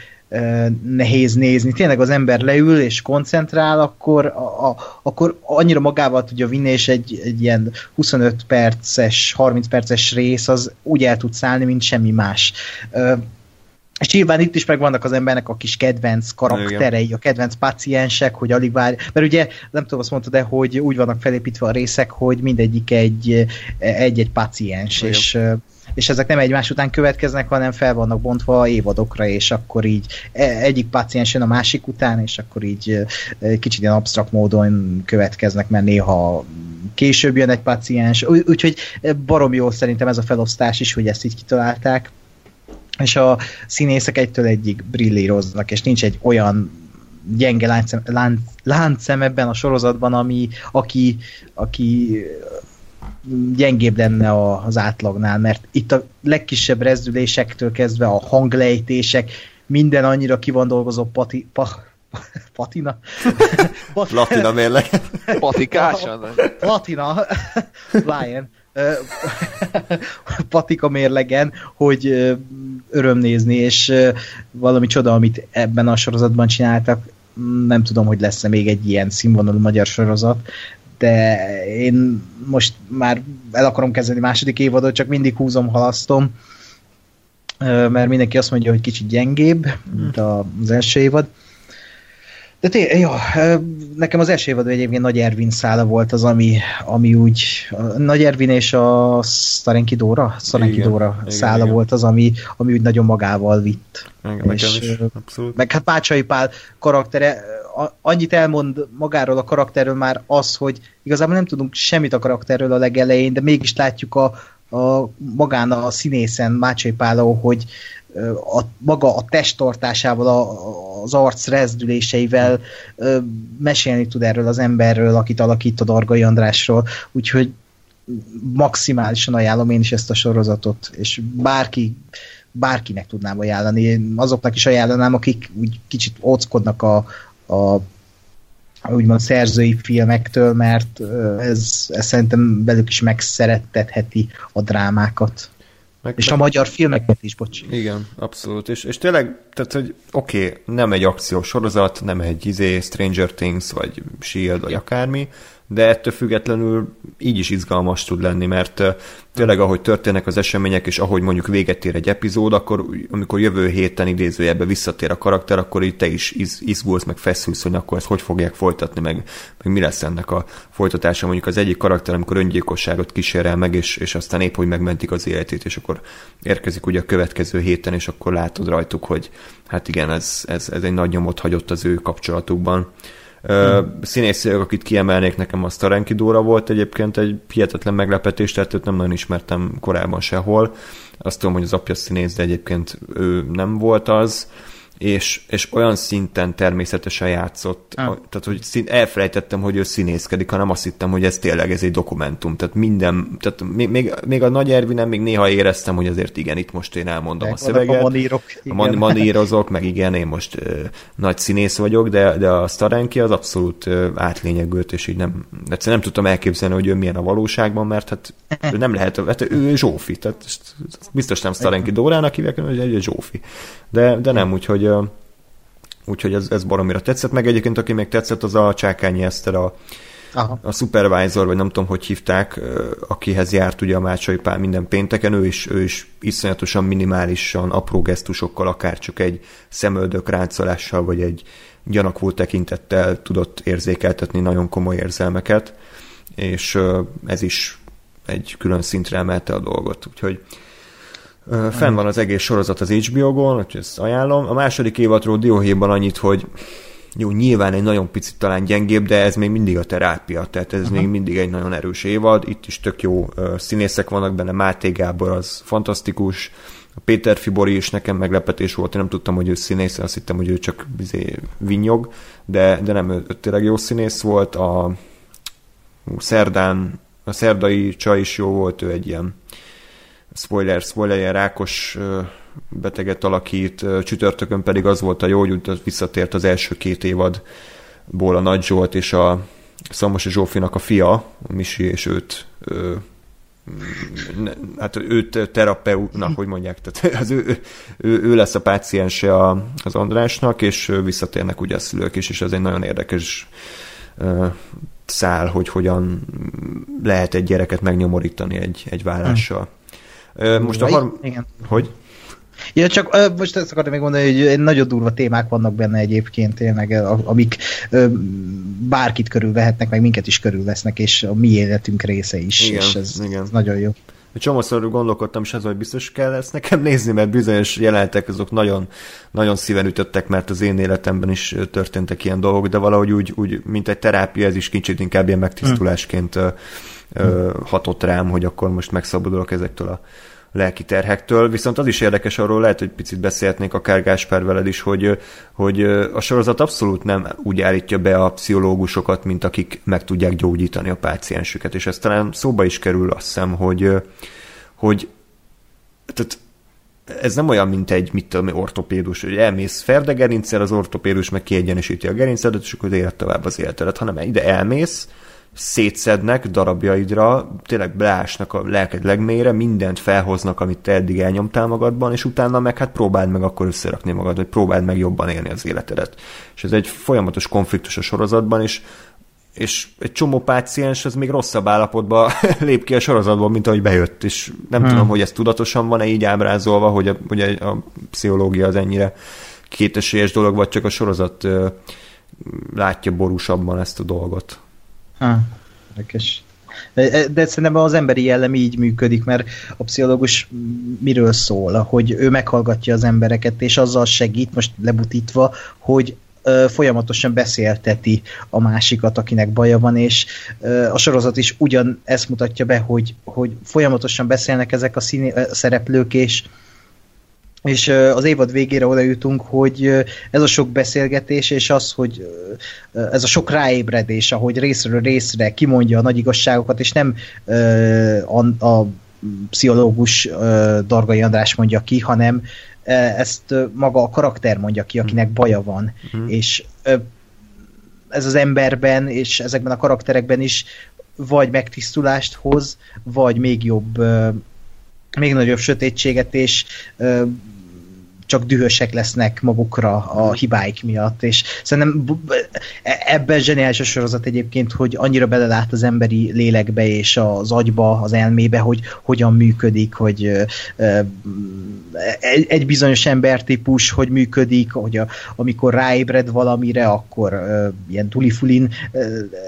nehéz nézni. Tényleg az ember leül és koncentrál, akkor, a, akkor annyira magával tudja vinni, és egy, egy ilyen 25 perces, 30 perces rész az úgy el tud szállni, mint semmi más. És nyilván itt is megvannak az embernek a kis kedvenc karakterei, a kedvenc paciensek, hogy alig várj. Mert ugye, nem tudom, azt mondtad, de hogy úgy vannak felépítve a részek, hogy mindegyik egy, egy-egy paciens, és és ezek nem egymás után következnek, hanem fel vannak bontva évadokra, és akkor így e, egyik paciens jön a másik után, és akkor így kicsit ilyen absztrakt módon következnek, mert néha később jön egy paciens, úgyhogy barom jó szerintem ez a felosztás is, hogy ezt így kitalálták és a színészek egytől egyik brillíroznak, és nincs egy olyan gyenge láncszem, lánc, láncszem ebben a sorozatban, ami, aki, aki gyengébb lenne a, az átlagnál, mert itt a legkisebb rezdülésektől kezdve a hanglejtések, minden annyira ki van dolgozó pati, pa, patina? Platina mérleg. Patikásan? Platina. Lion. patika mérlegen, hogy öröm nézni, és valami csoda, amit ebben a sorozatban csináltak, nem tudom, hogy lesz-e még egy ilyen színvonalú magyar sorozat, de én most már el akarom kezdeni második évadot, csak mindig húzom, halasztom, mert mindenki azt mondja, hogy kicsit gyengébb, mint az első évad. De té- jó, nekem az első évadban egyébként Nagy Ervin szála volt az, ami, ami úgy, Nagy Ervin és a Starenki Dóra, Starenki Igen, Dóra igen, szála igen. volt az, ami, ami úgy nagyon magával vitt. Nekem És, is, abszolút. Meg hát Pácsai Pál karaktere, annyit elmond magáról a karakterről már az, hogy igazából nem tudunk semmit a karakterről a legelején, de mégis látjuk a, a magán a színészen, Mácsai Páló, hogy a, maga a testtartásával, a, az arc rezdüléseivel mesélni tud erről az emberről, akit alakít a Dargai Andrásról, úgyhogy maximálisan ajánlom én is ezt a sorozatot, és bárki bárkinek tudnám ajánlani. Én azoknak is ajánlanám, akik úgy kicsit óckodnak a, a úgymond szerzői filmektől, mert ez, ez szerintem velük is megszerettetheti a drámákat. Meg, És a magyar filmeket is, bocs. Igen, abszolút. És, és tényleg, tehát, hogy oké, okay, nem egy akciós sorozat, nem egy izé, Stranger Things, vagy Shield, vagy akármi, de ettől függetlenül így is izgalmas tud lenni, mert tényleg ahogy történnek az események, és ahogy mondjuk véget ér egy epizód, akkor amikor jövő héten idézőjebbe visszatér a karakter, akkor így te is iz, izgulsz, meg feszülsz, hogy akkor ezt hogy fogják folytatni, meg, meg mi lesz ennek a folytatása. Mondjuk az egyik karakter, amikor öngyilkosságot kísérel meg, és, és aztán épp, hogy megmentik az életét, és akkor érkezik ugye a következő héten, és akkor látod rajtuk, hogy hát igen, ez, ez, ez egy nagy nyomot hagyott az ő kapcsolatukban. Uh, színészek, akit kiemelnék nekem, a Starenki Dóra volt egyébként egy hihetetlen meglepetés, tehát őt nem nagyon ismertem korábban sehol. Azt tudom, hogy az apja színész, de egyébként ő nem volt az és, és olyan szinten természetesen játszott, Ah. tehát hogy szín, elfelejtettem, hogy ő színészkedik, hanem azt hittem, hogy ez tényleg ez egy dokumentum, tehát minden, tehát még, még, még a Nagy Ervinen még néha éreztem, hogy azért igen, itt most én elmondom a Megvannak szöveget, a manírok, a igen. man, manírozok, meg igen, én most ö, nagy színész vagyok, de, de a Starenki az abszolút ö, átlényegült, és így nem, egyszerűen nem tudtam elképzelni, hogy ő milyen a valóságban, mert hát ő nem lehet, hát ő Zsófi, tehát biztos nem Starenki Dórának hívják, hanem egy Zsófi. De, de nem, úgyhogy ö, úgyhogy ez, ez baromira tetszett, meg egyébként aki még tetszett, az a Csákányi Eszter, a, Aha. a supervisor, vagy nem tudom, hogy hívták, akihez járt ugye a Mácsai Pál minden pénteken, ő is, ő is iszonyatosan minimálisan, apró gesztusokkal, akár csak egy szemöldök ráncolással, vagy egy gyanakvó tekintettel tudott érzékeltetni nagyon komoly érzelmeket, és ez is egy külön szintre emelte a dolgot, úgyhogy fenn van az egész sorozat az HBO-gon, úgyhogy ezt ajánlom. A második évadról Dióhéjban annyit, hogy jó, nyilván egy nagyon picit talán gyengébb, de ez még mindig a terápia, tehát ez még mindig egy nagyon erős évad, itt is tök jó színészek vannak benne, Máté Gábor az fantasztikus, a Péter Fibori is nekem meglepetés volt, én nem tudtam, hogy ő színész, azt hittem, hogy ő csak izé, vinyog, de, de nem, ő, ő tényleg jó színész volt, a Szerdán, a Szerdai Csaj is jó volt, ő egy ilyen spoiler, spoiler, ilyen rákos beteget alakít, csütörtökön pedig az volt a jó, hogy visszatért az első két évadból a Nagy Zsolt és a Szamosi Zsófinak a fia, a Misi, és őt ö, ne, hát őt terapeutnak, hogy mondják, tehát az ő, ő, ő lesz a páciense a, az Andrásnak, és visszatérnek ugye a szülők is, és ez egy nagyon érdekes ö, szál, hogy hogyan lehet egy gyereket megnyomorítani egy, egy vállással. Ö, Most a harm... Igen. Hogy? Ja, csak ö, most ezt akartam még mondani, hogy nagyon durva témák vannak benne egyébként tényleg, amik ö, bárkit körülvehetnek, meg minket is körülvesznek, és a mi életünk része is, Igen, és ez, igen. ez nagyon jó. Csomószor gondolkodtam is azon, hogy biztos kell ezt nekem nézni, mert bizonyos jelenetek azok nagyon, nagyon szíven ütöttek, mert az én életemben is történtek ilyen dolgok, de valahogy úgy, úgy mint egy terápia, ez is kicsit inkább ilyen megtisztulásként ö, hatott rám, hogy akkor most megszabadulok ezektől a lelki terhektől, viszont az is érdekes, arról lehet, hogy picit beszélhetnék akár Gáspár veled is, hogy, hogy a sorozat abszolút nem úgy állítja be a pszichológusokat, mint akik meg tudják gyógyítani a páciensüket, és ez talán szóba is kerül, azt hiszem, hogy, hogy tehát ez nem olyan, mint egy, mit tudom, ortopédus, hogy elmész ferdegerincsel, az ortopédus meg kiegyenesíti a gerincedet, és akkor élet tovább az életedet, hanem ide elmész, szétszednek darabjaidra, tényleg beásnak a lelked legmélyre, mindent felhoznak, amit te eddig elnyomtál magadban, és utána meg hát próbáld meg akkor összerakni magad, vagy próbáld meg jobban élni az életedet. És ez egy folyamatos konfliktus a sorozatban, és és egy csomó páciens az még rosszabb állapotban lép ki a sorozatból, mint ahogy bejött, és nem hmm. tudom, hogy ez tudatosan van-e így ábrázolva, hogy a, hogy a, a pszichológia az ennyire kétesélyes dolog, vagy csak a sorozat ö, látja borúsabban ezt a dolgot. Ha. De, de szerintem az emberi jellem így működik, mert a pszichológus miről szól? Hogy ő meghallgatja az embereket, és azzal segít, most lebutítva, hogy ö, folyamatosan beszélteti a másikat, akinek baja van, és a sorozat is ugyan ezt mutatja be, hogy, hogy folyamatosan beszélnek ezek a színi, ö, szereplők, és és az évad végére oda jutunk, hogy ez a sok beszélgetés, és az, hogy ez a sok ráébredés, ahogy részről részre kimondja a nagy igazságokat, és nem a, a pszichológus Dargai András mondja ki, hanem ezt maga a karakter mondja ki, akinek baja van. Uh-huh. És ez az emberben, és ezekben a karakterekben is vagy megtisztulást hoz, vagy még jobb még nagyobb sötétséget, és csak dühösek lesznek magukra a hibáik miatt, és szerintem ebben zseniális a sorozat egyébként, hogy annyira belelát az emberi lélekbe és az agyba, az elmébe, hogy hogyan működik, hogy egy, bizonyos embertípus hogy működik, hogy a, amikor ráébred valamire, akkor ilyen dulifulin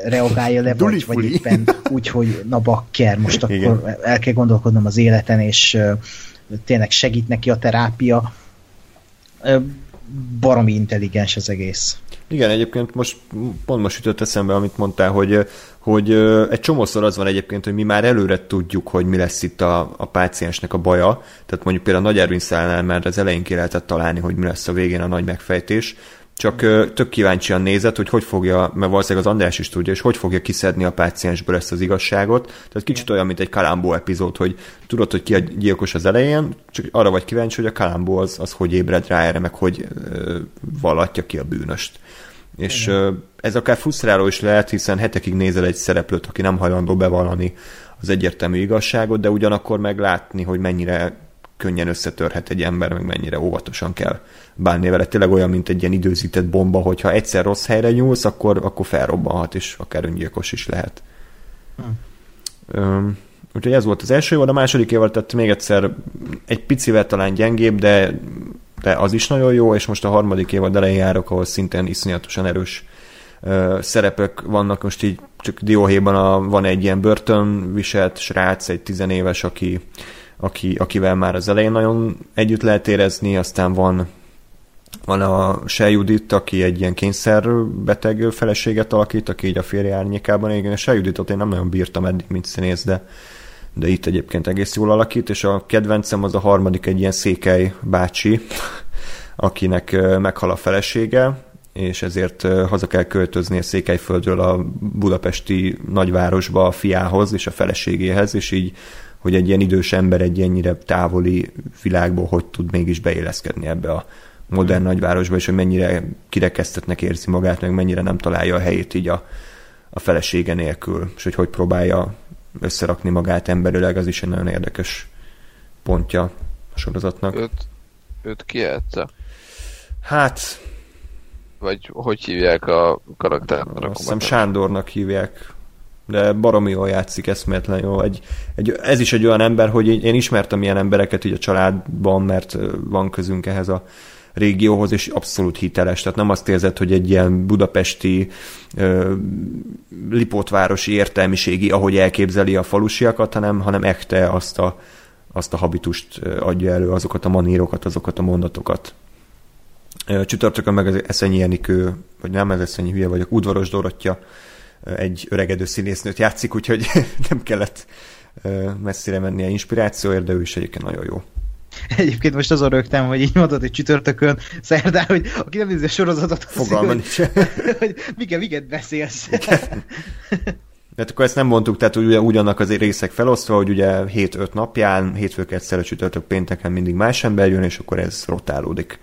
reagálja le, vagy, vagy éppen úgy, hogy na bakker, most akkor Igen. el kell gondolkodnom az életen, és tényleg segít neki a terápia baromi intelligens az egész. Igen, egyébként most pont most jutott eszembe, amit mondtál, hogy, hogy egy csomószor az van egyébként, hogy mi már előre tudjuk, hogy mi lesz itt a, a páciensnek a baja. Tehát mondjuk például a Nagy Ervin már az elején ki lehetett találni, hogy mi lesz a végén a nagy megfejtés. Csak tök kíváncsian nézett, hogy hogy fogja, mert valószínűleg az András is tudja, és hogy fogja kiszedni a páciensből ezt az igazságot. Tehát kicsit olyan, mint egy Kalambó epizód, hogy tudod, hogy ki a gyilkos az elején, csak arra vagy kíváncsi, hogy a Kalambó az, az hogy ébred rá erre, meg hogy uh, vallatja ki a bűnöst. És uh, ez akár frusztráló is lehet, hiszen hetekig nézel egy szereplőt, aki nem hajlandó bevallani az egyértelmű igazságot, de ugyanakkor meglátni, hogy mennyire könnyen összetörhet egy ember, meg mennyire óvatosan kell bánni vele. Tényleg olyan, mint egy ilyen időzített bomba, hogyha egyszer rossz helyre nyúlsz, akkor, akkor felrobbanhat, és akár öngyilkos is lehet. Hm. Um, úgyhogy ez volt az első évad, a második évad, tehát még egyszer egy picivel talán gyengébb, de, de az is nagyon jó, és most a harmadik évad elején járok, ahol szintén iszonyatosan erős uh, szerepek vannak. Most így csak dióhéjban a, van egy ilyen börtönviselt srác, egy tizenéves, aki aki, akivel már az elején nagyon együtt lehet érezni, aztán van van a Se Judit, aki egy ilyen kényszerbeteg feleséget alakít, aki így a férje árnyékában. Igen, a Se Juditot én nem nagyon bírtam eddig, mint színész, de, de itt egyébként egész jól alakít, és a kedvencem az a harmadik egy ilyen székely bácsi, akinek meghal a felesége, és ezért haza kell költözni a Székelyföldről a budapesti nagyvárosba a fiához és a feleségéhez, és így hogy egy ilyen idős ember egy ennyire távoli világból hogy tud mégis beéleszkedni ebbe a modern hmm. nagyvárosba, és hogy mennyire kirekesztetnek érzi magát, meg mennyire nem találja a helyét így a, a felesége nélkül, és hogy hogy próbálja összerakni magát emberileg, az is egy nagyon érdekes pontja a sorozatnak. Őt, őt ki játsza? Hát... Vagy hogy hívják a karaktert? Azt hiszem Sándornak hívják de baromi jól játszik, eszméletlen jó. Egy, egy, ez is egy olyan ember, hogy én ismertem ilyen embereket így a családban, mert van közünk ehhez a régióhoz, és abszolút hiteles. Tehát nem azt érzed, hogy egy ilyen budapesti ö, lipótvárosi értelmiségi, ahogy elképzeli a falusiakat, hanem, hanem ekte azt a, azt a habitust adja elő, azokat a manírokat, azokat a mondatokat. Csütörtökön meg az Eszenyi Enikő, vagy nem ez Eszenyi hülye vagyok, Udvaros Dorottya, egy öregedő színésznőt játszik, úgyhogy nem kellett messzire menni a inspirációért, de ő is egyébként nagyon jó. Egyébként most azon rögtem, hogy így mondod, hogy csütörtökön, szerdán, hogy aki nem nézi a sorozatot, Fogalma hogy, hogy miket, miket beszélsz. De akkor ezt nem mondtuk, tehát ugye ugyanak az részek felosztva, hogy ugye 7-5 napján, hétfők egyszer, csütörtök pénteken mindig más ember jön, és akkor ez rotálódik.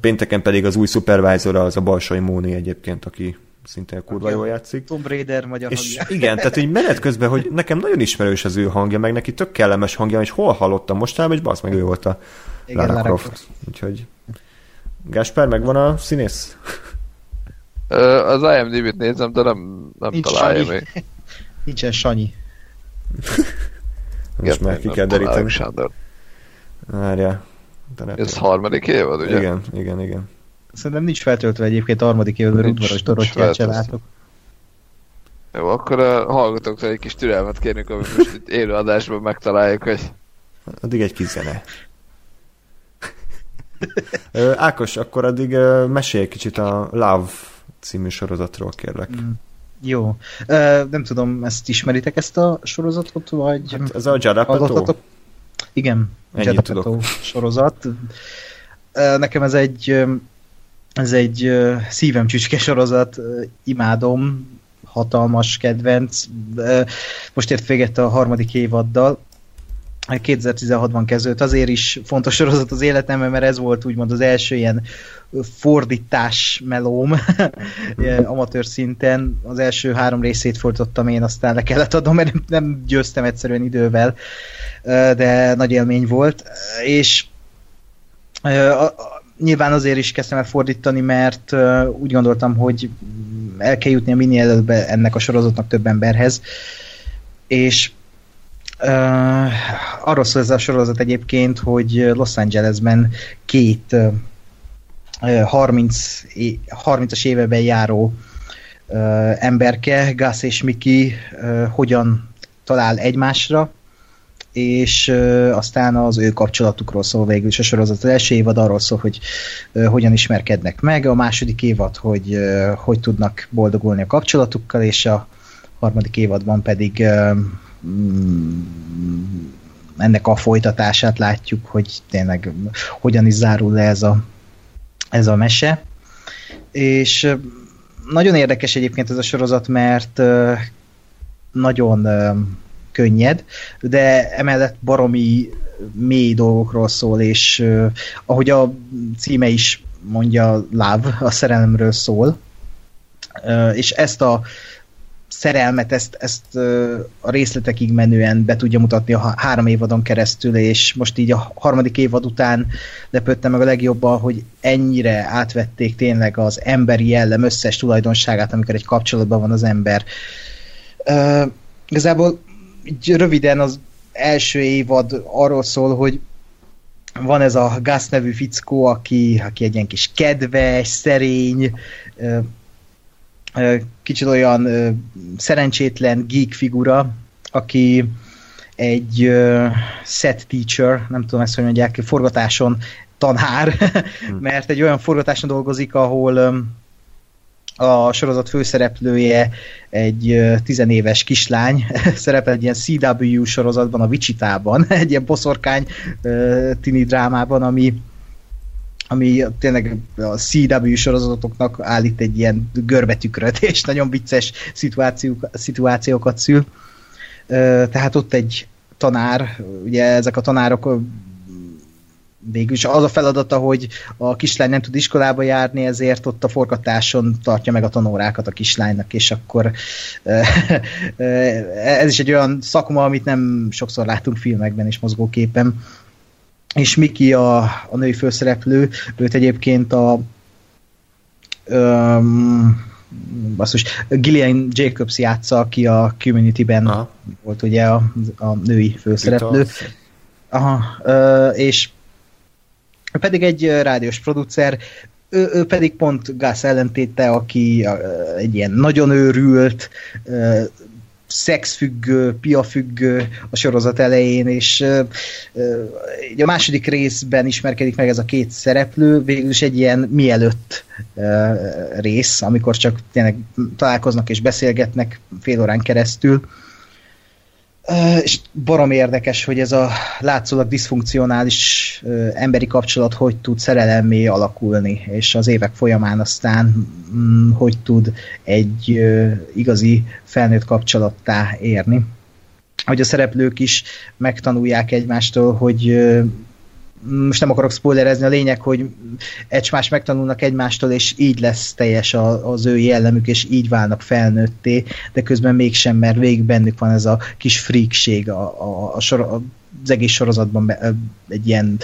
Pénteken pedig az új supervisor az a Balsai Móni egyébként, aki szinte a kurva jól játszik. Tomb Raider magyar és hangja. Igen, tehát hogy menet közben, hogy nekem nagyon ismerős az ő hangja, meg neki tök kellemes hangja, és hol hallottam mostanában, és basz meg ő volt a igen, Lara Croft. Croft. Úgyhogy Gáspár, megvan a színész? Az IMDb-t nézem, de nem, nem Nincs találja Sanyi. még. Nincsen Sanyi. Most már ki kell deríteni. Várjál. Ez harmadik évad, ugye? Igen, igen, igen. Szerintem nincs feltöltve egyébként a harmadik évben, udvaros Dorottyát se látok. Jó, akkor a hallgatóktól egy kis türelmet kérünk, amit most itt élő adásban megtaláljuk, hogy Addig egy kis zene. Ákos, akkor addig mesélj egy kicsit a Love című sorozatról, kérlek. Jó. Ö, nem tudom, ezt ismeritek ezt a sorozatot, vagy Hát ez a hallottatok? Igen, Ennyit Judd tudok. Sorozat. Ö, Nekem ez egy ö, ez egy ö, szívem csücske sorozat, ö, imádom, hatalmas kedvenc. Ö, Most ért véget a harmadik évaddal, 2016-ban kezdődött. Azért is fontos sorozat az életemben, mert ez volt úgymond az első ilyen fordítás melóm amatőr szinten. Az első három részét fordítottam én, aztán le kellett adnom, mert nem- győztem egyszerűen idővel, de nagy élmény volt. És nyilván azért is kezdtem el fordítani, mert úgy gondoltam, hogy el kell jutnia minél előbb ennek a sorozatnak több emberhez. És Uh, arról szól ez a sorozat egyébként, hogy Los Angelesben két uh, 30, é- 30-as éveben járó uh, emberke, Gus és Miki uh, hogyan talál egymásra, és aztán az ő kapcsolatukról szól végül is a sorozat. Az első évad arról szól, hogy hogyan ismerkednek meg, a második évad, hogy hogy tudnak boldogulni a kapcsolatukkal, és a harmadik évadban pedig mm, ennek a folytatását látjuk, hogy tényleg hogyan is zárul le ez a, ez a mese. És nagyon érdekes egyébként ez a sorozat, mert nagyon könnyed, de emellett baromi mély dolgokról szól, és ahogy a címe is mondja, Love, a szerelemről szól, és ezt a szerelmet, ezt, ezt a részletekig menően be tudja mutatni a há- három évadon keresztül, és most így a harmadik évad után lepődtem meg a legjobban, hogy ennyire átvették tényleg az emberi jellem összes tulajdonságát, amikor egy kapcsolatban van az ember. Ö, igazából így röviden az első évad arról szól, hogy van ez a Gus nevű fickó, aki, aki egy ilyen kis kedves, szerény, kicsit olyan szerencsétlen geek figura, aki egy set teacher, nem tudom ezt, hogy mondják, forgatáson tanár, mert egy olyan forgatáson dolgozik, ahol a sorozat főszereplője egy tizenéves kislány, szerepel egy ilyen CW sorozatban, a Wichitában, egy ilyen boszorkány tini drámában, ami ami tényleg a CW sorozatoknak állít egy ilyen görbetükröt, és nagyon vicces szituációk, szituációkat szül. Tehát ott egy tanár, ugye ezek a tanárok ö, végül is az a feladata, hogy a kislány nem tud iskolába járni, ezért ott a forgatáson tartja meg a tanórákat a kislánynak, és akkor ez is egy olyan szakma, amit nem sokszor látunk filmekben és mozgóképen és Miki a, a női főszereplő, őt egyébként a um, basszus, Gillian Jacobs játsza, aki a Community-ben Aha. volt ugye a, a női főszereplő. Aha, ö, és pedig egy rádiós producer, ő, ő pedig pont Gus ellentéte, aki egy ilyen nagyon őrült, szexfüggő, piafüggő a sorozat elején, és a második részben ismerkedik meg ez a két szereplő, végül is egy ilyen mielőtt rész, amikor csak tényleg találkoznak és beszélgetnek fél órán keresztül. És barom érdekes, hogy ez a látszólag diszfunkcionális emberi kapcsolat hogy tud szerelemmé alakulni, és az évek folyamán aztán mm, hogy tud egy ö, igazi felnőtt kapcsolattá érni. Hogy a szereplők is megtanulják egymástól, hogy most nem akarok spoilerezni, a lényeg, hogy egymás megtanulnak egymástól, és így lesz teljes a, az ő jellemük, és így válnak felnőtté, de közben mégsem, mert végig bennük van ez a kis freakség a, a, a sor, az egész sorozatban egy ilyen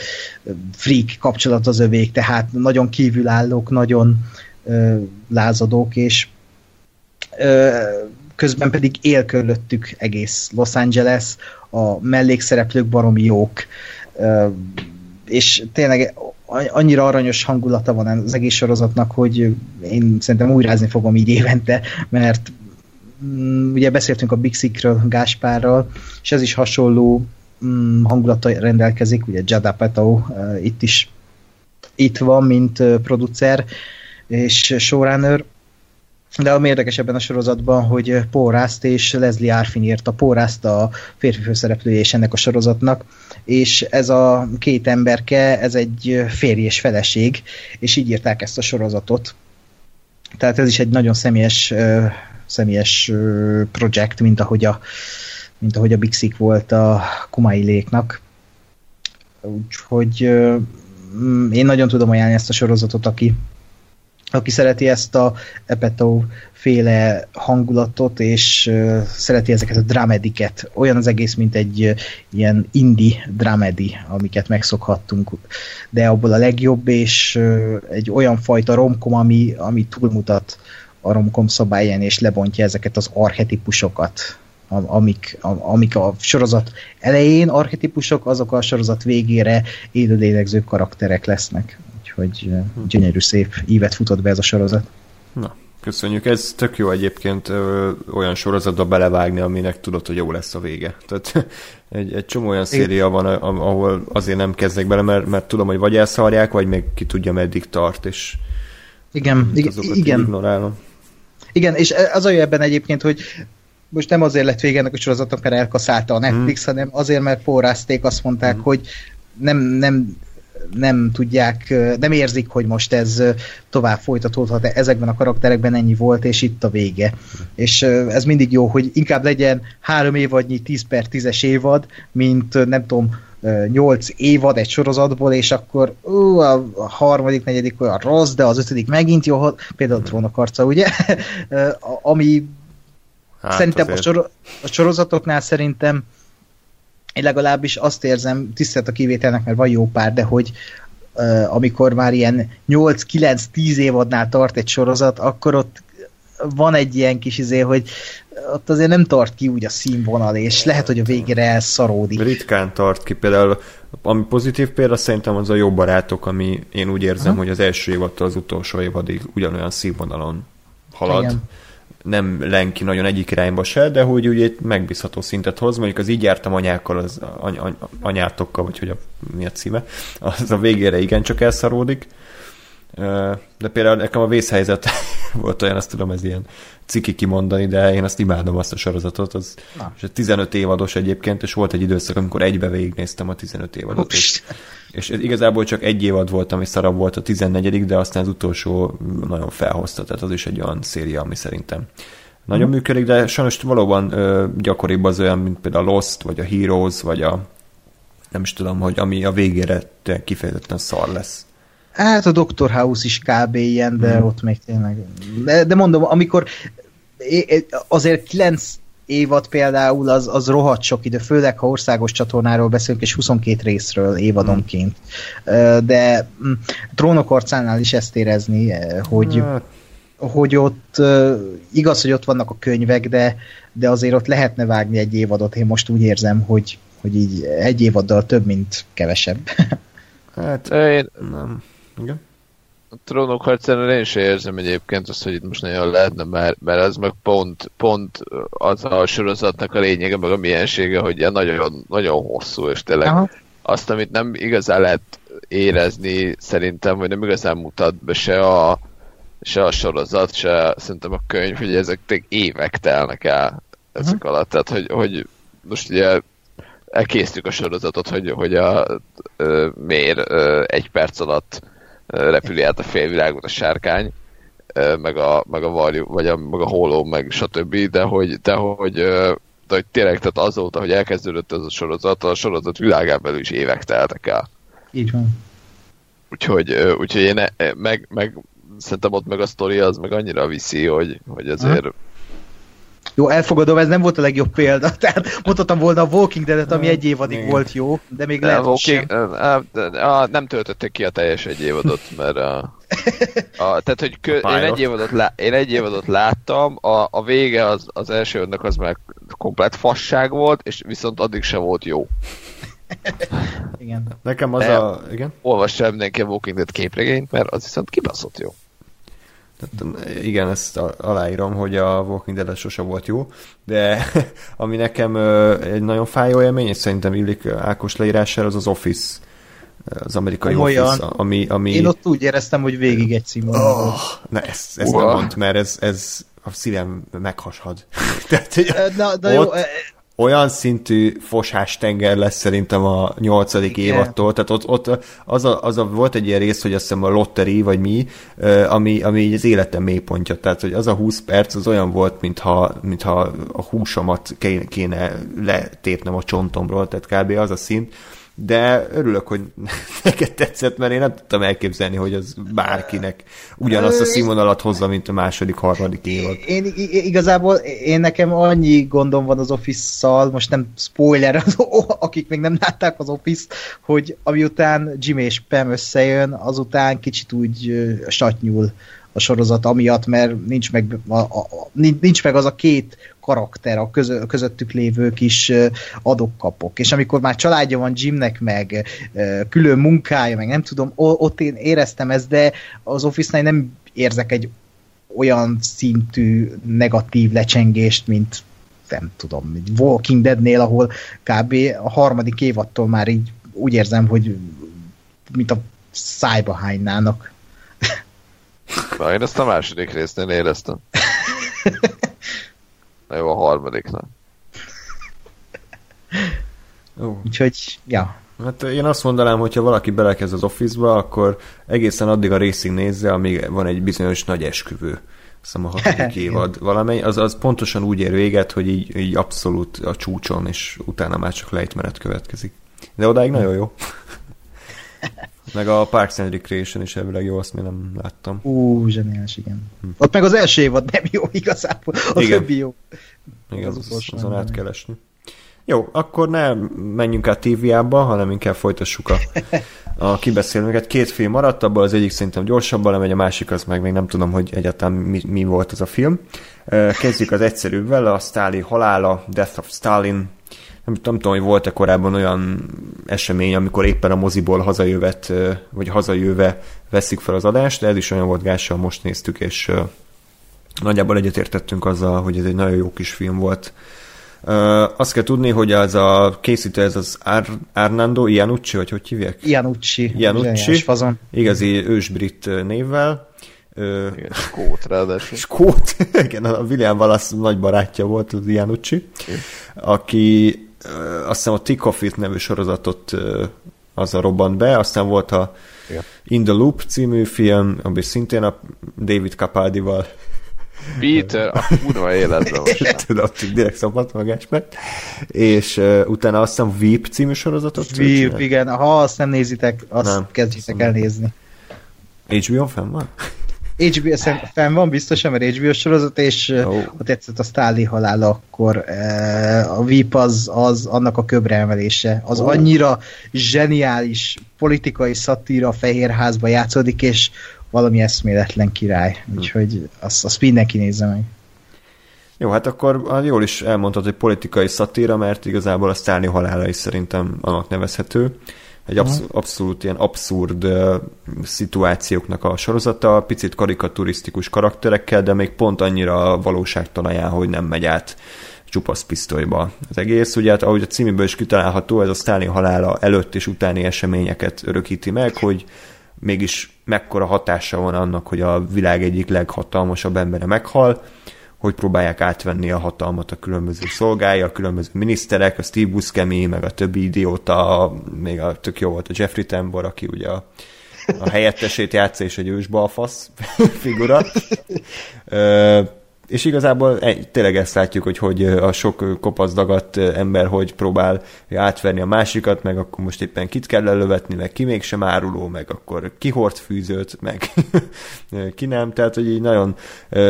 freak kapcsolat az övék, tehát nagyon kívülállók, nagyon lázadók, és közben pedig él körülöttük egész Los Angeles, a mellékszereplők baromi jók, és tényleg annyira aranyos hangulata van az egész sorozatnak, hogy én szerintem újrázni fogom így évente, mert mm, ugye beszéltünk a Big Sickről Gáspárral, és ez is hasonló mm, hangulata rendelkezik, ugye Jada Peto itt is itt van, mint producer és showrunner, de ami érdekes ebben a sorozatban, hogy Paul Rust és Leslie Arfin írta. Paul Rust a férfi főszereplője és ennek a sorozatnak, és ez a két emberke, ez egy férj és feleség, és így írták ezt a sorozatot. Tehát ez is egy nagyon személyes, személyes projekt, mint ahogy a, mint ahogy a Big Sick volt a Kumai Léknak. Úgyhogy én nagyon tudom ajánlani ezt a sorozatot, aki aki szereti ezt a Epetov féle hangulatot, és szereti ezeket a dramediket. Olyan az egész, mint egy ilyen indie dramedi, amiket megszokhattunk, de abból a legjobb, és egy olyan fajta romkom, ami, ami túlmutat a romkom szabályán, és lebontja ezeket az archetipusokat, amik, amik a sorozat elején archetipusok, azok a sorozat végére élőlélegző karakterek lesznek hogy gyönyörű szép ívet futott be ez a sorozat. Na, köszönjük. Ez tök jó egyébként ö, olyan sorozatba belevágni, aminek tudod, hogy jó lesz a vége. Tehát egy, egy csomó olyan széria van, ahol azért nem kezdek bele, mert, mert tudom, hogy vagy elszarják, vagy még ki tudja, meddig tart, és igen, igen. ignorálom. Igen, és az a jó ebben egyébként, hogy most nem azért lett vége ennek a sorozatnak, mert elkaszálta a Netflix, hmm. hanem azért, mert forrázték, azt mondták, hmm. hogy nem, nem nem tudják, nem érzik, hogy most ez tovább folytatódhat, ezekben a karakterekben ennyi volt, és itt a vége. És ez mindig jó, hogy inkább legyen három évadnyi 10 per 10-es évad, mint nem tudom, 8 évad egy sorozatból, és akkor ú, a harmadik, negyedik olyan rossz, de az ötödik megint jó, például a trónok arca, ugye? Ami hát szerintem a, sor- a sorozatoknál szerintem én legalábbis azt érzem, tisztelt a kivételnek, mert van jó pár, de hogy uh, amikor már ilyen 8-9-10 évadnál tart egy sorozat, akkor ott van egy ilyen kis izé, hogy ott azért nem tart ki úgy a színvonal, és lehet, hogy a végére elszaródik. Ritkán tart ki, például ami pozitív példa szerintem az a jó barátok, ami én úgy érzem, Aha. hogy az első évadtól az utolsó évadig ugyanolyan színvonalon halad. Igen nem lenki nagyon egyik irányba se, de hogy ugye megbízható szintet hoz, mondjuk az így jártam anyákkal, az any, any, anyátokkal, vagy hogy a, mi a címe, az a végére igencsak elszaródik. De például nekem a vészhelyzet volt olyan, azt tudom, ez ilyen ciki kimondani, de én azt imádom azt a sorozatot. Az, és a 15 évados egyébként, és volt egy időszak, amikor egybe végignéztem a 15 évadot. És, és igazából csak egy évad volt, ami szarabb volt a 14 de aztán az utolsó nagyon felhozta, tehát az is egy olyan széria, ami szerintem nagyon mm. működik, de sajnos valóban ö, gyakoribb az olyan, mint például a Lost, vagy a Heroes, vagy a nem is tudom, hogy ami a végére kifejezetten szar lesz. Hát a Dr. House is kb. ilyen, de hmm. ott még tényleg... De, de mondom, amikor azért 9 évad például az, az rohadt sok idő, főleg ha országos csatornáról beszélünk, és 22 részről évadonként. Hmm. De mm, Trónok arcánál is ezt érezni, hogy, hmm. hogy ott igaz, hogy ott vannak a könyvek, de, de azért ott lehetne vágni egy évadot. Én most úgy érzem, hogy, hogy így egy évaddal több, mint kevesebb. Hát én nem. Igen. A trónok harcára én sem érzem egyébként azt, hogy itt most nagyon lehetne, mert, mert az meg pont, pont az a sorozatnak a lényege, meg a miensége, hogy ilyen nagyon, nagyon hosszú, és tényleg Aha. azt, amit nem igazán lehet érezni, szerintem, hogy nem igazán mutat be se a, se a sorozat, se szerintem a könyv, hogy ezek évek telnek el ezek Aha. alatt. Tehát, hogy, hogy most ugye elkészítjük a sorozatot, hogy, hogy a, ö, miért ö, egy perc alatt repüli át a félvilágot a sárkány, meg a, meg a varjú, vagy a, meg a hóló, meg stb. De hogy, de hogy, de hogy tényleg, tehát azóta, hogy elkezdődött ez a sorozat, a sorozat világán belül is évek teltek el. Így van. Úgyhogy, úgyhogy én e, meg, meg szerintem ott meg a sztori az meg annyira viszi, hogy, hogy azért Aha. Jó, elfogadom, ez nem volt a legjobb példa. Tehát mondhatom volna a Walking Dead-et, ami egy évadig Igen. volt jó, de még lehet, Walking, sem. A, a, a, nem töltöttek ki a teljes egy évadot, mert a, a, tehát, hogy kö, én, egy évadot lá, én egy évadot láttam, a, a vége az, az első önnek az már komplet fasság volt, és viszont addig sem volt jó. Igen. Nekem az Nem. a... Igen? Olvassa mindenki a Walking Dead képregényt, mert az viszont kibaszott jó. Tehát, igen, ezt aláírom, hogy a Walking Dead sose volt jó, de ami nekem egy nagyon fájó élmény, és szerintem illik Ákos leírására, az az Office, az amerikai Komolyan? Office, ami... ami... Én ott úgy éreztem, hogy végig egy színvonal Oh, ne, ezt, ezt Uha. nem mondd, mert ez, ez a szívem meghashad. Tehát, Na, na jó, ott ö, olyan szintű fosás tenger lesz szerintem a nyolcadik Igen. évattól, tehát ott, ott az, a, az a, volt egy ilyen rész, hogy azt hiszem a lotteri, vagy mi, ami, ami így az életem mélypontja, tehát hogy az a 20 perc az olyan volt, mintha, mintha a húsomat kéne, kéne letépnem a csontomról, tehát kb. az a szint, de örülök, hogy neked tetszett, mert én nem tudtam elképzelni, hogy az bárkinek ugyanazt a színvonalat hozza, mint a második, harmadik évad. Én igazából én nekem annyi gondom van az Office-szal, most nem spoiler, az, akik még nem látták az Office-t, hogy amiután Jim és Pam összejön, azután kicsit úgy satnyul a sorozat amiatt, mert nincs meg, a, a, nincs meg az a két karakter, a közö, közöttük lévő kis adok-kapok. És amikor már családja van Jimnek, meg külön munkája, meg nem tudom, ott én éreztem ezt, de az Office-nál nem érzek egy olyan szintű negatív lecsengést, mint nem tudom, egy Walking Deadnél, ahol kb. a harmadik évattól már így úgy érzem, hogy mint a szájba hánynának. Na, én ezt a második résznél éreztem. Na jó, a harmadiknál. Úgyhogy, ja. Hát én azt mondanám, hogy ha valaki belekezd az Office-ba, akkor egészen addig a részig nézze, amíg van egy bizonyos nagy esküvő. Azt a hatodik évad valamely, az, az pontosan úgy ér véget, hogy így, így abszolút a csúcson, és utána már csak lejtmenet következik. De odáig nagyon jó. Meg a Parks and Recreation is elvileg jó, azt még nem láttam. Ú, zseniális, igen. Ott meg az első évad nem jó igazából, a Hm. Igen. többi jó. Igen, Az az, az, azon át kell esni. Jó, akkor ne menjünk át téviába, hanem inkább folytassuk a, a kibeszélőket. Két film maradt, abból az egyik szerintem gyorsabban lemegy, a másik az meg még nem tudom, hogy egyáltalán mi, mi volt az a film. Kezdjük az egyszerűbben, a Stalin halála, Death of Stalin. Nem, nem tudom, hogy volt-e korábban olyan esemény, amikor éppen a moziból hazajövet, ö, vagy hazajöve veszik fel az adást, de ez is olyan volt gással, most néztük, és ö, nagyjából egyetértettünk azzal, hogy ez egy nagyon jó kis film volt. Azt kell tudni, hogy az a készítő, ez az Ar- Arnando Iannucci, vagy hogy hívják? Iannucci. Iannucci. Igazi ősbrit ö, névvel. Uh, Igen, skót ráadásul. Skót, igen, a William Wallace nagy barátja volt az Iannucci, aki azt hiszem a Tick of It nevű sorozatot uh, azzal robbant be, aztán volt a Igen. In the Loop című film, ami szintén a David Capaldival Peter, a kurva életben most. Tudod, direkt szabad magás meg. És uh, utána azt hiszem Veep című sorozatot csinált. igen, ha azt nem nézitek, azt Nem. nem. kezdjétek el nézni. HBO fenn van? HBO fenn van biztosan, mert HBO sorozat, és oh. ha tetszett a Stalin halála, akkor a VIP az, az annak a köbre emelése. Az oh. annyira zseniális politikai szatíra a Fehérházba játszódik, és valami eszméletlen király. Úgyhogy azt, azt mindenki nézze meg. Jó, hát akkor ah, jól is elmondtad, hogy politikai szatíra, mert igazából a Sztálni halála is szerintem annak nevezhető. Egy absz- abszolút ilyen abszurd uh, szituációknak a sorozata, picit karikaturisztikus karakterekkel, de még pont annyira valóságtalanján, hogy nem megy át csupasz pisztolyba az egész. Ugye, hát, ahogy a címéből is kitalálható, ez a Sztálin halála előtt és utáni eseményeket örökíti meg, hogy mégis mekkora hatása van annak, hogy a világ egyik leghatalmasabb embere meghal, hogy próbálják átvenni a hatalmat a különböző szolgái, a különböző miniszterek, a Steve Buscemi, meg a többi idióta, még a tök jó volt a Jeffrey Tambor, aki ugye a, a helyettesét játsza, és egy ős balfasz figura. Ö, és igazából egy, tényleg ezt látjuk, hogy, hogy a sok kopasz dagadt ember hogy próbál átverni a másikat, meg akkor most éppen kit kell lelövetni, meg ki mégsem áruló, meg akkor ki hord fűzőt, meg ki nem, tehát hogy így nagyon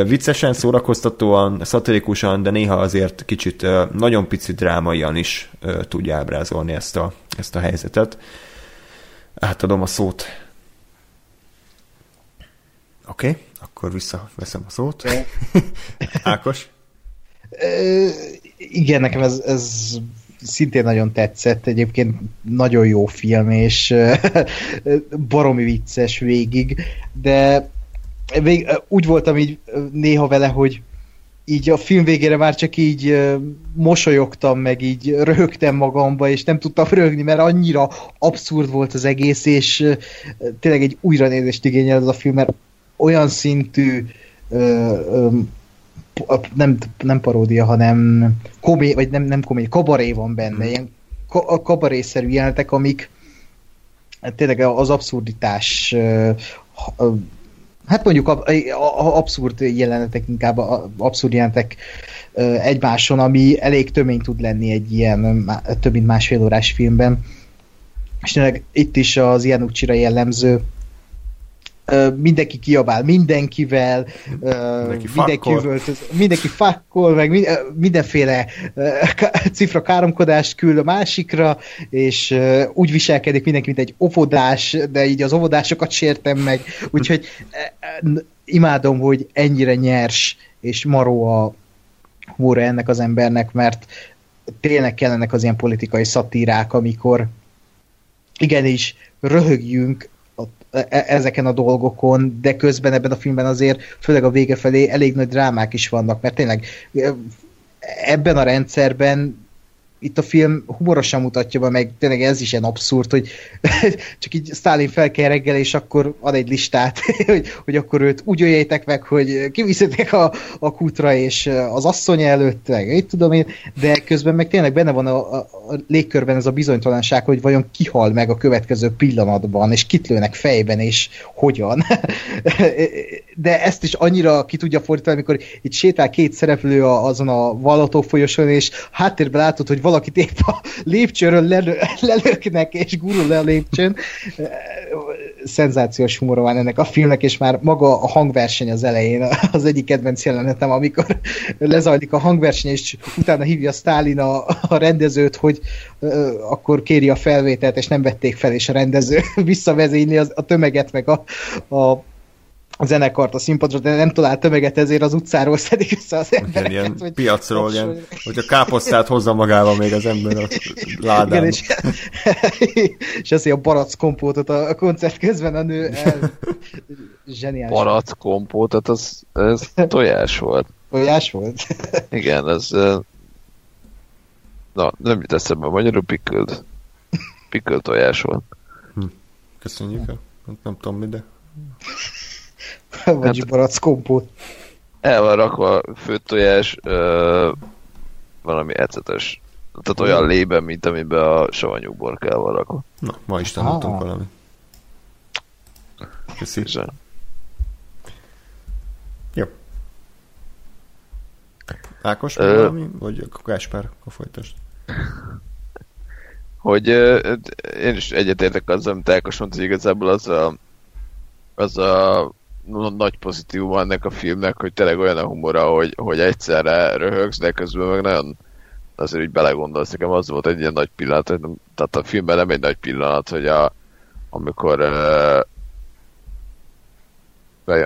viccesen, szórakoztatóan, szatirikusan, de néha azért kicsit nagyon pici drámaian is tudja ábrázolni ezt a, ezt a helyzetet. Átadom a szót. Oké, okay, akkor visszaveszem a szót. Ákos? Ö, igen, nekem ez, ez szintén nagyon tetszett, egyébként nagyon jó film, és baromi vicces végig, de vég, úgy voltam így néha vele, hogy így a film végére már csak így mosolyogtam, meg így röhögtem magamba, és nem tudtam röhögni, mert annyira abszurd volt az egész, és tényleg egy újranézést igényel ez a film, mert olyan szintű nem, nem paródia, hanem komé, vagy nem, nem komé, kabaré van benne, hmm. ilyen ka, kabarészerű jelenetek, amik tényleg az abszurditás hát mondjuk abszurd jelenetek, inkább abszurd jelenetek egymáson, ami elég tömény tud lenni egy ilyen több mint másfél órás filmben. És tényleg itt is az ilyen jellemző, mindenki kiabál mindenkivel, mindenki, mindenki üvöltöz, mindenki fakkol, meg mindenféle cifra káromkodást küld a másikra, és úgy viselkedik mindenki, mint egy óvodás, de így az óvodásokat sértem meg, úgyhogy imádom, hogy ennyire nyers és maró a humor ennek az embernek, mert tényleg kellenek az ilyen politikai szatírák, amikor igenis röhögjünk ezeken a dolgokon, de közben ebben a filmben azért, főleg a vége felé elég nagy drámák is vannak, mert tényleg e, ebben a rendszerben itt a film humorosan mutatja be, meg tényleg ez is ilyen abszurd, hogy csak így Stalin fel kell reggel, és akkor ad egy listát, hogy, hogy akkor őt úgy öljétek meg, hogy kiviszitek a, a kútra, és az asszony előtt, meg így tudom én, de közben meg tényleg benne van a, a, a légkörben ez a bizonytalanság, hogy vajon kihal meg a következő pillanatban, és kitlőnek fejben, és hogyan. de ezt is annyira ki tudja fordítani, amikor itt sétál két szereplő azon a vallató folyosón, és háttérben látod, hogy valakit épp a lépcsőről lelő, lelőknek, és gurul le a lépcsőn. Szenzációs humor van ennek a filmnek, és már maga a hangverseny az elején az egyik kedvenc jelenetem, amikor lezajlik a hangverseny, és utána hívja Stalin a, a rendezőt, hogy akkor kéri a felvételt, és nem vették fel, és a rendező visszavezényli a tömeget, meg a, a a zenekart a színpadra, de nem talált tömeget, ezért az utcáról szedik össze az embereket. Igen, ilyen hogy piacról, ilyen, hogy a káposztát hozza magával még az ember a ládán. Igen, és, és eszi a barack kompótot a koncert közben a nő el. Zseniális. Barack kompótot, az, ez tojás volt. Tojás volt? Igen, ez na, nem jut eszembe, magyarul pickled. Pickled tojás volt. Hm. Köszönjük, nem tudom mi, de vagy hát, barack kompót. El van rakva főtt tojás, ö, valami ecetes. Tehát olyan lében, mint amiben a savanyú kell van rakva. Na, ma is tanultunk ah. valami. Köszi. Köszön. Jó. Ákos, Ö... valami? Vagy Gáspár, a folytasd. Hogy ö, én is egyetértek azzal, amit Ákos mondta, hogy igazából az a, az a nagy pozitívuma ennek a filmnek, hogy tényleg olyan a humora, hogy, hogy egyszerre röhögsz, de közben meg nagyon azért úgy belegondolsz, nekem az volt egy ilyen nagy pillanat, tehát a filmben nem egy nagy pillanat, hogy a, amikor uh,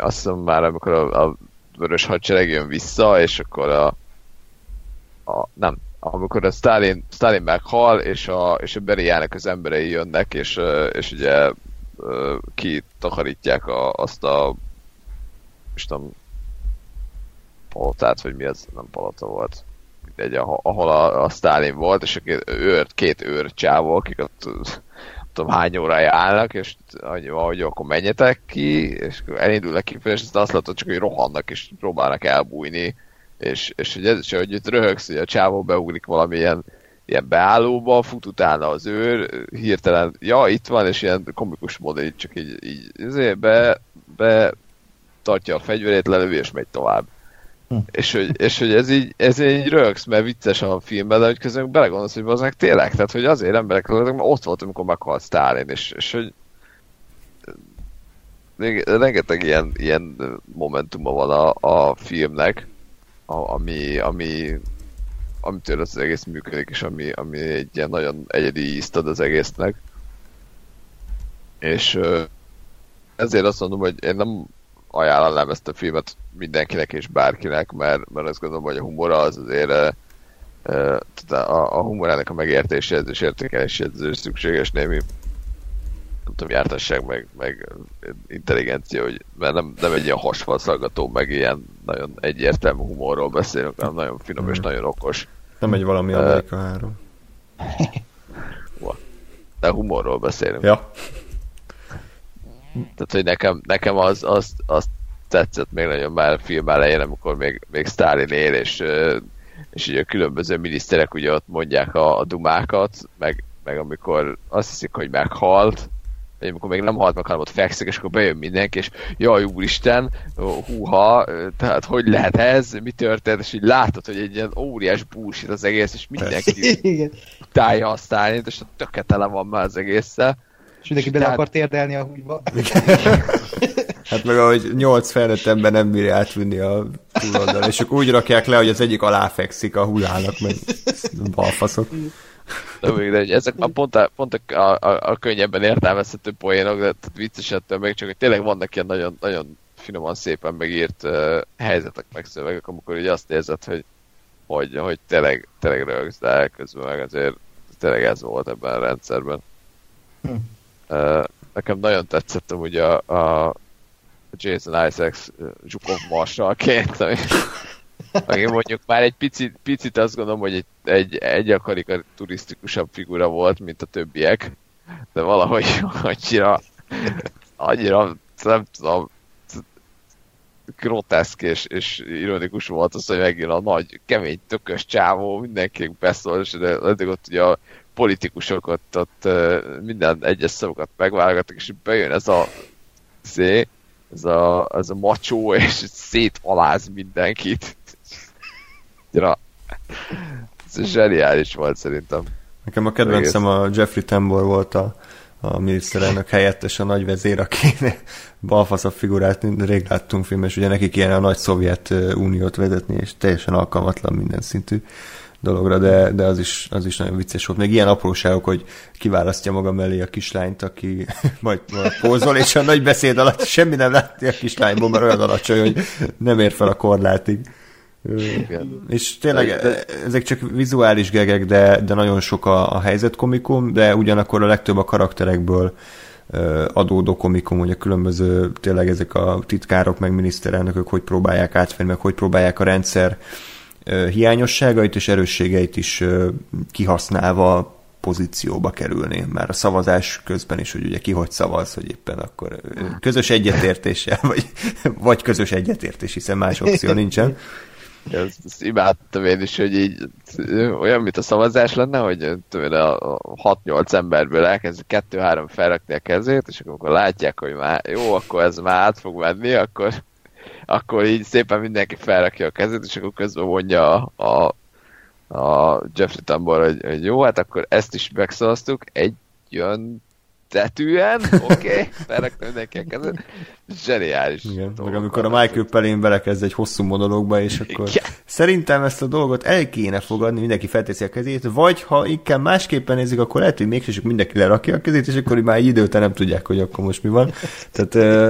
azt hiszem már amikor a, a vörös hadsereg jön vissza, és akkor a, a nem, amikor a Stalin, Stalin meghal, és a, és a Beriának az emberei jönnek, és, és ugye kitakarítják a, azt a is tudom, palotát, vagy mi az, nem palota volt, mindegy, ahol a, a Stalin volt, és a két, őr, két őr csávó, akik ott tudom hány órája állnak, és annyi hogy akkor menjetek ki, és elindulnak ki, és azt látod csak, hogy rohannak, és próbálnak elbújni, és, és hogy ez is, hogy itt röhögsz, hogy a csávó beugrik valamilyen ilyen beállóba, fut utána az őr, hirtelen, ja, itt van, és ilyen komikus módon így csak így így be, be tartja a fegyverét, lelövi és megy tovább. Hm. És, hogy, és hogy ez így, ez így rögsz, mert vicces a filmben, de hogy közben belegondolsz, hogy az meg tényleg, tehát hogy azért emberek, mert ott volt, amikor meghalt Stalin, és, és hogy rengeteg ilyen, ilyen momentuma van a, a filmnek, a, ami, ami amitől az egész működik, és ami, ami egy ilyen nagyon egyedi ízt ad az egésznek. És ezért azt mondom, hogy én nem ajánlanám ezt a filmet mindenkinek és bárkinek, mert, mert azt gondolom, hogy a humora az azért tehát a, a humorának a megértéséhez és értékeléséhez szükséges némi nem tudom, jártasság, meg, meg intelligencia, hogy, mert nem, nem egy ilyen hasfalszaggató, meg ilyen nagyon egyértelmű humorról beszélünk, hanem nagyon finom és nagyon okos. Nem egy valami Amerika uh, 3. De humorról beszélünk. Ja. Tehát, hogy nekem, nekem az, az, az tetszett még nagyon már a film elején, amikor még, még Stalin él, és, és ugye a különböző miniszterek ugye ott mondják a, a dumákat, meg, meg amikor azt hiszik, hogy meghalt, vagy amikor még nem halt meg, hanem ott fekszik, és akkor bejön mindenki, és jaj, úristen, húha, tehát hogy lehet ez, mi történt, és így látod, hogy egy ilyen óriás búsít az egész, és mindenki utálja használni, és töketele van már az egésszel. És mindenki bele tehát... akar térdelni a húgyba. hát meg ahogy nyolc felnőtt ember nem bírja átvinni a túloldal, és akkor úgy rakják le, hogy az egyik aláfekszik a hullának, meg balfaszok. De még de ezek a pont, a, pont a, a, a, könnyebben értelmezhető poénok, de vicces ettől még csak, hogy tényleg vannak ilyen nagyon, nagyon finoman szépen megírt uh, helyzetek, meg szövegek, amikor ugye azt érzed, hogy, hogy, hogy tényleg, tényleg rögsz, de közben meg azért tényleg ez volt ebben a rendszerben. Hm. Nekem nagyon tetszett ugye a, a Jason Isaacs Zsukov marsalként, ami aki mondjuk már egy picit, picit azt gondolom, hogy egy, egy, egy a figura volt, mint a többiek, de valahogy annyira, annyira nem tudom, groteszk és, és ironikus volt az, hogy megjön a nagy, kemény, tökös csávó, mindenki beszól, és eddig ott ugye a politikusok ott, ott minden egyes szavakat megválogattak, és bejön ez a szé, ez a, ez a macsó, és szétvaláz mindenkit. Ja. Ez zseniális volt szerintem. Nekem a kedvencem a Jeffrey Tambor volt a, a miniszterelnök helyettes, a nagy vezér, aki balfaszabb figurát rég láttunk filmes, ugye nekik ilyen a nagy szovjet uniót vezetni, és teljesen alkalmatlan minden szintű dologra, de, de az, is, az is nagyon vicces volt. Még ilyen apróságok, hogy kiválasztja maga mellé a kislányt, aki majd, majd pózol, és a nagy beszéd alatt semmi nem látni a kislányból, mert olyan alacsony, hogy nem ér fel a korlátig. Igen. És tényleg de, ezek csak vizuális gegek, de, de nagyon sok a, a helyzetkomikum, de ugyanakkor a legtöbb a karakterekből adódó komikum, hogy a különböző tényleg ezek a titkárok, meg miniszterelnökök hogy próbálják átvenni, meg hogy próbálják a rendszer hiányosságait és erősségeit is kihasználva pozícióba kerülni. Már a szavazás közben is, hogy ugye ki hogy szavaz, hogy éppen akkor közös egyetértéssel, vagy, vagy közös egyetértés, hiszen más opció nincsen. Ezt, ezt imádtam én is, hogy így olyan, mint a szavazás lenne, hogy tudom, a 6-8 emberből elkezd kettő-három felrakni a kezét, és akkor, akkor látják, hogy már jó, akkor ez már át fog menni, akkor, akkor így szépen mindenki felrakja a kezét, és akkor közben mondja a, a, a Jeffrey Tambor, hogy, hogy jó, hát akkor ezt is megszavaztuk, egy jön tetűen, oké, okay, felrakta mindenki a kezet. Zseniális. Igen, meg amikor a Michael Pelin belekezd egy hosszú monológba, és akkor Igen. szerintem ezt a dolgot el kéne fogadni, mindenki felteszi a kezét, vagy ha inkább másképpen nézik, akkor lehet, hogy mégsem mindenki lerakja a kezét, és akkor már egy idő után nem tudják, hogy akkor most mi van. Tehát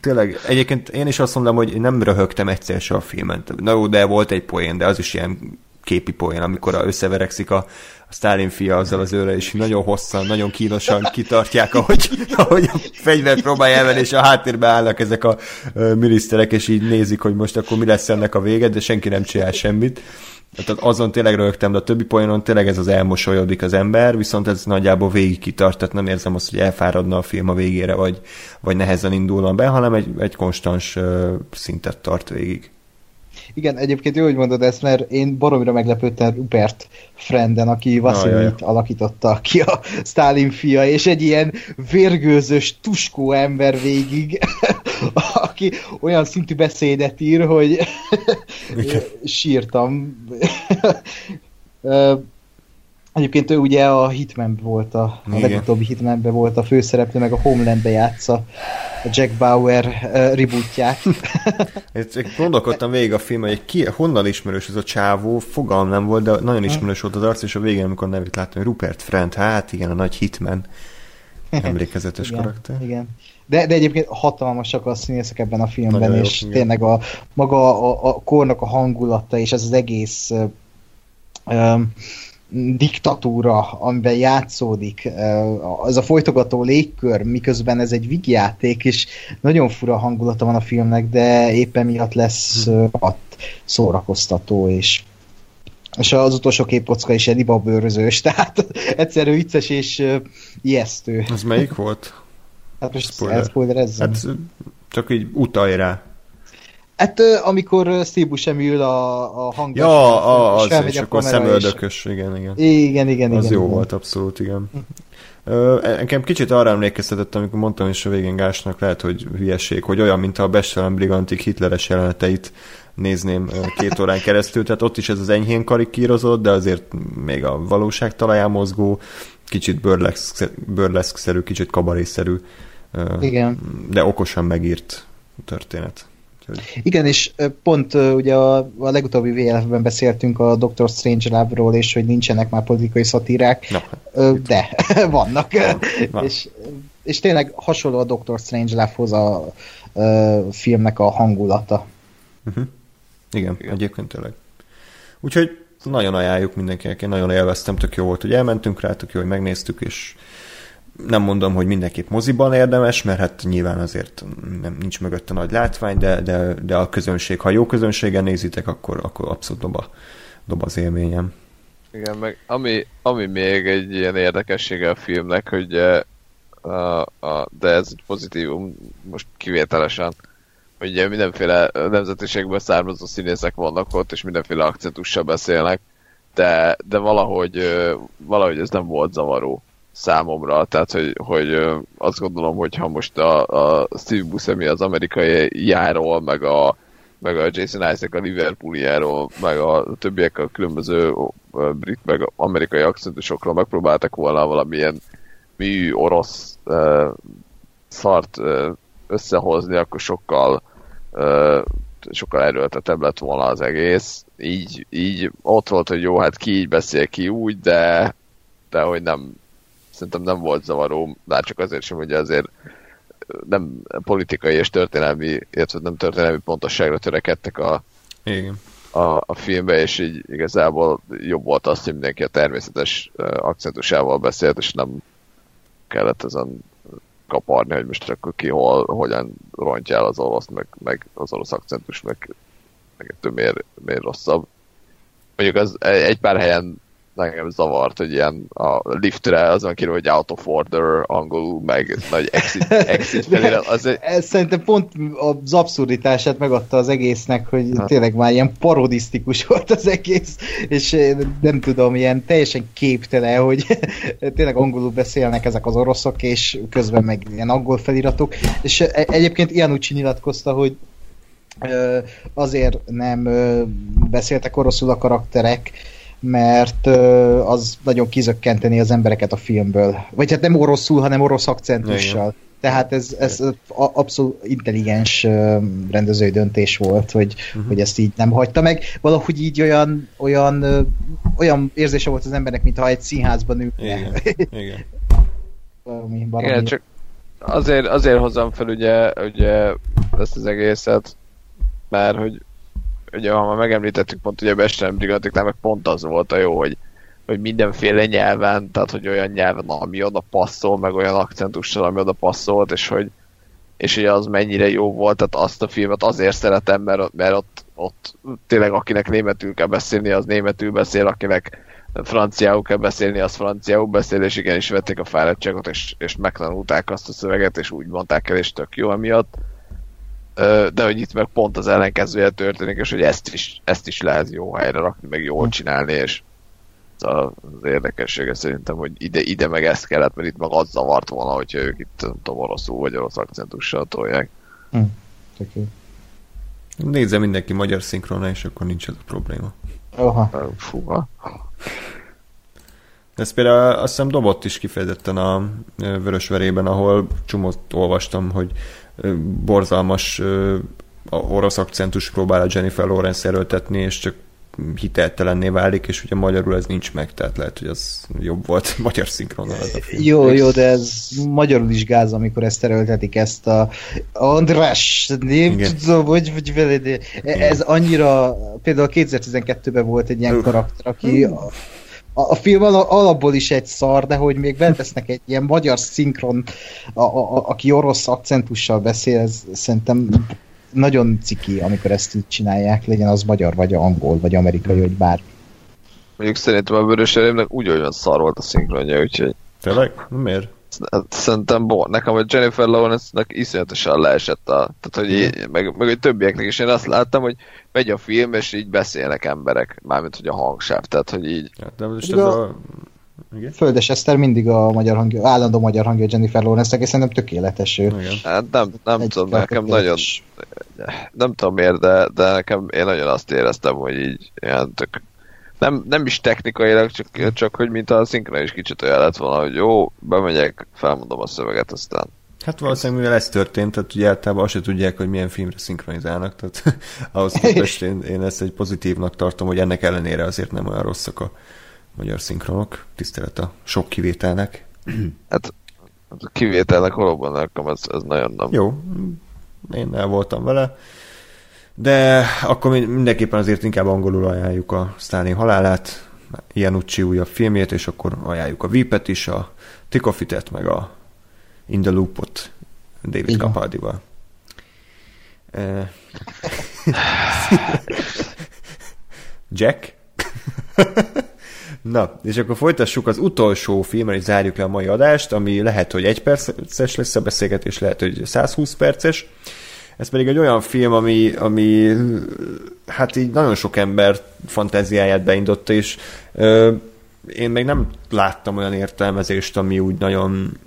tényleg, egyébként én is azt mondom, hogy nem röhögtem egyszer se a filmen. Na jó, de volt egy poén, de az is ilyen képi poén, amikor összeverekszik a, a Stalin fia azzal az őre, és nagyon hosszan, nagyon kínosan kitartják, ahogy, ahogy a fegyvert próbálja elvenni, és a háttérben állnak ezek a miniszterek, és így nézik, hogy most akkor mi lesz ennek a vége, de senki nem csinál semmit. Tehát azon tényleg rögtem, de a többi poénon tényleg ez az elmosolyodik az ember, viszont ez nagyjából végig kitart, tehát nem érzem azt, hogy elfáradna a film a végére, vagy, vagy nehezen indulna be, hanem egy, egy konstans szintet tart végig. Igen, egyébként jó, hogy mondod ezt, mert én baromira meglepődtem Rupert Frenden, aki Vasilit alakította ki a Stalin fia, és egy ilyen vérgőzös, tuskó ember végig, aki olyan szintű beszédet ír, hogy sírtam. Egyébként ő ugye a Hitman volt, a, a legutóbbi Hitmanben volt a főszereplő, meg a Homelandbe játsza a Jack Bauer uh, rebootját. Én gondolkodtam végig a film, hogy ki, honnan ismerős ez a csávó, fogalm nem volt, de nagyon ismerős volt az arc, és a végén, amikor nevét láttam, Rupert Friend, hát igen, a nagy Hitman emlékezetes igen, karakter. Igen. De, de egyébként hatalmasak a színészek ebben a filmben, Nagyon és jó, tényleg a, maga a, a kornak a hangulata, és ez az egész diktatúra, amiben játszódik, az a folytogató légkör, miközben ez egy vigjáték, és nagyon fura hangulata van a filmnek, de éppen miatt lesz hat szórakoztató, és és az utolsó képkocka is egy bőrözős, tehát egyszerű vicces és ijesztő. Az melyik volt? Hát most spoiler. Hát csak így utalj rá. Hát amikor Steve Buscemi a, a hangja. Ja, a, az, és, és akkor szemöldökös, és... igen, igen. Igen, igen, Az igen, jó igen. volt, abszolút, igen. Ö, nekem kicsit arra emlékeztetett, amikor mondtam is a végén Gásnak, lehet, hogy hülyeség, hogy olyan, mint a Bestelen Brigantik hitleres jeleneteit nézném két órán keresztül, tehát ott is ez az enyhén karikírozott, de azért még a valóság talaján mozgó, kicsit burleszk-szerű, kicsit kabarészerű, Igen. de okosan megírt történet. Igen, és pont ugye a, a legutóbbi VLF-ben beszéltünk a Doctor Strange Love-ról, és hogy nincsenek már politikai szatírák, no, de vannak. Van. És, és tényleg hasonló a Doctor Strange Love-hoz a, a filmnek a hangulata. Uh-huh. Igen, Igen, egyébként tényleg. Úgyhogy nagyon ajánljuk mindenkinek, én nagyon élveztem, tök jó volt, hogy elmentünk rá, tök jó, hogy megnéztük, és nem mondom, hogy mindenképp moziban érdemes, mert hát nyilván azért nem, nincs mögötte nagy látvány, de, de, de a közönség, ha jó közönségen nézitek, akkor, akkor abszolút dob, a, dob az élményem. Igen, meg ami, ami még egy ilyen érdekessége a filmnek, hogy a, a, de ez egy pozitívum most kivételesen, hogy ugye mindenféle nemzetiségből származó színészek vannak ott, és mindenféle akcentussal beszélnek, de, de valahogy, valahogy ez nem volt zavaró számomra, tehát hogy, hogy azt gondolom, hogy ha most a, a Steve Buscemi az amerikai járól, meg a, meg a Jason Isaac a Liverpooliáról, meg a többiek a különböző brit, meg amerikai akcentusokról megpróbáltak volna valamilyen mű orosz uh, szart uh, összehozni, akkor sokkal uh, sokkal erőltetebb lett volna az egész. Így, így ott volt, hogy jó, hát ki így beszél, ki úgy, de, de hogy nem, szerintem nem volt zavaró, már csak azért sem, hogy azért nem politikai és történelmi, illetve nem történelmi pontosságra törekedtek a, Igen. a, a filmbe, és így igazából jobb volt az, hogy mindenki a természetes akcentusával beszélt, és nem kellett ezen kaparni, hogy most akkor ki hol, hogyan rontja el az orosz, meg, meg az orosz akcentus, meg, meg ettől miért, miért rosszabb. Mondjuk az egy pár helyen engem zavart, hogy ilyen a liftre azon kívül, hogy out of order angolul, meg nagy exit, exit felirat. Az egy... Ez szerintem pont az abszurditását megadta az egésznek, hogy ha. tényleg már ilyen parodisztikus volt az egész, és nem tudom, ilyen teljesen képtelen, hogy tényleg angolul beszélnek ezek az oroszok, és közben meg ilyen angol feliratok, és egyébként ilyen úgy nyilatkozta, hogy azért nem beszéltek oroszul a karakterek, mert az nagyon kizökkenteni az embereket a filmből. Vagy hát nem oroszul, hanem orosz akcentussal. Igen. Tehát ez, ez abszolút intelligens rendezői döntés volt, hogy, uh-huh. hogy ezt így nem hagyta meg. Valahogy így olyan, olyan, olyan érzése volt az embernek, mintha egy színházban ülne. Igen. Igen. Valami, Igen, csak azért, azért hozzam fel ugye, ugye ezt az egészet, mert hogy ugye ha már megemlítettük pont ugye a Bestelen Brigadiknál, meg pont az volt a jó, hogy, hogy mindenféle nyelven, tehát hogy olyan nyelven, ami oda passzol, meg olyan akcentussal, ami oda passzolt, és hogy és hogy az mennyire jó volt, tehát azt a filmet azért szeretem, mert, mert ott, ott tényleg akinek németül kell beszélni, az németül beszél, akinek franciául kell beszélni, az franciául beszél, és igenis vették a fáradtságot, és, és megtanulták azt a szöveget, és úgy mondták el, és tök jó emiatt de hogy itt meg pont az ellenkezője történik, és hogy ezt is, ezt is lehet jó helyre rakni, meg jól csinálni, és az érdekessége szerintem, hogy ide, ide meg ezt kellett, mert itt meg az zavart volna, hogyha ők itt nem tudom, oroszul vagy orosz akcentussal tolják. Hm. Nézze mindenki magyar szinkrona, és akkor nincs ez a probléma. Oha. Fúha. Ez például azt hiszem dobott is kifejezetten a Vörösverében, ahol csomót olvastam, hogy borzalmas orosz akcentus próbál a Jennifer Lawrence erőltetni, és csak hiteltelenné válik, és ugye magyarul ez nincs meg, tehát lehet, hogy az jobb volt magyar szinkronnal ez a film. Jó, jó, de ez magyarul is gáz, amikor ezt terültetik ezt a András, nem tudom, hogy, hogy veled, ez annyira, például 2012-ben volt egy ilyen karakter, aki a, a, film ala- alapból is egy szar, de hogy még betesznek egy ilyen magyar szinkron, a, a, a, aki orosz akcentussal beszél, ez szerintem nagyon ciki, amikor ezt így csinálják, legyen az magyar, vagy angol, vagy amerikai, vagy bár. Mondjuk szerintem a vörös Erőmnek úgy olyan szar volt a szinkronja, úgyhogy Tényleg? Miért? Szerintem bon, nekem a Jennifer Lawrence-nak iszonyatosan leesett a, tehát hogy így, meg, meg a többieknek is én azt láttam, hogy megy a film, és így beszélnek emberek, mármint hogy a hangsáv, tehát hogy így, Ja, de most ez a... Igen? Földes Eszter mindig a magyar hangja, állandó magyar hangja Jennifer Lawrence-nek, és szerintem tökéletes ő. Igen. hát nem, nem Egy tudom, nekem tökéletes. nagyon, nem tudom miért, de, de nekem én nagyon azt éreztem, hogy így ilyen tök, nem, nem is technikailag, csak, csak hogy mint a szinkron is kicsit olyan lett volna, hogy jó, bemegyek, felmondom a szöveget, aztán Hát valószínűleg mivel ez történt, tehát ugye általában azt se tudják, hogy milyen filmre szinkronizálnak, tehát ahhoz képest én, én ezt egy pozitívnak tartom, hogy ennek ellenére azért nem olyan rosszak a magyar szinkronok, tisztelet a sok kivételnek. hát a kivételnek valóban nekem ez, ez nagyon nem. Jó, én el voltam vele, de akkor mi- mindenképpen azért inkább angolul ajánljuk a Stalin halálát, Janucci újabb filmjét, és akkor ajánljuk a Vipet is, a Tikofitet, meg a In the Loopot David Igen. Capaldival. Jack? Na, és akkor folytassuk az utolsó filmmel, és zárjuk le a mai adást, ami lehet, hogy egy perces lesz a beszélgetés, lehet, hogy 120 perces. Ez pedig egy olyan film, ami, ami hát így nagyon sok ember fantáziáját beindotta, és ö, én még nem láttam olyan értelmezést, ami úgy nagyon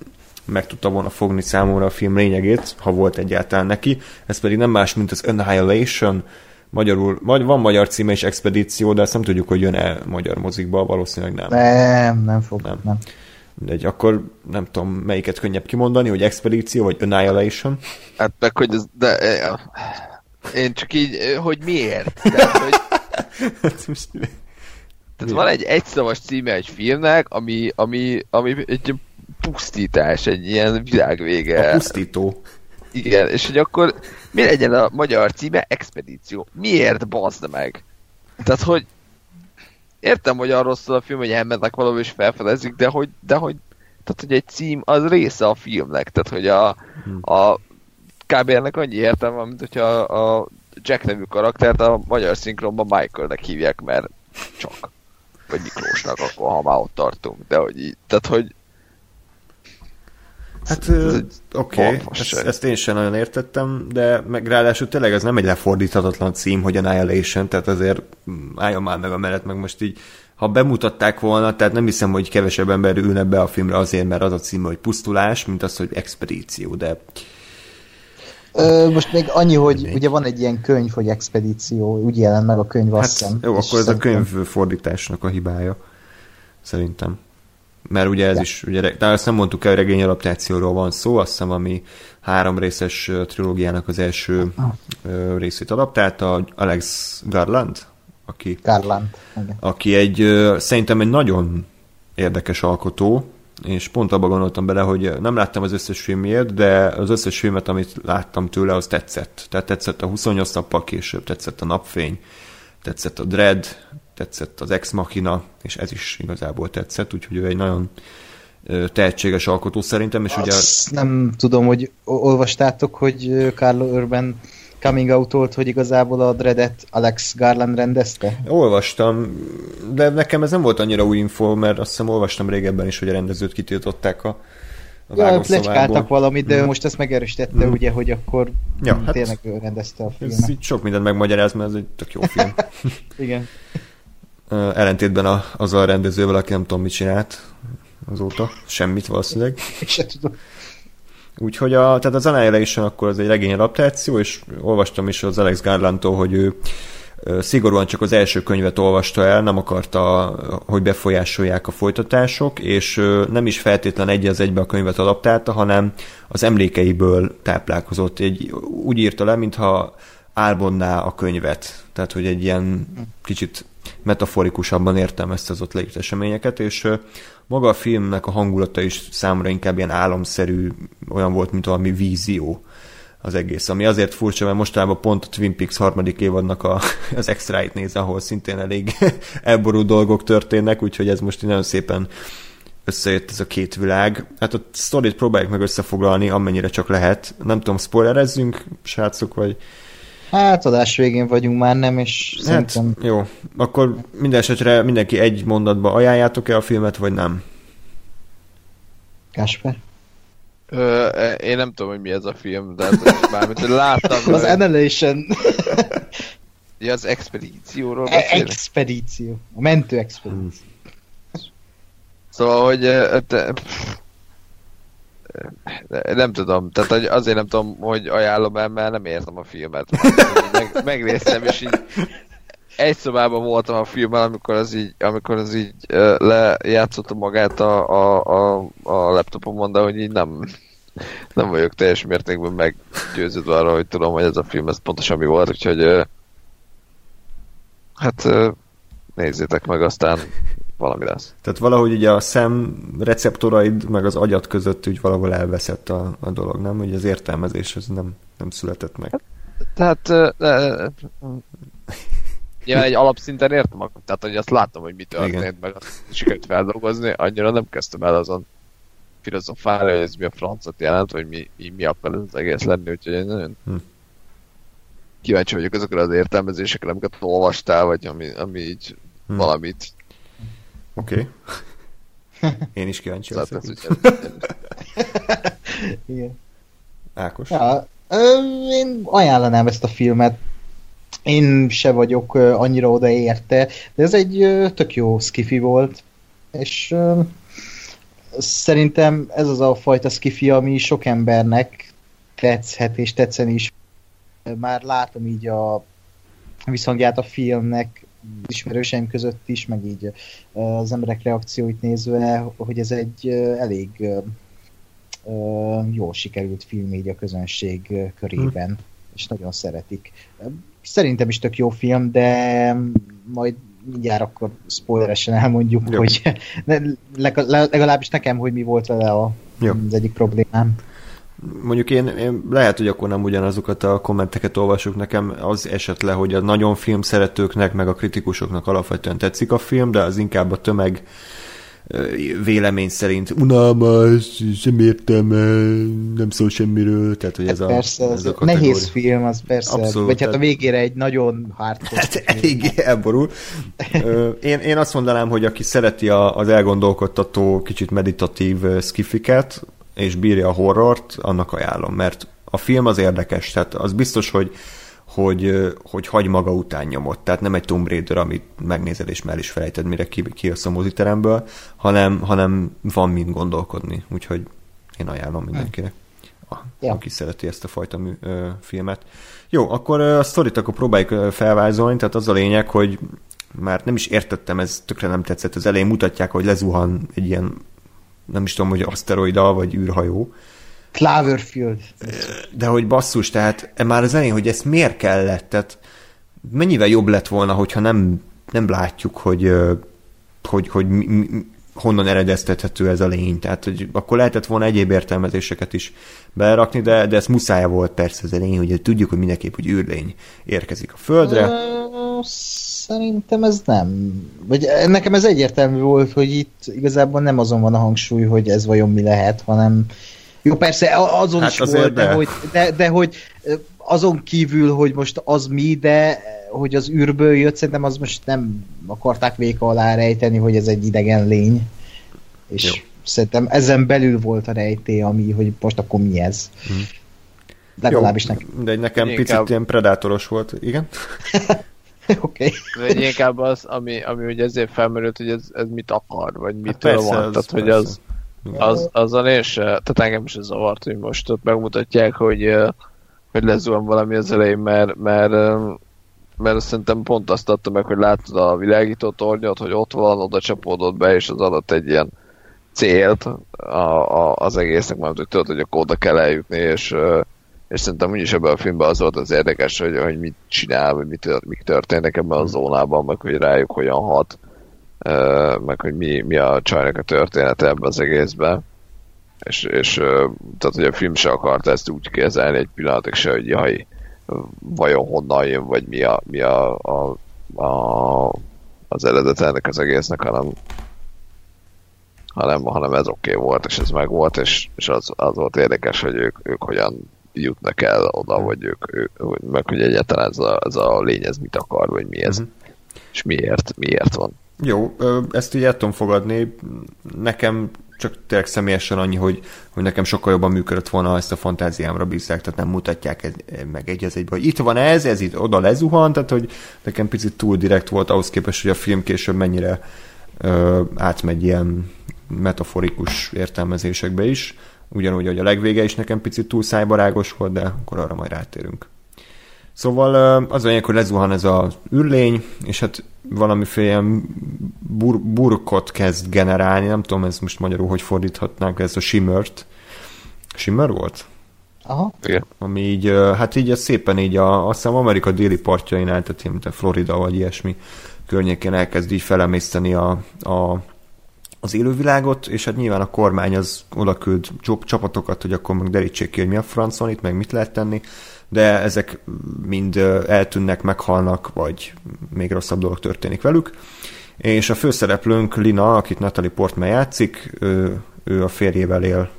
meg tudta volna fogni számomra a film lényegét, ha volt egyáltalán neki. Ez pedig nem más, mint az Annihilation, magyarul, vagy van magyar címe is Expedíció, de ezt nem tudjuk, hogy jön-e magyar mozikba, valószínűleg nem. Nem, nem fog, Nem. nem. Mindegy, akkor nem tudom, melyiket könnyebb kimondani, hogy Expedíció, vagy Annihilation. Hát meg, hogy ez, de eh, én csak így, eh, hogy miért? Tehát, hogy, Hát tehát van egy egyszavas címe egy filmnek, ami, ami, ami egy pusztítás, egy ilyen világvége. a pusztító. Igen, és hogy akkor mi legyen a magyar címe? Expedíció. Miért bazd meg? Tehát, hogy értem, hogy arról szól a film, hogy elmennek valahol és felfedezik, de hogy, de hogy, tehát, hogy egy cím az része a filmnek, tehát, hogy a, a kb. ennek annyi értelme van, mint hogyha a, a Jack nevű karaktert a magyar szinkronban Michaelnek hívják, mert csak. Vagy Miklósnak, akkor ha már ott tartunk. De hogy így, tehát, hogy Hát oké, okay. ezt, ezt én sem nagyon értettem, de meg ráadásul tényleg ez nem egy lefordíthatatlan cím, hogy Annihilation, tehát azért mm, álljon már meg a mellett, meg most így, ha bemutatták volna, tehát nem hiszem, hogy kevesebb ember ülne be a filmre azért, mert az a cím, hogy pusztulás, mint az, hogy expedíció, de Ö, most még annyi, hogy ugye van egy ilyen könyv, hogy expedíció, úgy jelent meg a könyv, azt hát hiszem. jó, akkor ez a könyv fordításnak a hibája, szerintem. Mert ugye ez is, ugye, de azt nem mondtuk el, regény adaptációról van szó, azt hiszem, ami három részes trilógiának az első ö, részét adaptálta, Alex Garland, aki, Garland. Igen. aki egy, szerintem egy nagyon érdekes alkotó, és pont abba gondoltam bele, hogy nem láttam az összes filmjét, de az összes filmet, amit láttam tőle, az tetszett. Tehát tetszett a 28 nappal később, tetszett a Napfény, tetszett a Dread, tetszett az Ex Machina, és ez is igazából tetszett, úgyhogy ő egy nagyon tehetséges alkotó szerintem, és ugye Azt nem tudom, hogy olvastátok, hogy Carlo Urban coming out hogy igazából a Dreadet Alex Garland rendezte? olvastam, de nekem ez nem volt annyira új info, mert azt hiszem olvastam régebben is, hogy a rendezőt kitiltották a, Ja, plecskáltak valamit, de ő most ezt megerősítette, Mm. ugye, hogy akkor Ja, mm, hát- tényleg ő rendezte a Ez filmet. így sok mindent megmagyaráz, mert ez egy tök jó film. Igen. Ellentétben a, azzal a rendezővel, aki nem tudom mit csinált azóta, semmit valószínűleg. Se tudom. Úgyhogy a, tehát az Annihilation akkor az egy regény adaptáció, és olvastam is az Alex Garlandtól, hogy ő szigorúan csak az első könyvet olvasta el, nem akarta, hogy befolyásolják a folytatások, és nem is feltétlen egy az egybe a könyvet adaptálta, hanem az emlékeiből táplálkozott. Egy, úgy írta le, mintha álmodná a könyvet. Tehát, hogy egy ilyen kicsit metaforikusabban értelmezte az ott leírt eseményeket, és maga a filmnek a hangulata is számomra inkább ilyen álomszerű, olyan volt, mint valami vízió az egész. Ami azért furcsa, mert mostában pont a Twin Peaks harmadik évadnak a, az extra-it néz, ahol szintén elég elború dolgok történnek, úgyhogy ez most nagyon szépen összejött ez a két világ. Hát a sztorit próbáljuk meg összefoglalni, amennyire csak lehet. Nem tudom, spoilerezzünk, srácok, vagy... Hát adás végén vagyunk már, nem, és Hát, szerintem jó. Akkor minden esetre mindenki egy mondatba ajánljátok-e a filmet, vagy nem? Kásper. Ö, én nem tudom, hogy mi ez a film, de hogy láttam. Az Annihilation ja, az expedícióról e- beszélek. expedíció. A mentő expedíció. Szóval, hogy ö, te, nem tudom, tehát azért nem tudom, hogy ajánlom el, mert nem értem a filmet. Meg, megnéztem, és így egy szobában voltam a filmmel, amikor az így, amikor az így lejátszotta magát a, a, a, a laptopomon, de hogy így nem, nem vagyok teljes mértékben meggyőződve arra, hogy tudom, hogy ez a film ez pontosan mi volt, úgyhogy hát nézzétek meg, aztán valami lesz. Tehát valahogy ugye a szem receptoraid meg az agyat között úgy valahol elveszett a, a dolog, nem? Hogy az értelmezés az nem, nem született meg. Tehát nyilván egy alapszinten értem, akkor- tehát hogy azt látom, hogy mi történt, Igen. meg azt sikerült feldolgozni, annyira nem kezdtem el azon filozofálni, hogy ez mi a francot jelent, vagy mi, mi, mi akar ez az egész lenni, úgyhogy én nagyon Hm. kíváncsi vagyok azokra az értelmezésekre, amiket olvastál, vagy ami, ami így Hm. valamit. Oké. Okay. Én is kíváncsi Tehát leszek. Igen. Ákos. Ja, én ajánlanám ezt a filmet. Én se vagyok annyira odaérte, de ez egy tök jó skifi volt, és szerintem ez az a fajta skifi, ami sok embernek tetszhet, és tetszeni is. Már látom így a visszhangját a filmnek ismerőseim között is, meg így az emberek reakcióit nézve, hogy ez egy elég jól sikerült film így a közönség körében, és nagyon szeretik. Szerintem is tök jó film, de majd mindjárt akkor spoileresen elmondjuk, Jó. hogy legalábbis nekem, hogy mi volt vele a, Jó. az egyik problémám. Mondjuk én, én lehet, hogy akkor nem ugyanazokat a kommenteket olvasok, nekem az esett le, hogy a nagyon film szeretőknek, meg a kritikusoknak alapvetően tetszik a film, de az inkább a tömeg vélemény szerint unalmas, sem értem, ö, nem szól semmiről, tehát hogy ez a, persze, ez a kategória. nehéz film, az persze, Abszolút, vagy hát a végére egy nagyon hardcore Hát eléggé elborul. Én, én azt mondanám, hogy aki szereti az elgondolkodtató, kicsit meditatív skifiket, és bírja a horrort, annak ajánlom, mert a film az érdekes, tehát az biztos, hogy hogy, hogy hagy maga után nyomot. Tehát nem egy Tomb Raider, amit megnézed és már is felejted, mire ki, kijössz a moziteremből, hanem, hanem van mind gondolkodni. Úgyhogy én ajánlom mindenkinek, a, Ja. aki szereti ezt a fajta mű, ö, filmet. Jó, akkor a sztorit akkor próbáljuk felvázolni, tehát az a lényeg, hogy már nem is értettem, ez tökre nem tetszett. Az elején mutatják, hogy lezuhan egy ilyen, nem is tudom, hogy aszteroida vagy űrhajó, Cloverfield. de hogy basszus, tehát e már az elején, hogy ezt miért kellett, tehát mennyivel jobb lett volna, hogyha nem, nem látjuk, hogy, hogy, hogy mi, mi, honnan eredeztethető ez a lény. Tehát, hogy akkor lehetett volna egyéb értelmezéseket is berakni, de, de ez muszáj volt persze az elején, hogy tudjuk, hogy mindenképp, hogy űrlény érkezik a Földre. Ö, Szerintem ez nem. Vagy eh, nekem ez egyértelmű volt, hogy itt igazából nem azon van a hangsúly, hogy ez vajon mi lehet, hanem jó, persze azon Hát is azért volt, de, de. hogy, de, de hogy ö, azon kívül, hogy most az mi, de hogy az űrből jött, szerintem az most nem akarták véka alá rejteni, hogy ez egy idegen lény. És Jó. szerintem ezen belül volt a rejtély, ami, hogy most akkor mi ez. Legalábbis Jó, nekem. De nekem Inkább- picit ilyen predátoros volt, igen? Oké. De egy inkább az, ami, ami ugye ezért felmerült, hogy ez, ez mit akar, vagy mitől persze, van. az Tehát, hogy persze. az, az, azon én se, tehát engem is ez zavart, hogy most ott megmutatják, hogy, hogy lezuhan valami az elején, mert, mert, mert azt szerintem pont azt adta meg, hogy látod a világító tornyot, hogy ott van, oda csapódott be, és az adott egy ilyen célt a, a, az egésznek, mert hogy tudod, hogy akkor oda kell eljutni, és, és szerintem úgyis ebben a filmben az volt az érdekes, hogy, hogy mit csinál, vagy mit, mik történnek ebben a zónában, meg hogy rájuk hogyan hat, meg hogy mi, mi a csajnak a története ebben az egészben. És, és tehát, hogy a film se akarta ezt úgy kezelni egy pillanatig se, hogy jaj, vajon honnan jön, vagy mi a, mi a, a, a az eredet ennek az egésznek, hanem hanem, hanem ez oké okay volt, és ez meg volt, és, és az, az volt érdekes, hogy ők, ők hogyan jutnak el oda, vagy ők, ők meg hogy egyáltalán ez a, ez a lény, ez mit akar, vagy mi ez, uh-huh. és miért, miért van. Jó, ezt így el tudom fogadni. Nekem csak tényleg személyesen annyi, hogy, hogy nekem sokkal jobban működött volna, ha ezt a fantáziámra bízzák, tehát nem mutatják ez, meg egy az egybe, hogy itt van ez, ez itt oda lezuhan, tehát hogy nekem picit túl direkt volt ahhoz képest, hogy a film később mennyire ö, átmegy ilyen metaforikus értelmezésekbe is, ugyanúgy, hogy a legvége is nekem picit túl szájbarágos volt, de akkor arra majd rátérünk. Szóval az olyan, hogy lezuhan ez a űrlény, és hát valamiféle bur- burkot kezd generálni, nem tudom, ez most magyarul hogy fordíthatnánk, ez a shimmert. Shimmer volt? Aha. Igen. Ami így, hát így szépen így a, azt hiszem Amerika déli partjainál, tehát mint a Florida vagy ilyesmi környékén elkezd így felemészteni a, a, az élővilágot, és hát nyilván a kormány az oda küld csapatokat, hogy akkor meg derítsék ki, hogy mi a francon itt, meg mit lehet tenni de ezek mind eltűnnek, meghalnak, vagy még rosszabb dolog történik velük. És a főszereplőnk Lina, akit Natalie Portman játszik, ő, ő a férjével él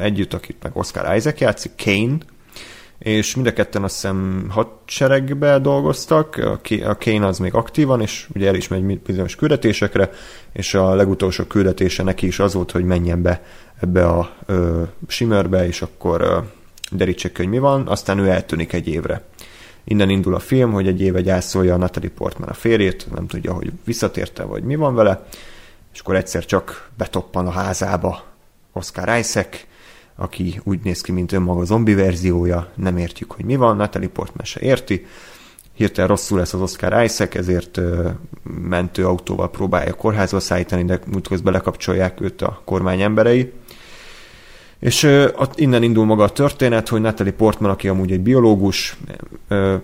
együtt, akit meg Oscar Isaac játszik, Kane, és mind a ketten azt hiszem hadseregbe dolgoztak, a Kane az még aktívan, és ugye el is megy bizonyos küldetésekre, és a legutolsó küldetése neki is az volt, hogy menjen be ebbe a ö, Shimmerbe, és akkor ö, derítsek, hogy mi van, aztán ő eltűnik egy évre. Innen indul a film, hogy egy éve gyászolja a Natalie Portman a férjét, nem tudja, hogy visszatérte, vagy mi van vele, és akkor egyszer csak betoppan a házába Oscar Isaac, aki úgy néz ki, mint önmaga zombi verziója, nem értjük, hogy mi van, Natalie Portman se érti, hirtelen rosszul lesz az Oscar Isaac, ezért mentőautóval próbálja kórházba szállítani, de útközben lekapcsolják őt a kormány emberei, és innen indul maga a történet, hogy Natalie Portman, aki amúgy egy biológus,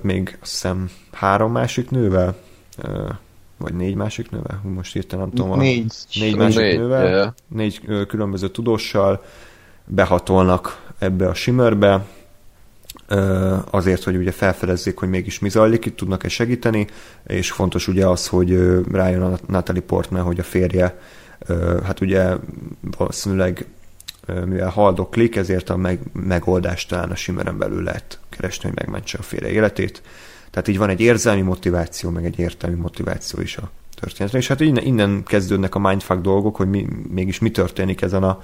még azt hiszem három másik nővel, vagy négy másik nővel, most írtam, nem tudom. Négy. Négy másik négy, nővel, yeah. négy különböző tudóssal behatolnak ebbe a simörbe, uh, azért, hogy ugye felfedezzék, hogy mégis mi zajlik, itt tudnak-e segíteni, és fontos ugye az, hogy rájön a Natalie Portman, hogy a férje, hát ugye valószínűleg mivel haldoklik, ezért a meg, megoldást talán a simeren belül lehet keresni, hogy megmentse a félre életét. Tehát így van egy érzelmi motiváció, meg egy értelmi motiváció is a történetre. És hát innen, innen kezdődnek a mindfuck dolgok, hogy mi, mégis mi történik ezen a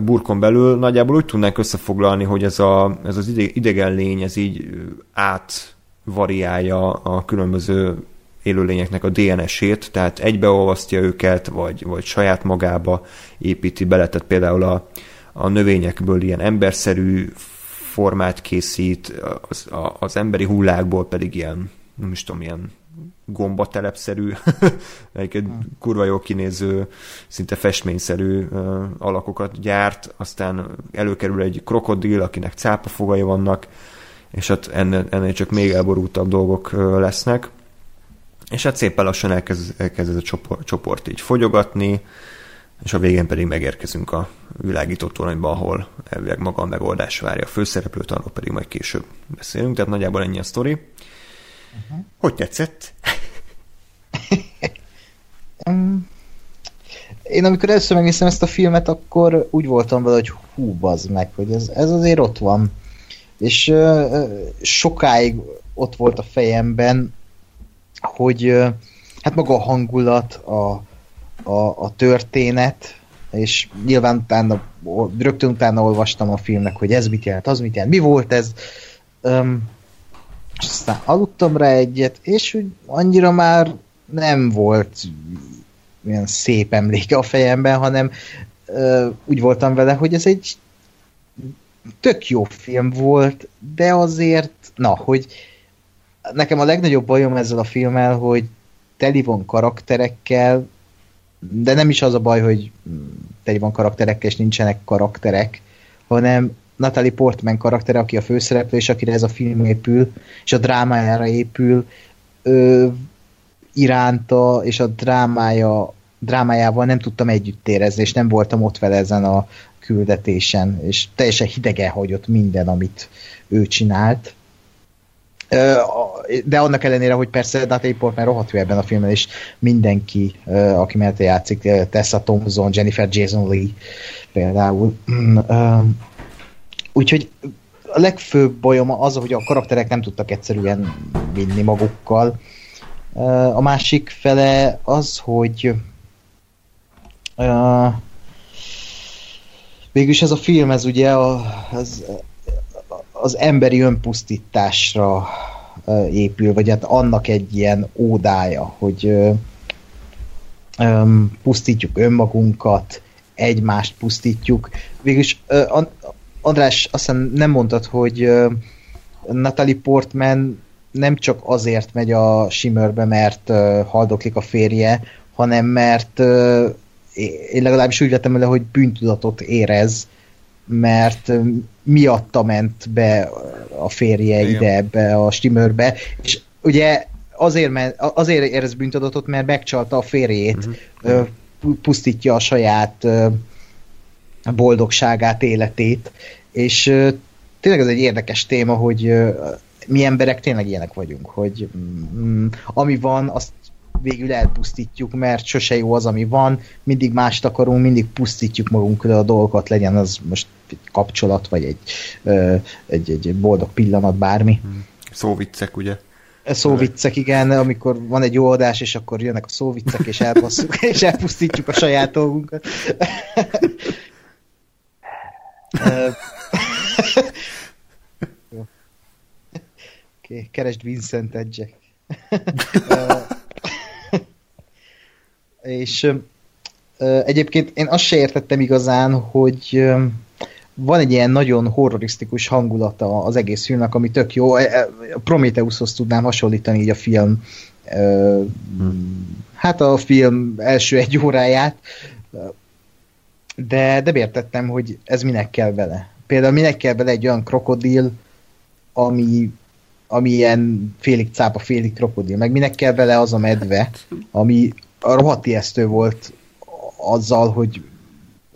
burkon belül. Nagyjából úgy tudnánk összefoglalni, hogy ez, a, ez az idegen lény, ez így átvariálja a különböző élőlényeknek a DNS-ét, tehát egybeolvasztja őket, vagy, vagy saját magába építi bele, tehát például a, a növényekből ilyen emberszerű formát készít, az, a, az emberi hullákból pedig ilyen, nem is tudom, ilyen gombatelepszerű, egy kurva jól kinéző, szinte festményszerű alakokat gyárt, aztán előkerül egy krokodil, akinek cápafogai vannak, és hát ennél, ennél csak még elborultabb dolgok lesznek és hát szépen lassan elkezd, elkezd ez a csoport, csoport így fogyogatni, és a végén pedig megérkezünk a világító toronyba, ahol elvileg maga a megoldás várja a főszereplőt, arról pedig majd később beszélünk, tehát nagyjából ennyi a sztori. Uh-huh. Hogy tetszett? Én amikor először megnéztem ezt a filmet, akkor úgy voltam vele, hogy hú, bazd meg, hogy ez, ez azért ott van. És uh, sokáig ott volt a fejemben, hogy hát maga a hangulat, a, a, a történet, és nyilván utána, rögtön utána olvastam a filmnek, hogy ez mit jelent, az mit jelent, mi volt ez. Um, és aztán aludtam rá egyet, és úgy annyira már nem volt olyan szép emléke a fejemben, hanem uh, úgy voltam vele, hogy ez egy tök jó film volt, de azért, na, hogy nekem a legnagyobb bajom ezzel a filmmel, hogy teli van karakterekkel, de nem is az a baj, hogy teli van karakterekkel, és nincsenek karakterek, hanem Natalie Portman karaktere, aki a főszereplő, és akire ez a film épül, és a drámájára épül, ö, iránta, és a drámája, drámájával nem tudtam együtt érezni, és nem voltam ott vele ezen a küldetésen, és teljesen hidegen hagyott minden, amit ő csinált. De annak ellenére, hogy persze Natalie Portman rohadt jó ebben a filmben, és mindenki, aki mellett játszik, Tessa Thompson, Jennifer Jason Lee például. Úgyhogy a legfőbb bajom az, hogy a karakterek nem tudtak egyszerűen vinni magukkal. A másik fele az, hogy végülis ez a film, ez ugye az, az emberi önpusztításra épül, vagy hát annak egy ilyen ódája, hogy pusztítjuk önmagunkat, egymást pusztítjuk. Végülis András, azt hiszem nem mondtad, hogy Natalie Portman nem csak azért megy a Shimmerbe, mert haldoklik a férje, hanem mert én legalábbis úgy vettem le, hogy bűntudatot érez, mert miatta ment be a férje Igen. ide ebbe a stimörbe, és ugye azért, mert, azért érez bűntudatot, mert megcsalta a férjét, uh-huh. pusztítja a saját boldogságát, életét, és tényleg ez egy érdekes téma, hogy mi emberek tényleg ilyenek vagyunk, hogy mm, ami van, azt végül elpusztítjuk, mert sose jó az, ami van, mindig mást akarunk, mindig pusztítjuk magunkra a dolgokat, legyen az most egy kapcsolat, vagy egy, egy, egy boldog pillanat, bármi. Hmm. Szóviccek, ugye? Szóviccek, igen, amikor van egy jó adás, és akkor jönnek a szóviccek, és elpasszuk, és elpusztítjuk a saját dolgunkat. keresd Vincent Jack. És egyébként én azt se értettem igazán, hogy van egy ilyen nagyon horrorisztikus hangulata az egész filmnek, ami tök jó. E, e, Prometheushoz tudnám hasonlítani így a film hát a film első egy óráját, de, de értettem, hogy ez minek kell vele. Például minek kell vele egy olyan krokodil, ami, ami ilyen félig cápa, félig krokodil, meg minek kell vele az a medve, ami rohadt ijesztő volt azzal, hogy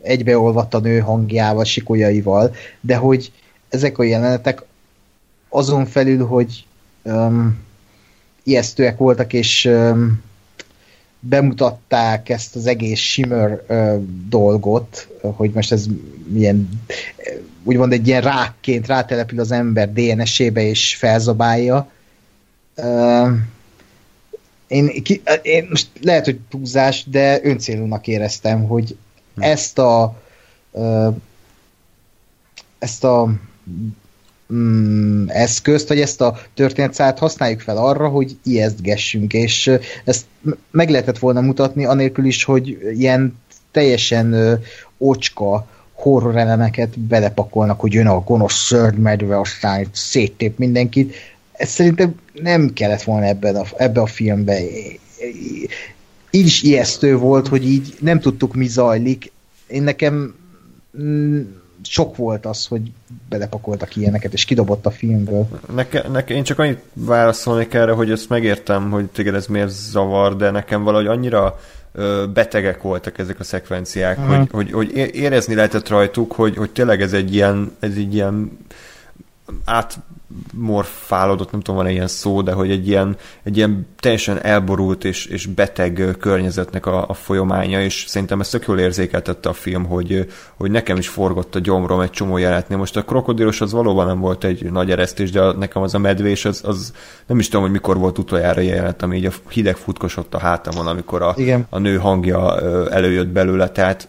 egybeolvadt a nő hangjával, sikolyaival, de hogy ezek a jelenetek azon felül, hogy um, ijesztőek voltak, és um, bemutatták ezt az egész Shimmer uh, dolgot, hogy most ez milyen úgymond egy ilyen rákként rátelepül az ember DNS-ébe és felzabálja. Uh, én, ki, én most lehet, hogy túlzás, de öncélúnak éreztem, hogy hm. ezt a uh, ezt a mm, eszközt, vagy ezt a történetszát használjuk fel arra, hogy ijesztgessünk, és ezt meg lehetett volna mutatni, anélkül is, hogy ilyen teljesen ocska horror elemeket belepakolnak, hogy jön a gonosz szördmedve, aztán széttép mindenkit. Ez szerintem nem kellett volna ebben a, ebbe a filmbe. Így is ijesztő volt, hogy így nem tudtuk, mi zajlik. Én nekem mm, sok volt az, hogy belepakoltak ilyeneket, és kidobott a filmből. Neke, neke, én csak annyit válaszolnék erre, hogy ezt megértem, hogy téged ez miért zavar, de nekem valahogy annyira betegek voltak ezek a szekvenciák, uh-huh. hogy, hogy, hogy érezni lehetett rajtuk, hogy, hogy tényleg ez egy ilyen, ez egy ilyen át morfálódott, nem tudom, van-e ilyen szó, de hogy egy ilyen, egy ilyen teljesen elborult és, és beteg környezetnek a, a folyamánya, és szerintem ezt tök jól érzékeltette a film, hogy, hogy nekem is forgott a gyomrom egy csomó jelenetnél. Most a krokodilos az valóban nem volt egy nagy eresztés, de nekem az a medvés, az, az nem is tudom, hogy mikor volt utoljára jelenet, ami így a hideg futkosott a hátamon, amikor a, a nő hangja előjött belőle, tehát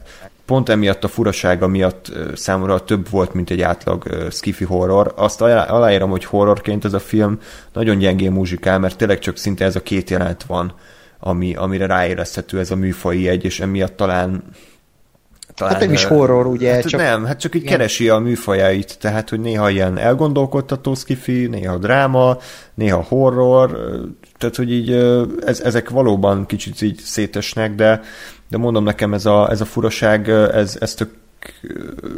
pont emiatt a furasága miatt számomra több volt, mint egy átlag skifi horror. Azt aláírom, hogy horrorként ez a film nagyon gyengén muzsikál, mert tényleg csak szinte ez a két jelenet van, ami, amire ráérezhető ez a műfai egy, és emiatt talán talán, hát nem is horror, ugye? Hát csak... Nem, hát csak így igen. keresi a műfajait, tehát, hogy néha ilyen elgondolkodtató skifi, néha dráma, néha horror, tehát, hogy így ez, ezek valóban kicsit így szétesnek, de de mondom nekem ez a, ez a furaság, ez, ez tök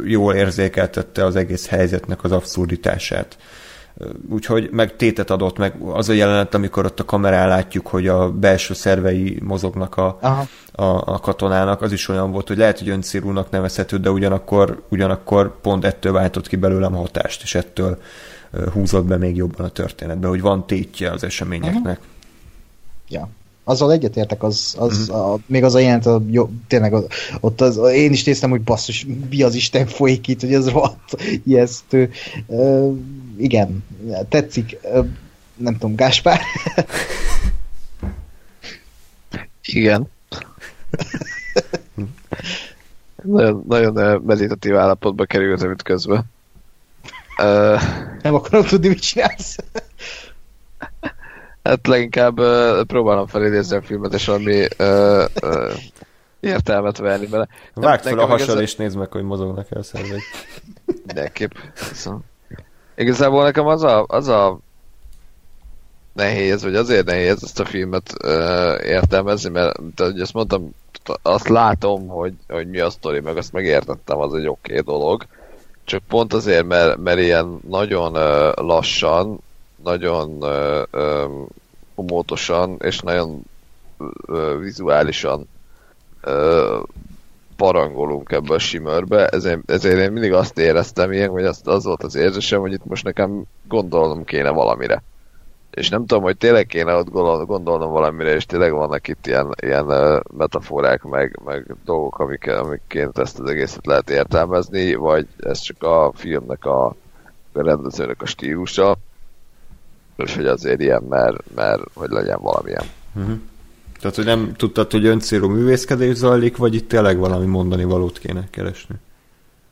jól érzékeltette az egész helyzetnek az abszurditását. Úgyhogy meg tétet adott, meg az a jelenet, amikor ott a kamerán látjuk, hogy a belső szervei mozognak a, a, a katonának, az is olyan volt, hogy lehet, hogy öncélúnak nevezhető, de ugyanakkor, ugyanakkor pont ettől váltott ki belőlem hatást, és ettől húzott be még jobban a történetbe, hogy van tétje az eseményeknek. Uh-huh. Ja azzal egyetértek, az, az mm. a, még az a jelent, a, jó, tényleg ott az, én is néztem, hogy basszus, mi az Isten folyik itt, hogy ez rohadt ijesztő. Uh, igen, tetszik. Uh, nem tudom, Gáspár? igen. nagyon, nagyon meditatív állapotba kerültem itt közben. Uh, nem akarom tudni, mit csinálsz. Hát leginkább uh, próbálom felidézni a filmet, és valami uh, uh, értelmet venni bele. Vágd fel a hasal, és nézd meg, hogy mozognak el szervek. Mindenképp. Szóval. Igazából nekem az a, az a nehéz, vagy azért nehéz ezt a filmet uh, értelmezni, mert ahogy ezt mondtam, azt látom, hogy, hogy mi a sztori, meg azt megértettem, az egy oké okay dolog. Csak pont azért, mert, mert ilyen nagyon uh, lassan nagyon komótosan és nagyon vizuálisan ö, parangolunk ebbe a simörbe, ezért, ezért én mindig azt éreztem ilyen, hogy az, az volt az érzésem, hogy itt most nekem gondolnom kéne valamire. És nem tudom, hogy tényleg kéne ott gondolnom valamire, és tényleg vannak itt ilyen, ilyen metaforák, meg, meg dolgok, amik, amikként ezt az egészet lehet értelmezni, vagy ez csak a filmnek a, a rendezőnek a stílusa és hogy azért ilyen, mert, mert hogy legyen valamilyen. Uh-huh. Tehát, hogy nem tudtad, hogy öncélú művészkedés zajlik, vagy itt tényleg valami mondani valót kéne keresni?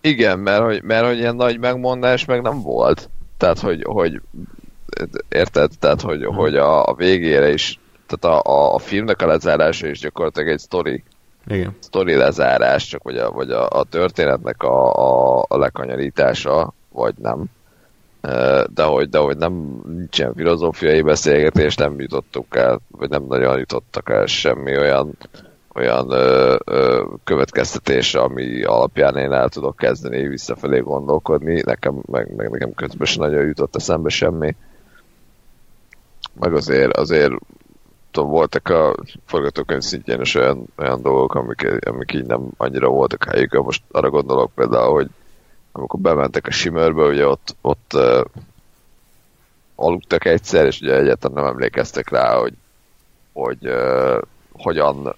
Igen, mert hogy, mert hogy ilyen nagy megmondás meg nem volt. Tehát, hogy, hogy érted? Tehát, hogy, uh-huh. hogy a, a végére is, tehát a, a, a filmnek a lezárása is gyakorlatilag egy sztori. Igen. Sztori lezárás, csak vagy a, vagy a, a történetnek a, a, a lekanyarítása, vagy nem de hogy, de hogy nem nincsen filozófiai beszélgetés, nem jutottuk el, vagy nem nagyon jutottak el semmi olyan, olyan ö, ö, következtetésre, ami alapján én el tudok kezdeni visszafelé gondolkodni. Nekem, meg, meg nekem közben sem nagyon jutott eszembe semmi. Meg azért, azért tudom, voltak a forgatókönyv szintjén is olyan, olyan dolgok, amik, amik így nem annyira voltak helyükön. Most arra gondolok például, hogy amikor bementek a simörbe, ugye ott, ott uh, aludtak egyszer, és ugye egyáltalán nem emlékeztek rá, hogy, hogy uh, hogyan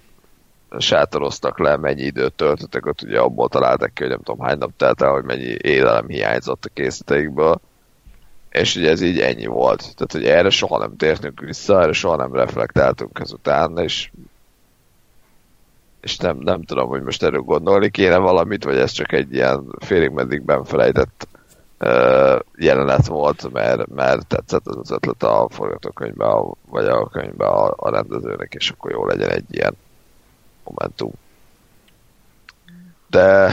sátoroztak le, mennyi időt töltöttek ott, ugye abból találtak ki, hogy nem tudom hány nap telt el, hogy mennyi élelem hiányzott a készleteikből, és ugye ez így ennyi volt. Tehát, hogy erre soha nem tértünk vissza, erre soha nem reflektáltunk ezután, és és nem, nem tudom, hogy most erről gondolni kéne valamit, vagy ez csak egy ilyen félig meddig benfelejtett uh, jelenet volt, mert, mert tetszett az ötlet a forgatókönyvbe, vagy a könyvbe a, a rendezőnek, és akkor jó legyen egy ilyen momentum. De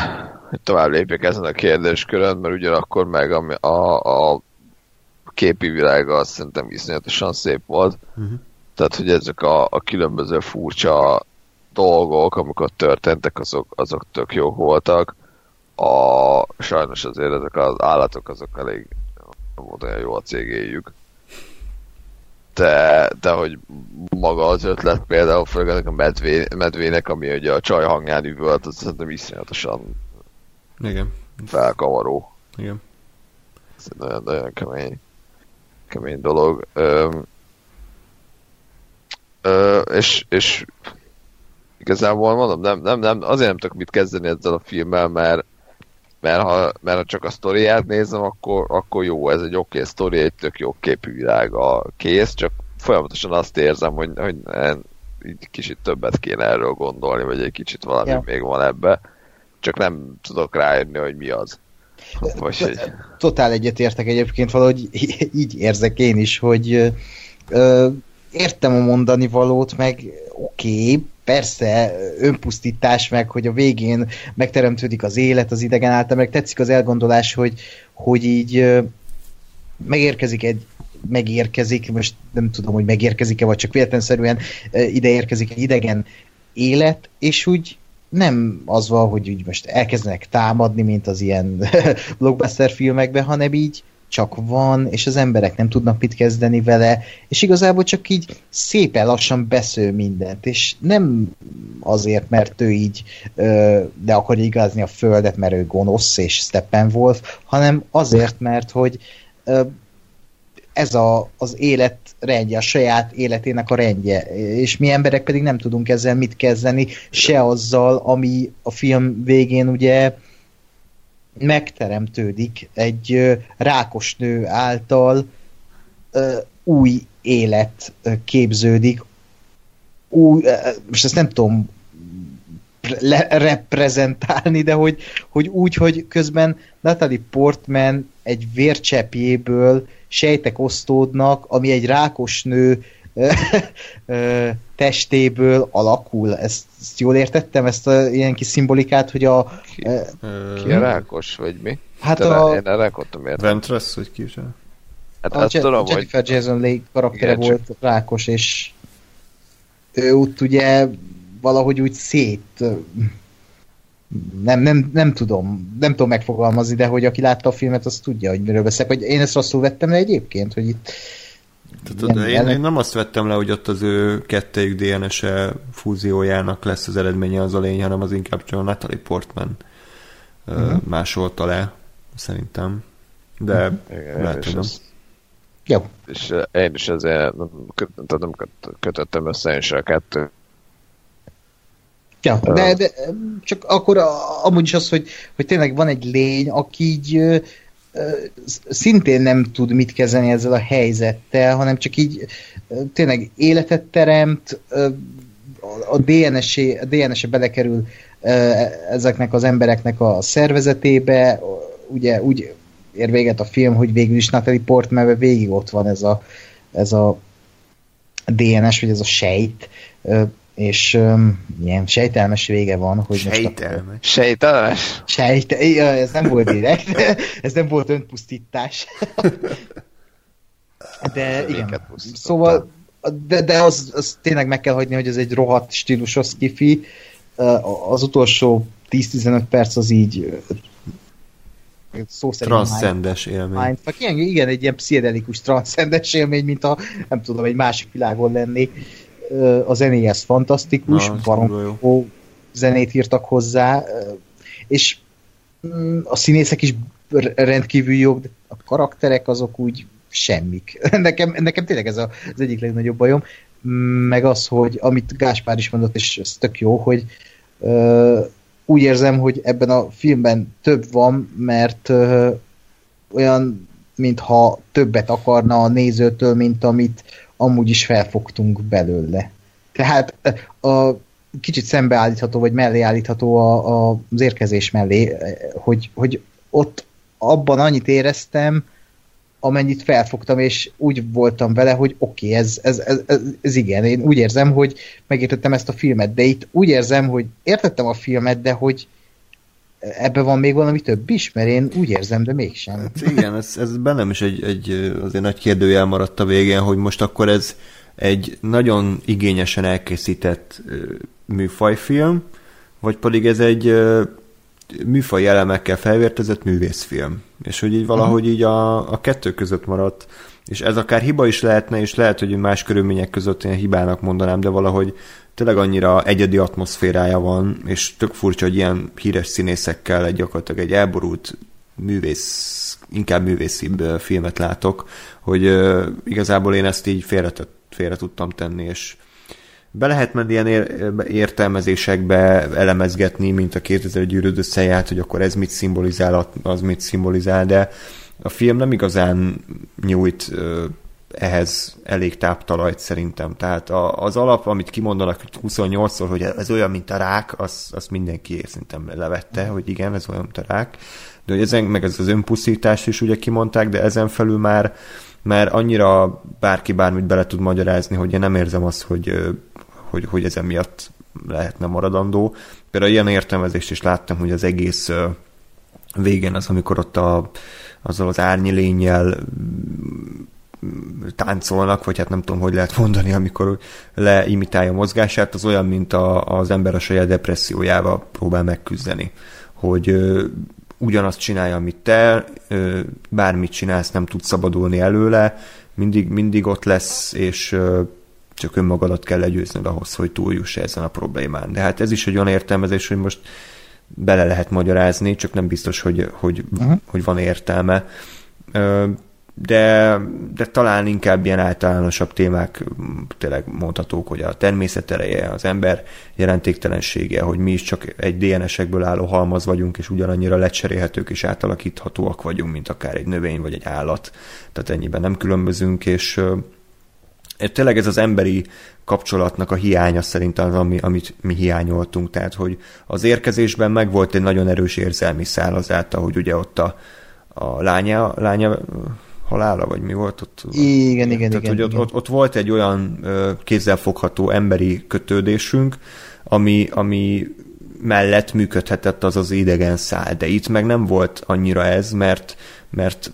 hogy tovább lépjek ezen a kérdéskörön, mert ugyanakkor meg a, a, a képi világa azt szerintem iszonyatosan szép volt. Uh-huh. Tehát, hogy ezek a, a különböző furcsa dolgok, amikor történtek, azok, azok tök jók voltak. A, sajnos azért ezek az állatok azok elég nem volt olyan jó a cégéjük. De, de hogy maga az ötlet például, főleg a medvé, medvének, ami ugye a csaj hangján üvölt, az szerintem iszonyatosan Igen. felkavaró. Igen. Ez egy nagyon, nagyon kemény, kemény dolog. Ö, ö, és, és igazából mondom, nem, nem, nem, azért nem tudok mit kezdeni ezzel a filmmel, mert mert ha, mert ha csak a sztoriát nézem, akkor, akkor jó, ez egy oké okay sztori, egy tök jó képű világ a kész, csak folyamatosan azt érzem, hogy, hogy így kicsit többet kéne erről gondolni, vagy egy kicsit valami ja. még van ebbe, csak nem tudok rájönni, hogy mi az. Vagy, hogy... Totál egyetértek egyébként, valahogy így érzek én is, hogy ö, értem a mondani valót, meg oké, okay, persze önpusztítás meg, hogy a végén megteremtődik az élet az idegen által, meg tetszik az elgondolás, hogy, hogy így megérkezik egy megérkezik, most nem tudom, hogy megérkezik-e, vagy csak véletlenszerűen ide érkezik egy idegen élet, és úgy nem az van, hogy úgy most elkezdenek támadni, mint az ilyen blockbuster filmekben, hanem így csak van, és az emberek nem tudnak mit kezdeni vele, és igazából csak így szépen lassan besző mindent, és nem azért, mert ő így de akarja igazni a földet, mert ő gonosz és Steppenwolf, hanem azért, mert hogy ez a, az élet rendje, a saját életének a rendje, és mi emberek pedig nem tudunk ezzel mit kezdeni, se azzal, ami a film végén ugye megteremtődik egy rákos nő által új élet képződik. Új, most ezt nem tudom le- reprezentálni, de hogy, hogy úgy, hogy közben Natalie Portman egy vércsepjéből sejtek osztódnak, ami egy rákos nő testéből alakul. Ezt, ezt jól értettem, ezt a ilyen kis szimbolikát, hogy a... Ki, ki a rákos, vagy mi? Hát Te a... Én rákottam értem. Ventress, hogy ki is Hát a azt Je- tudom, Jennifer hogy... Jason Leigh karaktere Igen, volt csak... rákos, és ő ott ugye valahogy úgy szét nem, nem, nem tudom, nem tudom megfogalmazni, de hogy aki látta a filmet, az tudja, hogy miről beszélek. Hogy én ezt rosszul vettem le egyébként, hogy itt tehát, én, én nem azt vettem le, hogy ott az ő kettőjük DNS-e fúziójának lesz az eredménye az a lény, hanem az inkább csak a Natalie Portman uh-huh. másolta le, szerintem. De uh-huh. Lehet, hogy Jó. És én is ezért nem kötöttem össze én se a kettő Ja, de, de csak akkor amúgy is az, hogy, hogy tényleg van egy lény, aki így szintén nem tud mit kezdeni ezzel a helyzettel, hanem csak így tényleg életet teremt, a DNS-e, a DNS-e belekerül ezeknek az embereknek a szervezetébe, ugye úgy ér véget a film, hogy végül is Natalie Portman végig ott van ez a, ez a DNS, vagy ez a sejt, és um, ilyen sejtelmes vége van, hogy sejtelmes. most... Sejtelmes? Sejtelmes? Ez nem volt direkt, ez nem volt önpusztítás. De igen, szóval de, de az, az tényleg meg kell hagyni, hogy ez egy rohadt stílusos skifi. Az utolsó 10-15 perc az így szó szerint transzcendes élmény. Mindfuck. Igen, igen, egy ilyen pszichedelikus transzcendes élmény, mint a, nem tudom, egy másik világon lenni a zenéje ez fantasztikus, baromfó zenét írtak hozzá, és mm, a színészek is rendkívül jók, de a karakterek azok úgy semmik. Nekem, nekem tényleg ez a, az egyik legnagyobb bajom, meg az, hogy amit Gáspár is mondott, és ez tök jó, hogy ö, úgy érzem, hogy ebben a filmben több van, mert ö, olyan, mintha többet akarna a nézőtől, mint amit amúgy is felfogtunk belőle. Tehát a kicsit szembeállítható, vagy mellé állítható a, a, az érkezés mellé, hogy, hogy ott abban annyit éreztem, amennyit felfogtam, és úgy voltam vele, hogy oké, okay, ez, ez, ez, ez igen, én úgy érzem, hogy megértettem ezt a filmet, de itt úgy érzem, hogy értettem a filmet, de hogy ebben van még valami több is, mert én úgy érzem, de mégsem. Hát igen, ez, ez bennem is egy, egy azért nagy kérdőjel maradt a végén, hogy most akkor ez egy nagyon igényesen elkészített műfajfilm, vagy pedig ez egy műfaj elemekkel felvértezett művészfilm. És hogy így valahogy így a, a kettő között maradt, és ez akár hiba is lehetne, és lehet, hogy más körülmények között ilyen hibának mondanám, de valahogy tényleg annyira egyedi atmoszférája van, és tök furcsa, hogy ilyen híres színészekkel egy gyakorlatilag egy elborult művész, inkább művészibb filmet látok, hogy uh, igazából én ezt így félre, félre tudtam tenni, és be lehet menni ilyen értelmezésekbe, elemezgetni, mint a 2000 gyűrűd összeját, hogy akkor ez mit szimbolizál, az mit szimbolizál, de a film nem igazán nyújt ehhez elég táptalajt szerintem. Tehát a, az alap, amit kimondanak 28-szor, hogy ez olyan, mint a rák, az, az mindenki szerintem levette, hogy igen, ez olyan, mint a rák. De hogy ezen, meg ez az önpusztítás is ugye kimondták, de ezen felül már, már annyira bárki bármit bele tud magyarázni, hogy én nem érzem azt, hogy, hogy, hogy ezen miatt lehetne maradandó. Például ilyen értelmezést is láttam, hogy az egész végén az, amikor ott a, azzal az árnyi lényel táncolnak, vagy hát nem tudom, hogy lehet mondani, amikor leimitálja a mozgását, az olyan, mint a, az ember a saját depressziójával próbál megküzdeni. Hogy ö, ugyanazt csinálja, amit te, ö, bármit csinálsz, nem tudsz szabadulni előle, mindig, mindig ott lesz, és ö, csak önmagadat kell legyőznöd ahhoz, hogy túljuss ezen a problémán. De hát ez is egy olyan értelmezés, hogy most bele lehet magyarázni, csak nem biztos, hogy, hogy, uh-huh. hogy van értelme. De, de talán inkább ilyen általánosabb témák tényleg mondhatók, hogy a természet ereje, az ember jelentéktelensége, hogy mi is csak egy DNS-ekből álló halmaz vagyunk, és ugyanannyira lecserélhetők és átalakíthatóak vagyunk, mint akár egy növény vagy egy állat. Tehát ennyiben nem különbözünk, és tényleg ez az emberi kapcsolatnak a hiánya szerintem az, ami, amit mi hiányoltunk. Tehát, hogy az érkezésben meg volt egy nagyon erős érzelmi szál azáltal, hogy ugye ott a, a lánya, lánya halála, vagy mi volt ott? Igen, igen, Tehát, igen. Hogy igen. Ott, ott volt egy olyan kézzelfogható emberi kötődésünk, ami, ami mellett működhetett az az idegen szál, de itt meg nem volt annyira ez, mert, mert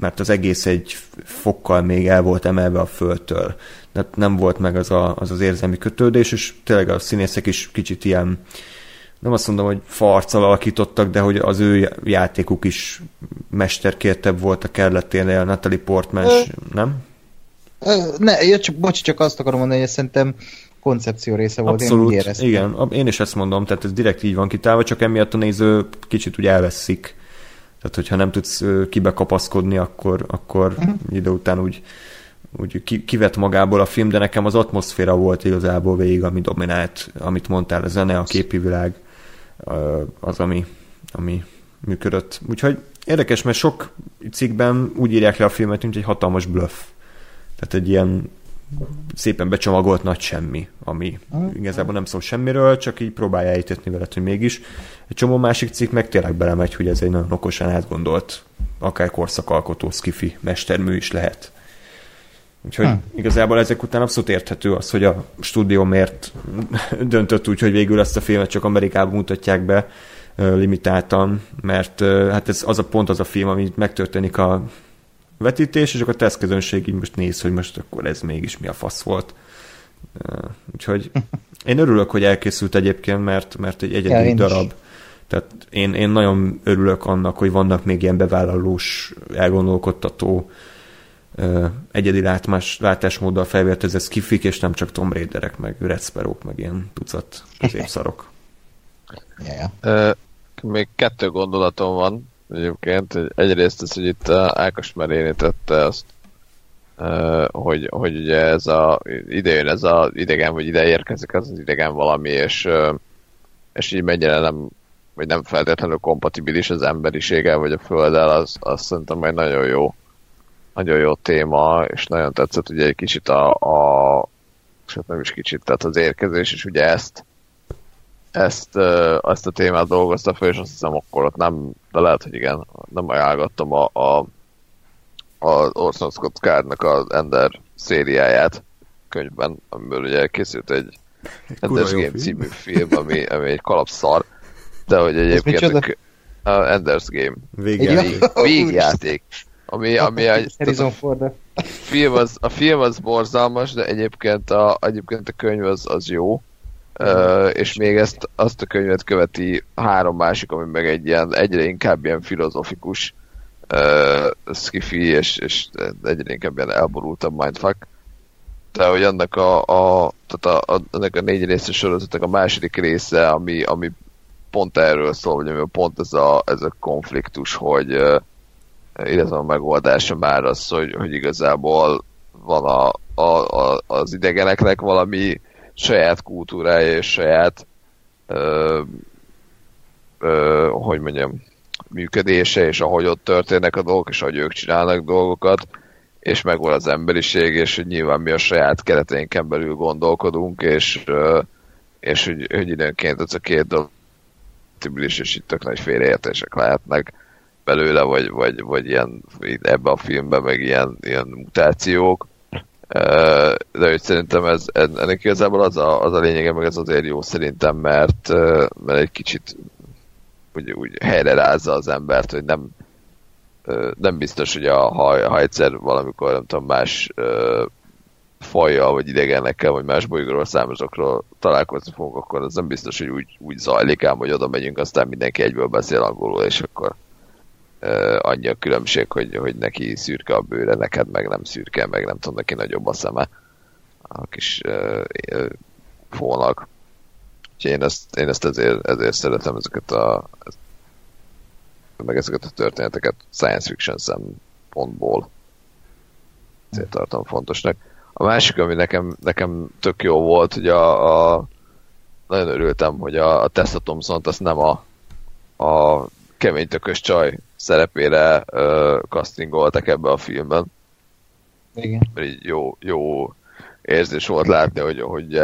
mert az egész egy fokkal még el volt emelve a földtől. Tehát nem volt meg az, a, az az érzelmi kötődés, és tényleg a színészek is kicsit ilyen, nem azt mondom, hogy farccal alakítottak, de hogy az ő játékuk is mesterkértebb volt a kerleténél, Natalie Portman, Ö... nem? Ne, ja, csak, bocs, csak azt akarom mondani, hogy szerintem koncepció része volt, Abszolút, én úgy igen, én is ezt mondom, tehát ez direkt így van kitálva, csak emiatt a néző kicsit úgy elveszik. Tehát, hogyha nem tudsz kibe kapaszkodni, akkor, akkor uh-huh. idő után úgy, úgy kivet magából a film, de nekem az atmoszféra volt igazából végig, ami dominált, amit mondtál, a zene, a képi világ, az, ami, ami működött. Úgyhogy érdekes, mert sok cikkben úgy írják le a filmet, mint egy hatalmas bluff. Tehát egy ilyen szépen becsomagolt nagy semmi, ami igazából nem szól semmiről, csak így próbálja elítetni veled, hogy mégis. Egy csomó másik cikk meg tényleg belemegy, hogy ez egy nagyon okosan átgondolt, akár korszakalkotó skifi mestermű is lehet. Úgyhogy hmm. igazából ezek után abszolút érthető az, hogy a stúdió miért döntött úgy, hogy végül ezt a filmet csak Amerikában mutatják be limitáltan, mert hát ez az a pont az a film, ami megtörténik a vetítés, és akkor a tesztközönség így most néz, hogy most akkor ez mégis mi a fasz volt. Úgyhogy én örülök, hogy elkészült egyébként, mert, mert egy egyedi ja, darab. Is. Tehát én, én nagyon örülök annak, hogy vannak még ilyen bevállalós, elgondolkodtató, egyedi látmás, látásmóddal felvértezett skifik, és nem csak Tom Raiderek, meg Red Sparrow, meg ilyen tucat középszarok. yeah. uh, még kettő gondolatom van egyébként. Egyrészt az, hogy itt Ákos már érintette azt, hogy, hogy ugye ez a idejön ez a idegen, vagy ide érkezik ez az idegen valami, és, és így mennyire nem, vagy nem feltétlenül kompatibilis az emberiséggel, vagy a földdel, az, az szerintem egy nagyon jó, nagyon jó téma, és nagyon tetszett ugye egy kicsit a, a sőt nem is kicsit, tehát az érkezés, és ugye ezt ezt, ezt a témát dolgozta fel, és azt hiszem akkor ott nem, de lehet, hogy igen, nem ajánlottam a, a, a Orson Scott Cardnak az Ender szériáját könyvben, amiből ugye készült egy Ender's Game film. című film, ami, ami egy kalapszar, de hogy egyébként a, a Ender's Game. Végjáték, végjáték ami, ami egy, a, film az, a film az borzalmas, de egyébként a, egyébként a könyv az, az jó, Uh, és még ezt, azt a könyvet követi három másik, ami meg egy ilyen, egyre inkább ilyen filozofikus uh, skifi, és, és egyre inkább ilyen elborultabb mindfuck. De hogy annak a, a, tehát a, a, annak a négy részes sorozatnak a második része, ami, ami pont erről szól, hogy ami pont ez a, ez a konfliktus, hogy uh, illetve a megoldása már az, hogy, hogy igazából van a, a, a, az idegeneknek valami saját kultúrája és saját ö, ö, hogy mondjam, működése, és ahogy ott történnek a dolgok, és ahogy ők csinálnak dolgokat, és megvan az emberiség, és hogy nyilván mi a saját kereteinken belül gondolkodunk, és, és hogy, hogy időnként ez a két dolog és itt tök nagy félreértések lehetnek belőle, vagy, vagy, vagy ilyen ebbe a filmben, meg ilyen, ilyen mutációk, de hogy szerintem ez, ennek igazából az a, az a lényege, meg ez azért jó szerintem, mert, mert egy kicsit úgy, úgy helyre rázza az embert, hogy nem nem biztos, hogy a, ha, ha egyszer valamikor, nem tudom, más fajjal, vagy idegenekkel, vagy más bolygóról, számosokról találkozni fogunk, akkor az nem biztos, hogy úgy, úgy zajlik ám, hogy oda megyünk, aztán mindenki egyből beszél angolul, és akkor annyi a különbség, hogy, hogy neki szürke a bőre, neked meg nem szürke, meg nem tudom, neki nagyobb a szeme a kis uh, fónak. Én ezt, én ezt ezért, ezért szeretem ezeket a meg ezeket a történeteket science fiction szempontból. Ezért tartom fontosnak. A másik, ami nekem, nekem tök jó volt, hogy a, a nagyon örültem, hogy a, a Tessa thompson azt nem a, a kemény tökös csaj szerepére uh, castingoltak ebbe a filmben. Igen. Így jó, jó érzés volt látni, hogy, hogy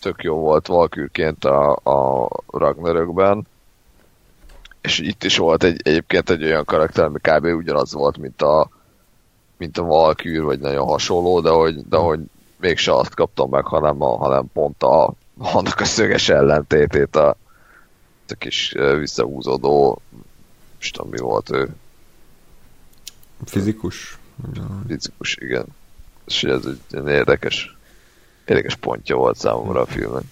tök jó volt Valkürként a, a Ragnarökben, és itt is volt egy, egyébként egy olyan karakter, ami kb. ugyanaz volt, mint a, mint a Valkür, vagy nagyon hasonló, de hogy, de hogy mégse azt kaptam meg, hanem, a, hanem pont a, annak a szöges ellentétét, a, a kis visszahúzódó, és tudom mi volt ő. Fizikus? Fizikus, igen. És ez egy érdekes, érdekes pontja volt számomra a filmnek.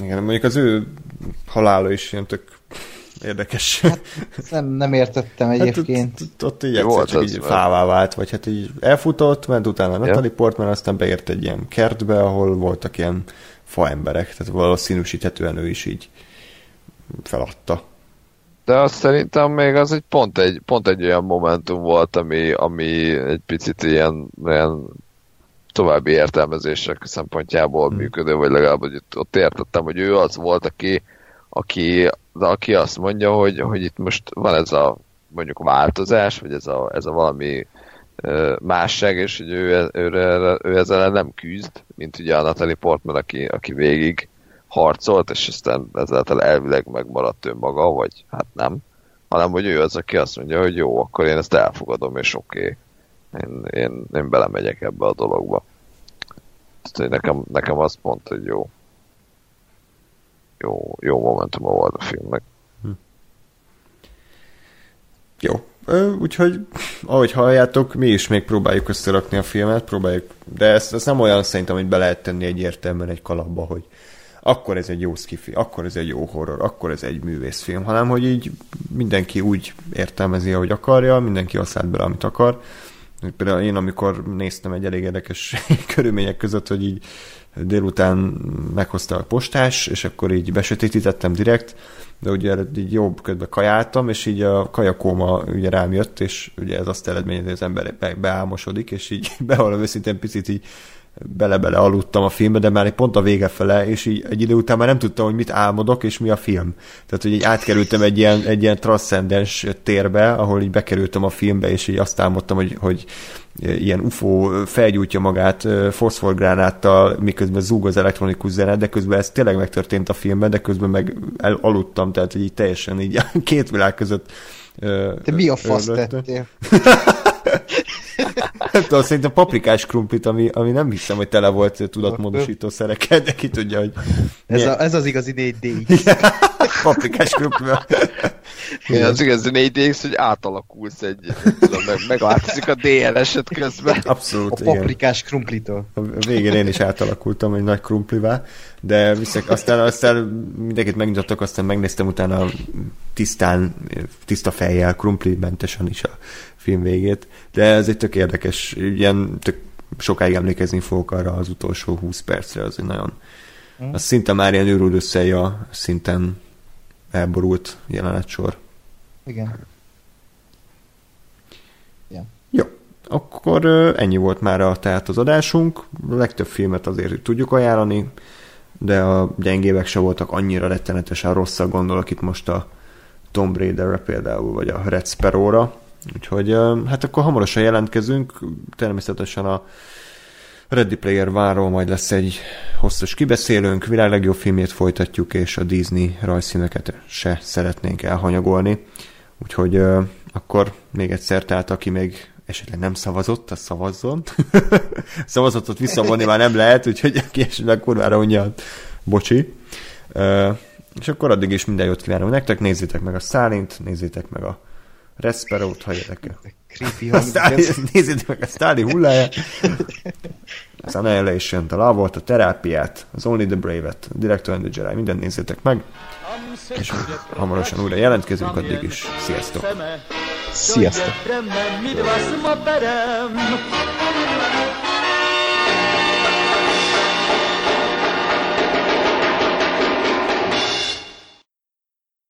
Igen, mondjuk az ő halála is ilyen tök érdekes. Hát, nem, nem értettem hát egyébként. Hát, ott, ott így egyszer csak így fává vált, vagy hát így elfutott, ment utána a Natalie. Portman, aztán beért egy ilyen kertbe, ahol voltak ilyen faemberek, tehát valószínűsíthetően ő is így feladta. De azt szerintem még az egy pont egy, pont egy olyan momentum volt, ami, ami egy picit ilyen, ilyen további értelmezések szempontjából hmm. működő, vagy legalább hogy ott értettem, hogy ő az volt, aki, aki de aki azt mondja, hogy, hogy itt most van ez a mondjuk változás, vagy ez a, ez a valami másság, és hogy ő, ő, ő, ő ezzel nem küzd, mint ugye a Natalie Portman, aki, aki végig harcolt, és aztán ezáltal elvileg megmaradt ő maga, vagy hát nem, hanem hogy ő az, aki azt mondja, hogy jó, akkor én ezt elfogadom, és oké, okay. én, én, én belemegyek ebbe a dologba. Tehát, nekem, nekem az pont, hogy jó jó, jó momentuma volt a filmnek. Hm. Jó. Úgyhogy, ahogy halljátok, mi is még próbáljuk összerakni a filmet, próbáljuk, de ez, ez nem olyan szerintem, hogy be lehet tenni egyértelműen egy kalapba, hogy akkor ez egy jó skifi, akkor ez egy jó horror, akkor ez egy művészfilm, hanem hogy így mindenki úgy értelmezi, ahogy akarja, mindenki azt lát bele, amit akar. Például én, amikor néztem egy elég érdekes körülmények között, hogy így délután meghozta a postás, és akkor így besötétítettem direkt, de ugye így jobb közben kajáltam, és így a kajakóma ugye rám jött, és ugye ez azt eredményezi, hogy az ember be, beálmosodik, és így behallom őszintén picit így bele-bele aludtam a filmbe, de már pont a vége fele, és így egy idő után már nem tudtam, hogy mit álmodok, és mi a film. Tehát, hogy így átkerültem egy ilyen, egy ilyen transzcendens térbe, ahol így bekerültem a filmbe, és így azt álmodtam, hogy, hogy ilyen UFO felgyújtja magát foszforgránáttal, miközben zúg az elektronikus zene, de közben ez tényleg megtörtént a filmben, de közben meg aludtam, tehát hogy így teljesen így két világ között Te mi a fasz tettél? nem tudom, szerintem paprikás krumplit, ami, ami nem hiszem, hogy tele volt tudatmódosító szerekkel, de ki tudja, hogy... Ez, a, ez az igazi 4 paprikás krumpli. Igen, az igazi 4 hogy átalakulsz egy, tudom, meg, megváltozik a DNS-et közben. Abszolút, A paprikás igen. krumplitól. A végén én is átalakultam egy nagy krumplivá, de viszek, aztán, aztán mindenkit megnyitottak, aztán megnéztem utána tisztán, tiszta fejjel, krumplimentesen is a film végét, de ez egy tök érdekes, ilyen tök sokáig emlékezni fogok arra az utolsó 20 percre, az egy nagyon mm. az szinte már ilyen őrült összeja szinten elborult jelenetsor. Igen. Yeah. Jó, akkor ennyi volt már a, tehát az adásunk. A legtöbb filmet azért tudjuk ajánlani, de a gyengévek se voltak annyira rettenetesen rosszak, gondolok itt most a Tomb Raider-re például, vagy a Red Sparrow-ra. Úgyhogy hát akkor hamarosan jelentkezünk, természetesen a Ready Player Váról majd lesz egy hosszas kibeszélőnk, világ legjobb filmét folytatjuk, és a Disney rajzszíneket se szeretnénk elhanyagolni. Úgyhogy akkor még egyszer, tehát aki még esetleg nem szavazott, az szavazzon. Szavazatot visszavonni már nem lehet, úgyhogy aki esetleg kurvára unja, bocsi. Uh, és akkor addig is minden jót kívánok nektek, nézzétek meg a Szálint, nézzétek meg a Resperót, ha érdekel. Creepy A hang. Stáli, nézzétek meg a Stáli hulláját. Aztán Annihilation, a Lavot, a Terápiát, az Only the Brave-et, a Director and the Jedi, mindent nézzétek meg. És hamarosan újra jelentkezünk, addig is. Sziasztok! Sziasztok! My dva s motorem.